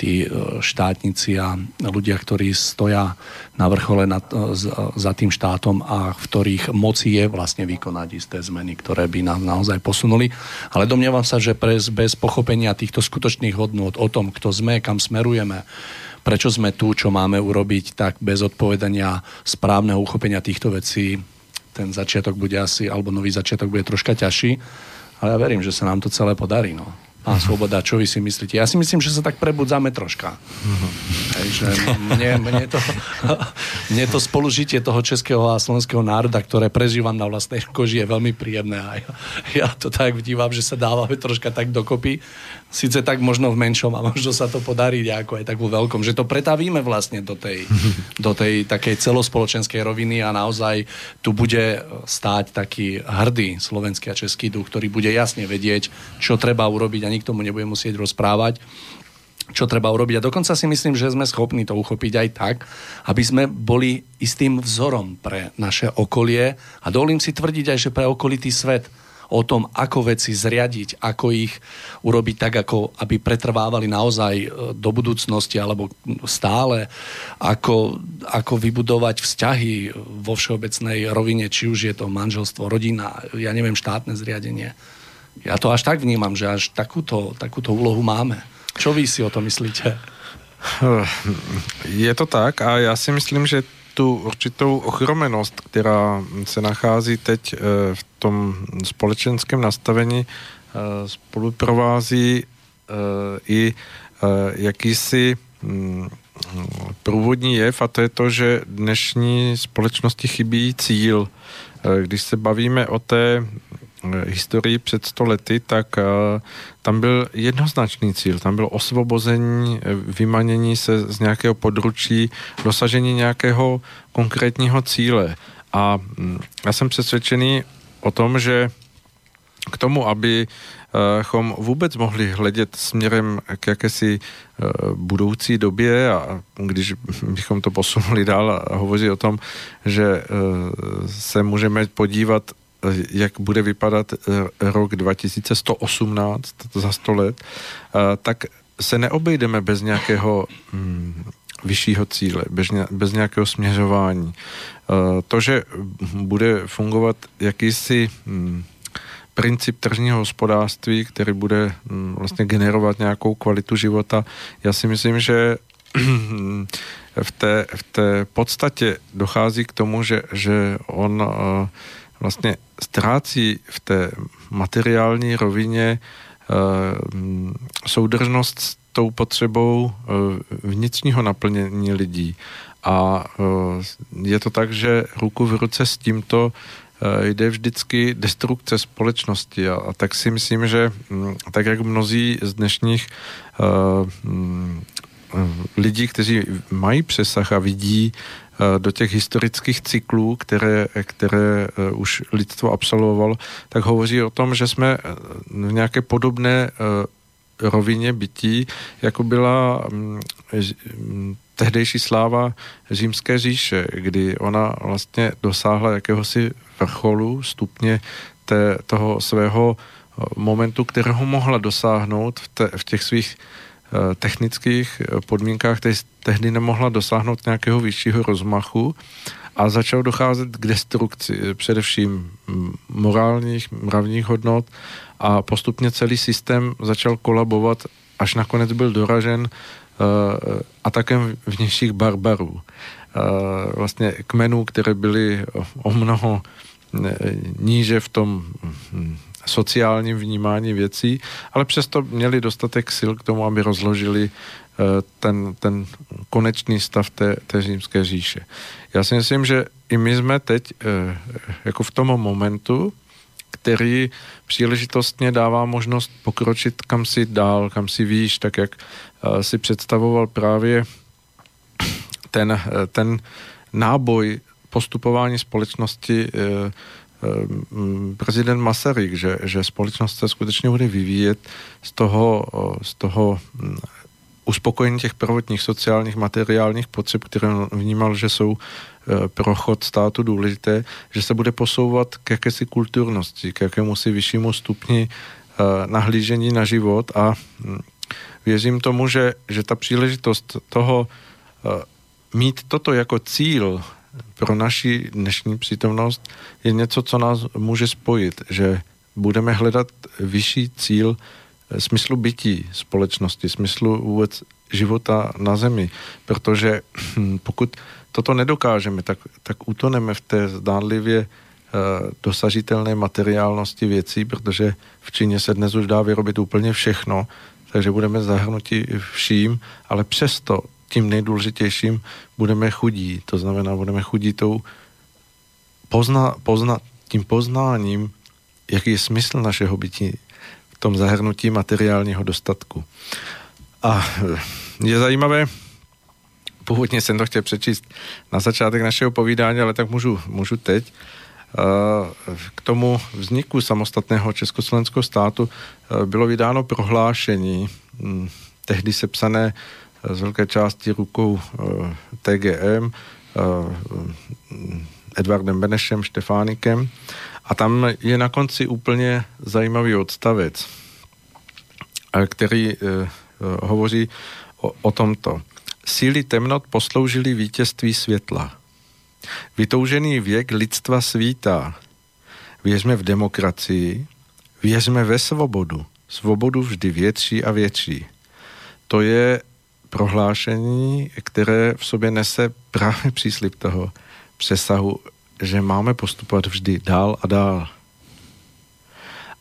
tí e, štátnici a ľudia, ktorí stoja na vrchole nad, e, za tým štátom a v ktorých moci je vlastne vykonať isté zmeny, ktoré by nám naozaj posunuli. Ale domnievam sa, že bez, bez pochopenia týchto skutočných hodnôt o tom, kto sme, kam smerujeme, prečo sme tu, čo máme urobiť, tak bez odpovedania správneho uchopenia týchto vecí ten začiatok bude asi, alebo nový začiatok bude troška ťažší, ale ja verím, že sa nám to celé podarí. No. Pán Svoboda, čo vy si myslíte? Ja si myslím, že sa tak prebudzame troška. Hej, že mne, mne, to, mne to spolužitie toho českého a slovenského národa, ktoré prežívam na vlastnej koži, je veľmi príjemné. A ja, ja to tak vnímam, že sa dávame troška tak dokopy. Sice tak možno v menšom a možno sa to podarí nejako aj tak vo veľkom, že to pretavíme vlastne do tej, do tej takej celospoločenskej roviny a naozaj tu bude stáť taký hrdý slovenský a český duch, ktorý bude jasne vedieť, čo treba urobiť a nikto mu nebude musieť rozprávať čo treba urobiť. A dokonca si myslím, že sme schopní to uchopiť aj tak, aby sme boli istým vzorom pre naše okolie a dovolím si tvrdiť aj, že pre okolitý svet o tom, ako veci zriadiť, ako ich urobiť tak, ako aby pretrvávali naozaj e, do budúcnosti alebo stále, ako, ako vybudovať vzťahy vo všeobecnej rovine, či už je to manželstvo, rodina, ja neviem, štátne zriadenie. Ja to až tak vnímam, že až takúto, takúto úlohu máme. Čo vy si o to myslíte? Je to tak a já si myslím, že tu určitou ochromenost, která se nachází teď eh, v tom společenském nastavení, eh, spoluprovází eh, i jakýsi hm, průvodní jev a to je to, že dnešní společnosti chybí cíl. Když se bavíme o té historii před 100 lety, tak tam byl jednoznačný cíl. Tam bylo osvobození, vymanění se z nějakého područí, dosažení nějakého konkrétního cíle. A mm, já jsem přesvědčený o tom, že k tomu, aby chom vůbec mohli hledět směrem k jakési budoucí době a když bychom to posunuli dál a hovoří o tom, že se můžeme podívat jak bude vypadat eh, rok 2118 za 100 let, eh, tak se neobejdeme bez nějakého mm, vyššího cíle, bez, nějakého směřování. Eh, to, že bude fungovat jakýsi mm, princip tržního hospodářství, který bude mm, vlastně generovat nějakou kvalitu života, já si myslím, že v té, v té podstatě dochází k tomu, že, že on vlastně ztrácí v té materiální rovině eh, soudržnost s tou potřebou eh, vnitřního naplnění lidí. A eh, je to tak, že ruku v ruce s tímto jde vždycky destrukce společnosti a, a tak si myslím, že hm, tak jak mnozí z dnešních uh, lidí, kteří mají přesah a vidí do těch historických cyklů, které, které eh, už lidstvo absolvovalo, tak hovoří o tom, že jsme eh, v nějaké podobné rovině bytí, jako byla mm, mm, tehdejší sláva římské říše, kdy ona vlastně dosáhla jakéhosi vrcholu, stupně té, toho svého eh, momentu, kterého mohla dosáhnout v, te, v těch svých eh, technických podmínkách, te, tehdy nemohla dosáhnout nějakého vyššího rozmachu a začalo docházet k destrukci především morálních, mravních hodnot a postupně celý systém začal kolabovat, až nakonec byl doražen atakem vnějších barbarů. Vlastně kmenů, které byly o mnoho níže v tom hm, sociálním vnímání věcí, ale přesto měli dostatek sil k tomu, aby rozložili eh, ten, ten konečný stav té, té římské říše. Já si myslím, že i my jsme teď eh, jako v tom momentu, který příležitostně dává možnost pokročit kam si dál, kam si výš, tak jak eh, si představoval právě ten, ten náboj postupování společnosti prezident Masaryk, že, že společnost se skutečně bude vyvíjet z toho, z toho hm, uspokojení těch prvotních sociálních, materiálních potřeb, které vnímal, že jsou e, pro chod státu důležité, že se bude posouvat k jakési kulturnosti, k jakému si vyššímu stupni e, nahlížení na život a hm, věřím tomu, že, že ta příležitost toho mít toto jako cíl pro naši dnešní přítomnost je něco, co nás může spojit, že budeme hledat vyšší cíl eh, smyslu bytí společnosti, smyslu vůbec života na zemi, protože hm, pokud toto nedokážeme, tak, tak utoneme v té zdánlivě uh, dosažitelné materiálnosti věcí, protože v Číně se dnes už dá vyrobit úplně všechno, takže budeme zahrnuti vším, ale přesto tím nejdůležitějším budeme chudí. To znamená, budeme chudí tou pozna, pozna, tím poznáním, jaký je smysl našeho bytí v tom zahrnutí materiálního dostatku. A je zajímavé, původně jsem to chtěl přečíst na začátek našeho povídání, ale tak můžu, můžu teď. K tomu vzniku samostatného československého státu bylo vydáno prohlášení, hm, tehdy sepsané z velké části rukou eh, TGM, eh, Edvardem Benešem, Štefánikem. A tam je na konci úplně zajímavý odstavec, eh, který hovoří o, o tomto. Síly temnot posloužily vítězství světla. Vytoužený věk lidstva svítá. Věřme v demokracii, věřme ve svobodu. Svobodu vždy větší a větší. To je prohlášení, které v sobě nese právě příslip toho přesahu, že máme postupovat vždy dál a dál.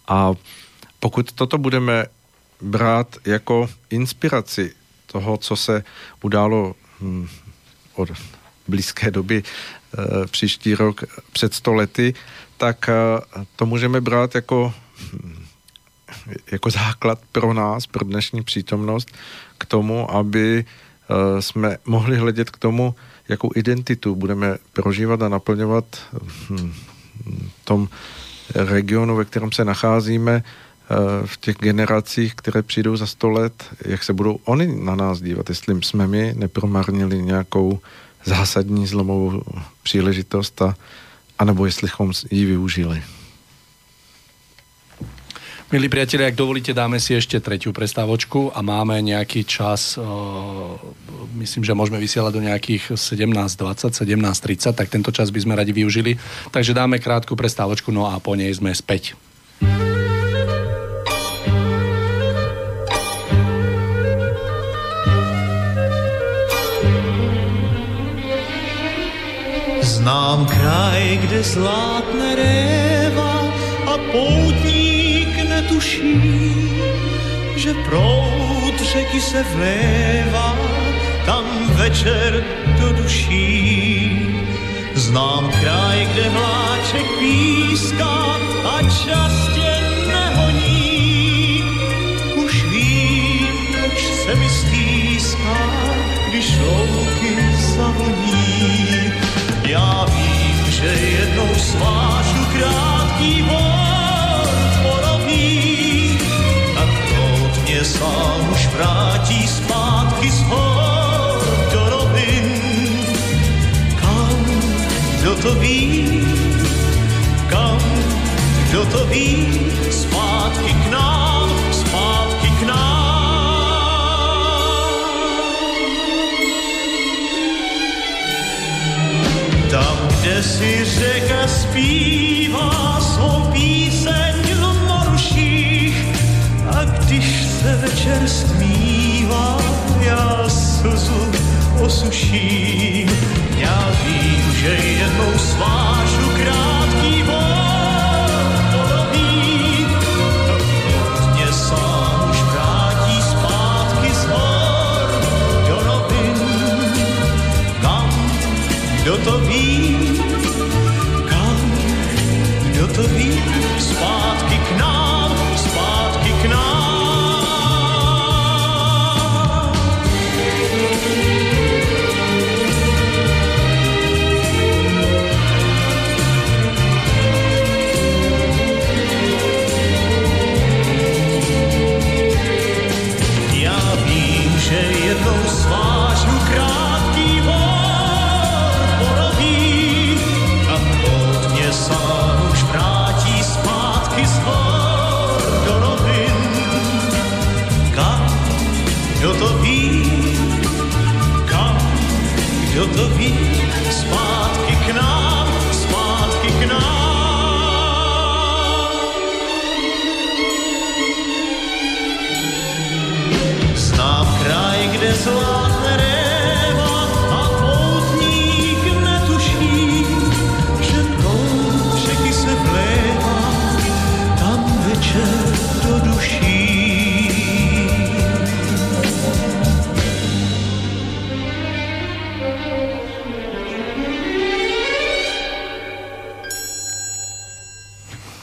A pokud toto budeme brát jako inspiraci toho, co se událo hm, od blízké doby e, příští rok před stolety, tak e, to můžeme brát jako, hm, jako základ pro nás, pro dnešní přítomnost, k tomu, aby uh, jsme mohli hledět k tomu, jakou identitu budeme prožívat a naplňovat hm, v tom regionu, ve kterém se nacházíme, uh, v těch generacích, které přijdou za sto let, jak se budou oni na nás dívat, jestli jsme my nepromarnili nějakou zásadní zlomovou příležitost a, anebo jestli jsme ji využili. Milí priatelia, ak dovolíte, dáme si ešte tretiu prestávočku a máme nejaký čas, myslím, že môžeme vysielať do nejakých 17.20, 17.30, tak tento čas by sme radi využili. Takže dáme krátku prestávočku, no a po nej sme späť. Znám kraj, kde zlátne réva netuší, že proud řeky se vlévá, tam večer do duší. Znám kraj, kde vláček píská a čas tě nehoní. Už vím, proč se mi stýská, když louky zavoní. Já vím, že jednou svážu krátký boj, sám už vrátí zpátky z hor do rovin. Kam, kdo to ví, kam, kdo to ví, zpátky k nám, zpátky k nám. Tam, kde si řeka zpívá svou píseň se večer stmívá, já slzu osuším. Já vím, že jednou svážu krátký vod podobí, mě sám už vrátí zpátky z hor do. Kam, kdo to ví, kam, kdo to ví, zpátky kdo to ví, zpátky k nám, zpátky k nám. Znám kraj, kde zvládne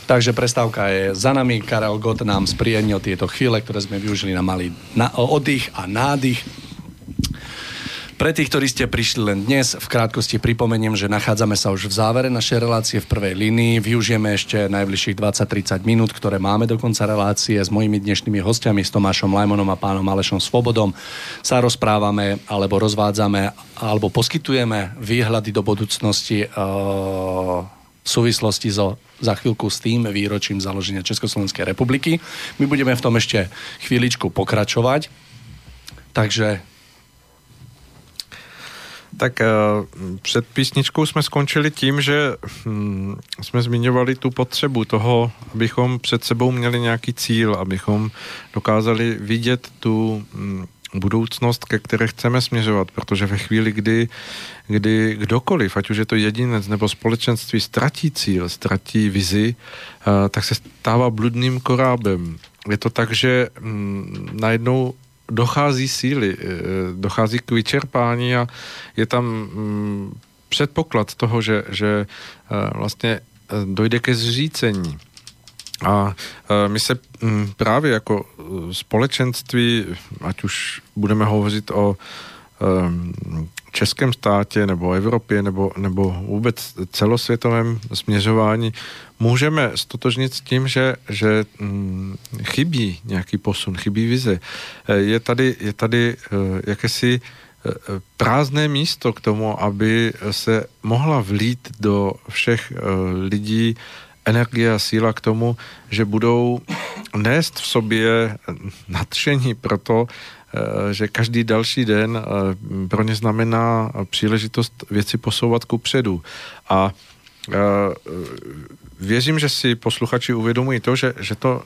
Takže prestávka je za nami. Karel Gott nám spríjemnil tieto chvíle, ktoré sme využili na malý na, oddych a nádych. Pre tých, ktorí ste prišli len dnes, v krátkosti pripomeniem, že nachádzame sa už v závere našej relácie v prvej línii. Využijeme ešte najbližších 20-30 minút, ktoré máme do konca relácie s mojimi dnešnými hostiami, s Tomášom Lajmonom a pánom Alešom Svobodom. Sa rozprávame, alebo rozvádzame, alebo poskytujeme výhľady do budúcnosti uh, v súvislosti so, za chvíľku s tým výročím založenia Československej republiky. My budeme v tom ešte chvíličku pokračovať. Takže Tak eh, před písničkou jsme skončili tím, že hm, jsme zmiňovali tu potřebu toho, abychom před sebou měli nějaký cíl, abychom dokázali vidět tu hm, budoucnost, ke které chceme směřovat, protože ve chvíli, kdy, kdy kdokoliv, ať už je to jedinec nebo společenství, ztratí cíl, ztratí vizi, eh, tak se stává bludným korábem. Je to tak, že hm, najednou dochází síly, eh, dochází k vyčerpání a je tam mm, předpoklad toho, že, že eh, vlastně dojde ke zřícení. A my se mm, právě jako společenství, ať už budeme hovořit o českém státě nebo Evropě nebo, nebo vůbec celosvětovém směřování můžeme stotožnit s tím, že, že mm, chybí nějaký posun, chybí vize. Je tady, je tady jakési prázdné místo k tomu, aby se mohla vlít do všech lidí energie a síla k tomu, že budou nést v sobě nadšení pro to, že každý další den pro ně znamená příležitost věci posouvat ku předu. A věřím, že si posluchači uvědomují to, že, že, to,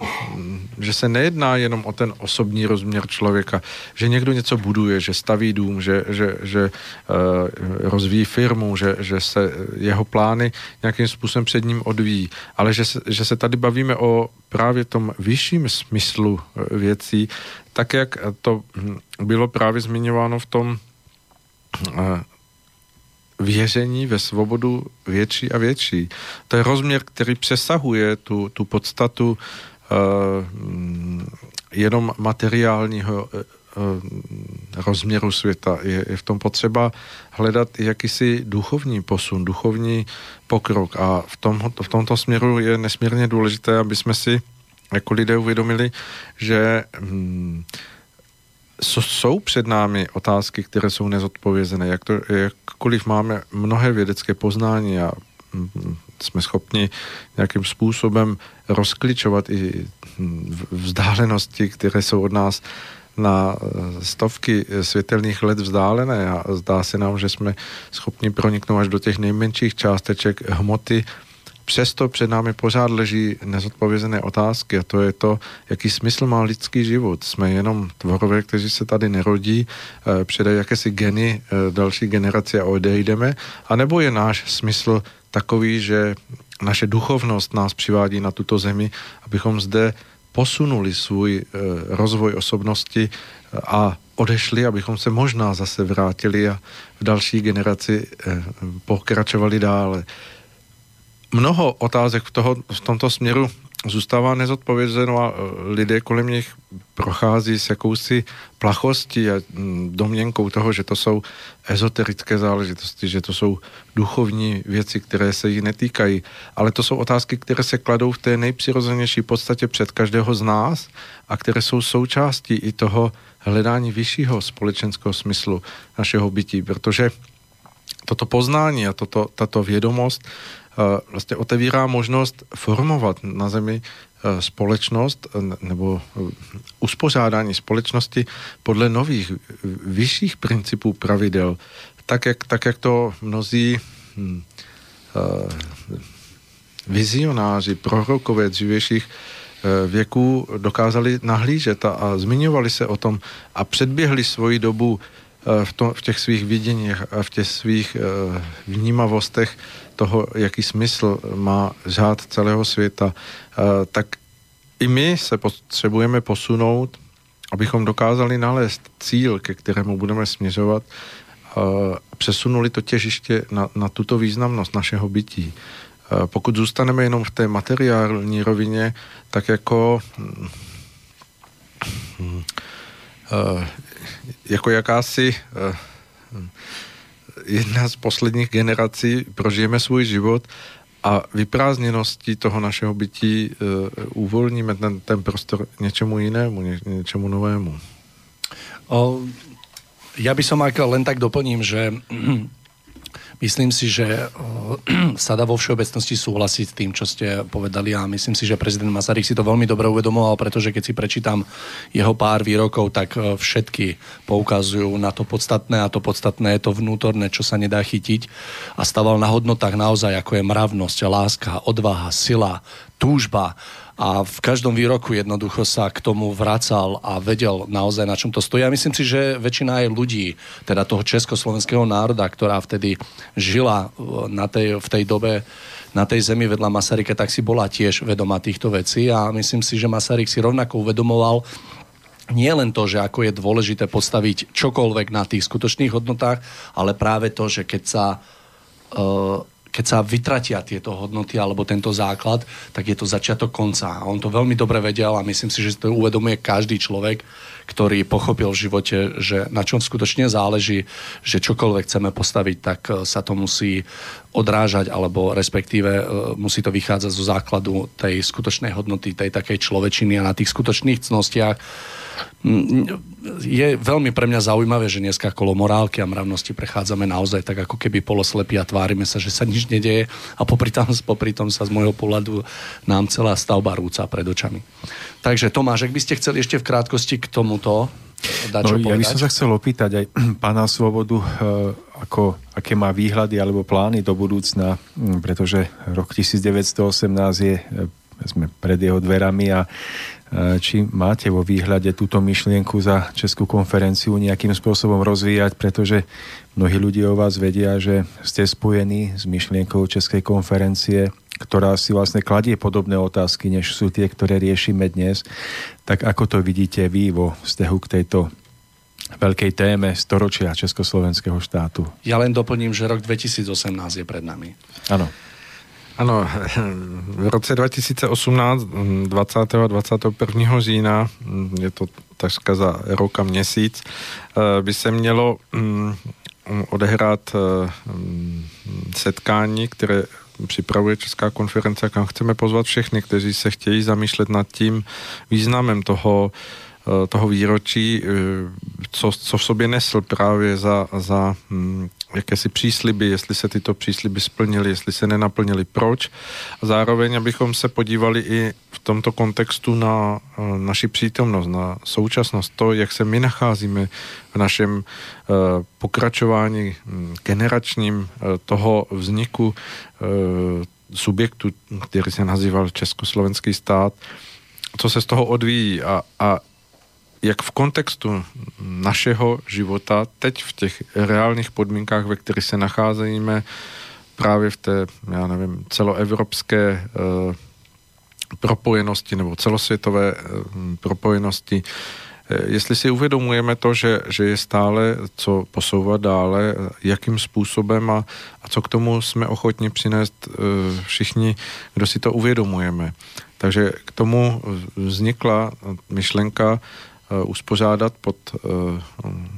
že se nejedná jenom o ten osobní rozměr člověka, že někdo něco buduje, že staví dům, že, že, že uh, rozvíjí firmu, že, že se jeho plány nějakým způsobem před ním odvíjí, ale že že se tady bavíme o právě tom vyšším smyslu věcí, tak jak to bylo právě zmiňováno v tom uh, věření ve svobodu větší a větší. To je rozměr, který přesahuje tu, tu podstatu uh, jenom materiálního uh, rozměru světa. Je, je v tom potřeba hledat jakýsi duchovní posun, duchovní pokrok a v, tom, v tomto směru je nesmírně důležité, aby jsme si jako lidé uvědomili, že um, jsou před námi otázky, které jsou nezodpovězené. Jak to, jakkoliv máme mnohé vědecké poznání a jsme schopni nějakým způsobem rozkličovat i hm, vzdálenosti, které jsou od nás na eh, stovky světelných let vzdálené a zdá se nám, že jsme schopni proniknout až do těch nejmenších částeček hmoty. Přesto před námi pořád leží nezodpovězené otázky a to je to, jaký smysl má lidský život. Jsme jenom tvorové, kteří se tady nerodí, eh, předají jakési geny eh, další generaci a odejdeme, anebo je náš smysl takový, že naše duchovnost nás přivádí na tuto zemi, abychom zde posunuli svůj e, rozvoj osobnosti a odešli, abychom se možná zase vrátili a v další generaci pokračovali dále. Mnoho otázek v, toho, v tomto směru zůstává nezodpovězeno a e, lidé kolem nich prochází s jakousi plachostí a mm, domněnkou toho, že to jsou ezoterické záležitosti, že to jsou duchovní věci, které se jí netýkají. Ale to jsou otázky, které se kladou v té nejpřirozenější podstatě před každého z nás a které jsou součástí i toho hledání vyššího společenského smyslu našeho bytí, protože toto poznání a toto, tato vědomost vlastně otevírá možnost formovat na zemi eh, společnost nebo eh, uspořádání společnosti podle nových, vyšších principů pravidel, tak jak, tak jak to mnozí hm, vizionáři, prorokové dřívějších věků dokázali nahlížet a, a zmiňovali se o tom a předběhli svoji dobu v, to, v těch svých viděních a v těch svých vnímavostech toho, jaký smysl má řád celého světa, eh, tak i my se potřebujeme posunout, abychom dokázali nalézt cíl, ke kterému budeme směřovat, eh, přesunuli to těžiště na, na tuto významnost našeho bytí. Eh, pokud zůstaneme jenom v té materiální rovině, tak jako jako jakási jedna z posledních generací prožijeme svůj život a vyprázdněnosti toho našeho bytí uh, uvolníme ten, ten prostor něčemu jinému, ně, něčemu novému. O, ja by som ak len tak doplním, že Myslím si, že sa dá vo všeobecnosti súhlasiť s tým, čo ste povedali a myslím si, že prezident Masaryk si to veľmi dobre uvedomoval, pretože keď si prečítam jeho pár výrokov, tak e, všetky poukazujú na to podstatné a to podstatné je to vnútorné, čo sa nedá chytiť. A staval na hodnotách naozaj ako je mravnosť, láska, odvaha, sila, túžba, a v každom výroku jednoducho sa k tomu vracal a vedel naozaj, na čom to stojí. A myslím si, že väčšina aj ľudí, teda toho československého národa, ktorá vtedy žila uh, na tej, v tej dobe na tej zemi vedľa Masaryka, tak si bola tiež vedomá týchto vecí a myslím si, že Masaryk si rovnako uvedomoval, nie len to, že ako je dôležité postaviť čokoľvek na tých skutočných hodnotách, ale práve to, že keď sa uh, keď sa vytratia tieto hodnoty alebo tento základ, tak je to začiatok konca. A on to veľmi dobre vedel a myslím si, že to uvedomuje každý človek, ktorý pochopil v živote, že na čom skutočne záleží, že čokoľvek chceme postaviť, tak e, sa to musí odrážať, alebo respektíve e, musí to vychádzať zo základu tej skutočnej hodnoty, tej takej človečiny a na tých skutočných cnostiach je veľmi pre mňa zaujímavé, že dneska kolo morálky a mravnosti prechádzame naozaj tak ako keby poloslepí a tvárime sa, že sa nič nedeje a popri tom, popri tom sa z môjho pohľadu nám celá stavba rúca pred očami. Takže Tomáš, ak by ste chceli ešte v krátkosti k tomuto dať no, Ja by som sa chcel opýtať aj pána Svobodu, e, ako, aké má výhľady alebo plány do budúcna, pretože rok 1918 je e, sme pred jeho dverami a či máte vo výhľade túto myšlienku za Českú konferenciu nejakým spôsobom rozvíjať, pretože mnohí ľudia o vás vedia, že ste spojení s myšlienkou Českej konferencie, ktorá si vlastne kladie podobné otázky, než sú tie, ktoré riešime dnes. Tak ako to vidíte vy vo vzťahu k tejto veľkej téme storočia Československého štátu? Ja len doplním, že rok 2018 je pred nami. Áno. Ano, v roce 2018, 20. a 21. října, je to takřka za rok a měsíc, eh, by se mělo odehrát eh, mm, setkání, které připravuje Česká konference, kam chceme pozvat všechny, kteří se chtějí zamýšlet nad tím významem toho, eh, toho výročí, co, co v sobě nesl právě za, za jakési přísliby, jestli se tyto přísliby splnily, jestli se nenaplnily, proč. A zároveň, abychom se podívali i v tomto kontextu na uh, naši přítomnost, na současnost, to, jak se my nacházíme v našem uh, pokračování um, generačním uh, toho vzniku subjektu, který se nazýval Československý stát, co se z toho odvíjí a, a jak v kontextu našeho života, teď v těch reálných podmínkách, ve kterých se nacházíme, právě v té, já nevím, celoevropské e, propojenosti nebo celosvětové e, propojenosti, e, jestli si uvědomujeme to, že, že je stále co posouvat dále, jakým způsobem a, a co k tomu jsme ochotni přinést všichni, kdo si to uvědomujeme. Takže k tomu vznikla myšlenka Eh, uspořádat pod eh,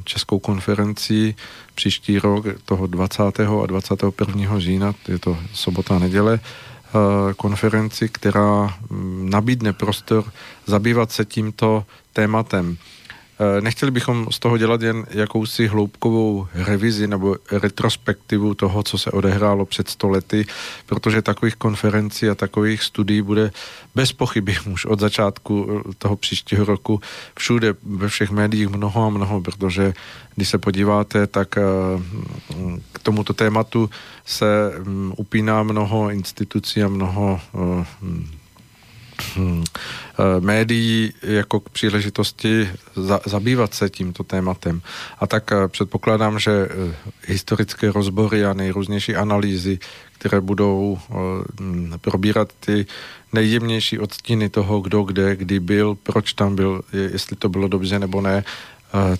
Českou konferencí příští rok toho 20. a 21. října, je to sobota neděle, eh, konferenci, která mm, nabídne prostor zabývat se tímto tématem. Eh, nechtěli bychom z toho dělat jen jakousi hloubkovou revizi nebo retrospektivu toho, co se odehrálo před stolety, protože takových konferencí a takových studií bude bez pochyby už od začátku eh, toho příštího roku všude ve všech médiích mnoho a mnoho, protože když se podíváte, tak eh, k tomuto tématu se mm, upíná mnoho institucí a mnoho médií jako k příležitosti za, zabývat se tímto tématem. A tak eh, předpokládám, že eh, historické rozbory a nejrůznější analýzy, které budou hm, probírat ty nejjemnější odstíny toho, kdo kde, kdy byl, proč tam byl, jestli to bylo dobře nebo ne,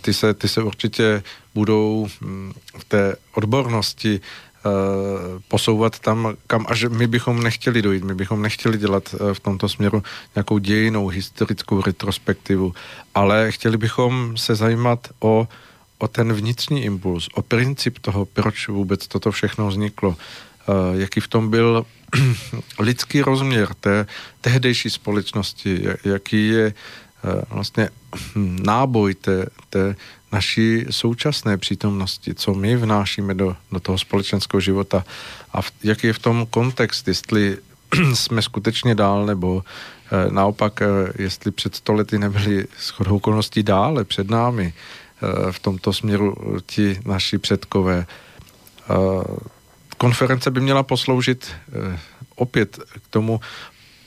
ty se, ty se určitě budou hm, v té odbornosti posouvat tam, kam až my bychom nechtěli dojít. My bychom nechtěli dělat eh, v tomto směru nějakou dějinou, historickou retrospektivu, ale chtěli bychom se zajímat o, o ten vnitřní impuls, o princip toho, proč vůbec toto všechno vzniklo, eh, jaký v tom byl lidský rozměr té tehdejší společnosti, jaký je vlastně náboj té, té naší současné přítomnosti, co my vnášíme do, do toho společenského života a v, jaký je v tom kontext, jestli jsme skutečně dál, nebo e, naopak, e, jestli před stolety nebyli shodou okolností dále před námi e, v tomto směru ti naši předkové. Konference by měla posloužit opět k tomu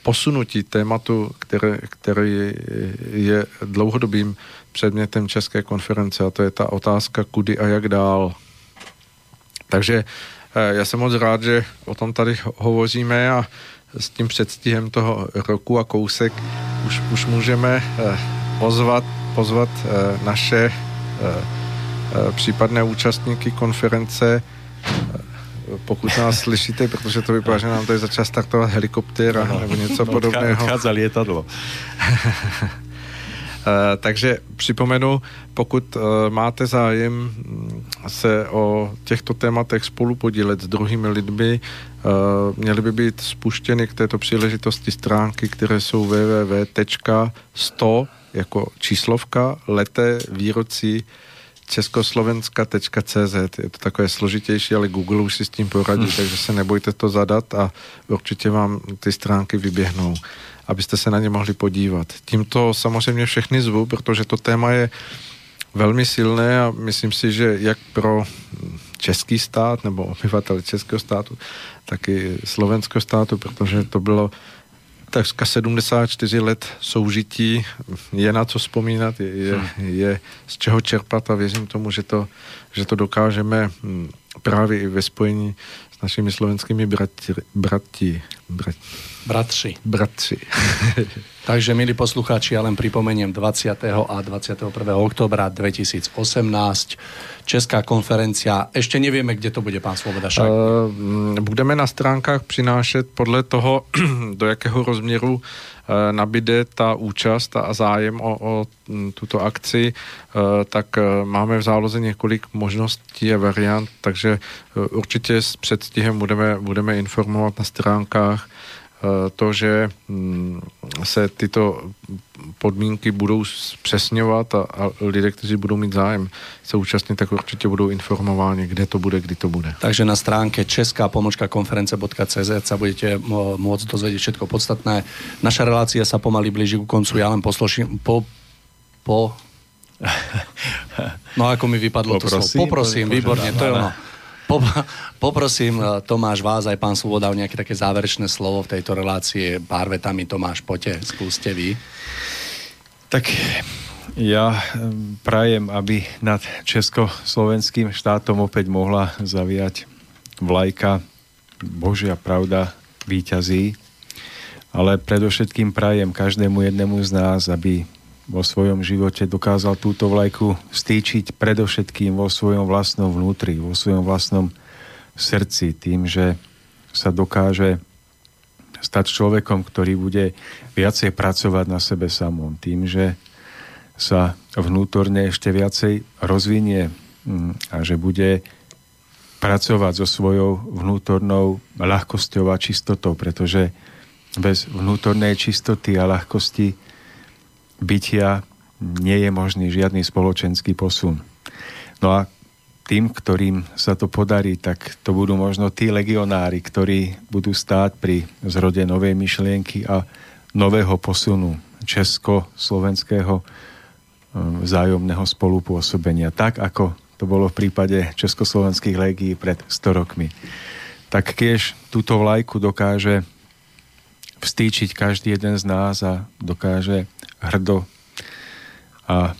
posunutí tématu, které, který je dlouhodobým předmětem České konference a to je ta otázka, kudy a jak dál. Takže eh, já jsem moc rád, že o tom tady hovoříme a s tím předstihem toho roku a kousek už, už můžeme eh, pozvat, pozvat eh, naše případné účastníky konference pokud nás slyšíte, protože to vypadá, že nám tady začal startovat helikoptér no, nebo něco no, podobného. Odchádza lietadlo. Eh, takže připomenu, pokud uh, máte zájem mm, se o těchto tématech spolu podílet s druhými lidmi, uh, měly by být spuštěny k této příležitosti stránky, které jsou www.100 jako číslovka leté výrocí československa.cz. Je to takové složitější, ale Google už si s tím poradí, hmm. takže se nebojte to zadat a určitě vám ty stránky vyběhnou, abyste se na ně mohli podívat. Tímto samozřejmě všechny zvu, protože to téma je velmi silné a myslím si, že jak pro český stát nebo obyvatel českého státu, tak i slovenského státu, protože to bylo takřka 74 let soužití, je na co vzpomínat, je, je, je z čeho čerpat a věřím tomu, že to, že to dokážeme hm, právě i ve spojení s našimi slovenskými brati, brati, brati Bratři. Bratři. Takže, milí poslucháči, ja len pripomeniem 20. a 21. oktobra 2018 Česká konferencia. Ešte nevieme, kde to bude, pán Svoboda. Šak. Uh, budeme na stránkách přinášet podle toho, do jakého rozměru uh, nabíde ta účast a zájem o, o tuto akci, uh, tak uh, máme v záloze několik možností a variant, takže určitě s předstihem budeme, budeme informovat na stránkách to, že mm, se tyto podmínky budou zpřesňovat a, a lidé, kteří budou mít zájem se účastnit, tak určitě budou informováni, kde to bude, kdy to bude. Takže na stránke česká pomočka konference.cz sa budete môcť dozvedieť všetko podstatné. Naša relácia sa pomaly blíži ku koncu. Ja len posluším, po, po No ako mi vypadlo Poprosím, to slovo. Poprosím, výborne, to je ono. Poprosím eh, Tomáš vás aj pán Svoboda o nejaké také záverečné slovo v tejto relácii. Pár vetami Tomáš, poďte, skúste vy. Tak ja eh, prajem, aby nad československým štátom opäť mohla zaviať vlajka Božia pravda výťazí, ale predovšetkým prajem každému jednému z nás, aby vo svojom živote dokázal túto vlajku stýčiť predovšetkým vo svojom vlastnom vnútri, vo svojom vlastnom srdci, tým, že sa dokáže stať človekom, ktorý bude viacej pracovať na sebe samom, tým, že sa vnútorne ešte viacej rozvinie mm, a že bude pracovať so svojou vnútornou ľahkosťou a čistotou, pretože bez vnútornej čistoty a ľahkosti bytia nie je možný žiadny spoločenský posun. No a tým, ktorým sa to podarí, tak to budú možno tí legionári, ktorí budú stáť pri zrode novej myšlienky a nového posunu česko-slovenského um, vzájomného spolupôsobenia. Tak, ako to bolo v prípade československých légií pred 100 rokmi. Tak keď túto vlajku dokáže vstýčiť každý jeden z nás a dokáže hrdo a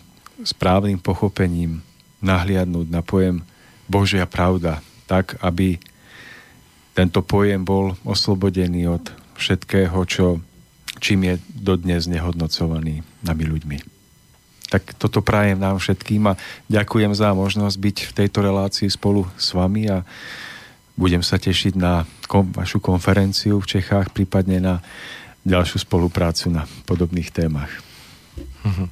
správnym pochopením nahliadnúť na pojem Božia pravda, tak, aby tento pojem bol oslobodený od všetkého, čo, čím je dodnes nehodnocovaný nami ľuďmi. Tak toto prajem nám všetkým a ďakujem za možnosť byť v tejto relácii spolu s vami a budem sa tešiť na kom, vašu konferenciu v Čechách, prípadne na ďalšiu spoluprácu na podobných témach. Mhm.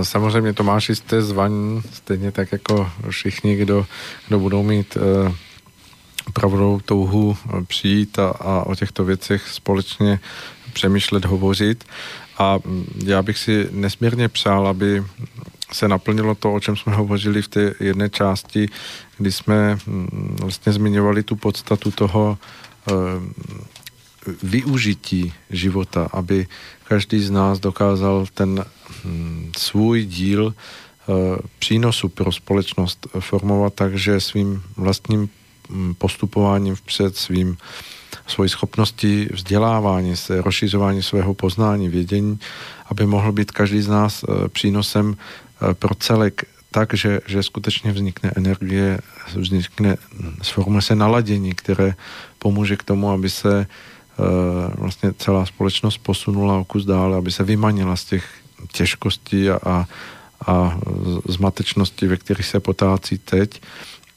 E, samozřejmě Tomáši jste zvaní, stejně tak jako všichni, kdo, kdo budou mít e, pravdou touhu přijít a, a o těchto věcech společně přemýšlet, hovořit. A já bych si nesmírně přál, aby se naplnilo to, o čem jsme hovořili v té jedné části, kdy jsme vlastně zmiňovali tu podstatu toho e, využití života, aby každý z nás dokázal ten hm, svůj díl eh, přínosu pro společnost formovat tak, že svým vlastním hm, postupováním vpřed, svým svoji schopnosti vzdělávání se, rozšiřování svého poznání, vědění, aby mohl být každý z nás eh, přínosem eh, pro celek tak, že, že skutečně vznikne energie, vznikne, hm, sformuje se naladění, které pomůže k tomu, aby se Eh, vlastně celá společnost posunula o kus dále, aby se vymanila z těch těžkostí a, a, a zmatečností, ve kterých se potácí teď,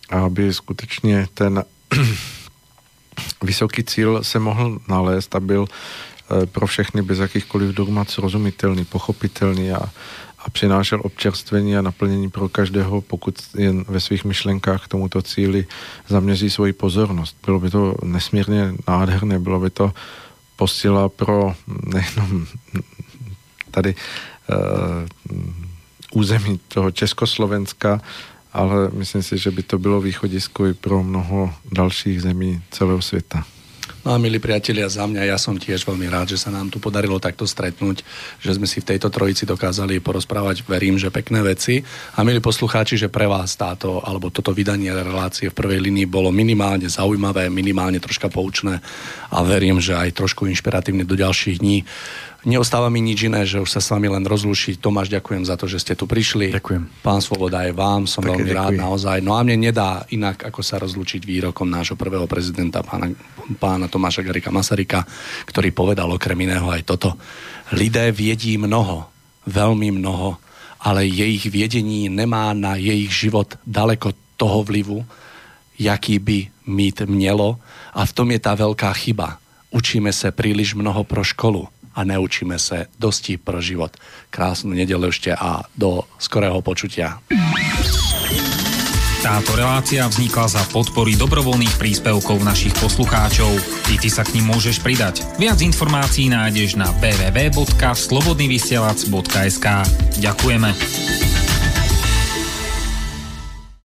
aby skutečně ten vysoký cíl se mohl nalézt a byl eh, pro všechny bez jakýchkoliv dogmat srozumitelný, pochopitelný a, a přinášel občerstvení a naplnění pro každého, pokud jen ve svých myšlenkách k tomuto cíli zaměří svoji pozornost. Bylo by to nesmírně nádherné, bylo by to posila pro nejenom tady uh, území toho Československa, ale myslím si, že by to bylo východisko i pro mnoho dalších zemí celého světa. No a milí priatelia, za mňa ja som tiež veľmi rád, že sa nám tu podarilo takto stretnúť, že sme si v tejto trojici dokázali porozprávať, verím, že pekné veci. A milí poslucháči, že pre vás táto, alebo toto vydanie relácie v prvej linii bolo minimálne zaujímavé, minimálne troška poučné a verím, že aj trošku inšpiratívne do ďalších dní. Neostáva mi nič iné, že už sa s vami len rozlušiť. Tomáš, ďakujem za to, že ste tu prišli. Ďakujem. Pán Svoboda aj vám, som Také veľmi ďakujem. rád naozaj. No a mne nedá inak, ako sa rozlučiť výrokom nášho prvého prezidenta, pána, pána Tomáša Garika Masarika, ktorý povedal okrem iného aj toto. Lidé viedí mnoho, veľmi mnoho, ale jej viedení nemá na jej život daleko toho vlivu, jaký by mít mělo a v tom je tá veľká chyba. Učíme sa príliš mnoho pro školu a neučíme sa dosti pro život. Krásnu nedelu ešte a do skorého počutia. Táto relácia vznikla za podpory dobrovoľných príspevkov našich poslucháčov. I ty sa k ním môžeš pridať. Viac informácií nájdeš na www.slobodnyvysielac.sk Ďakujeme.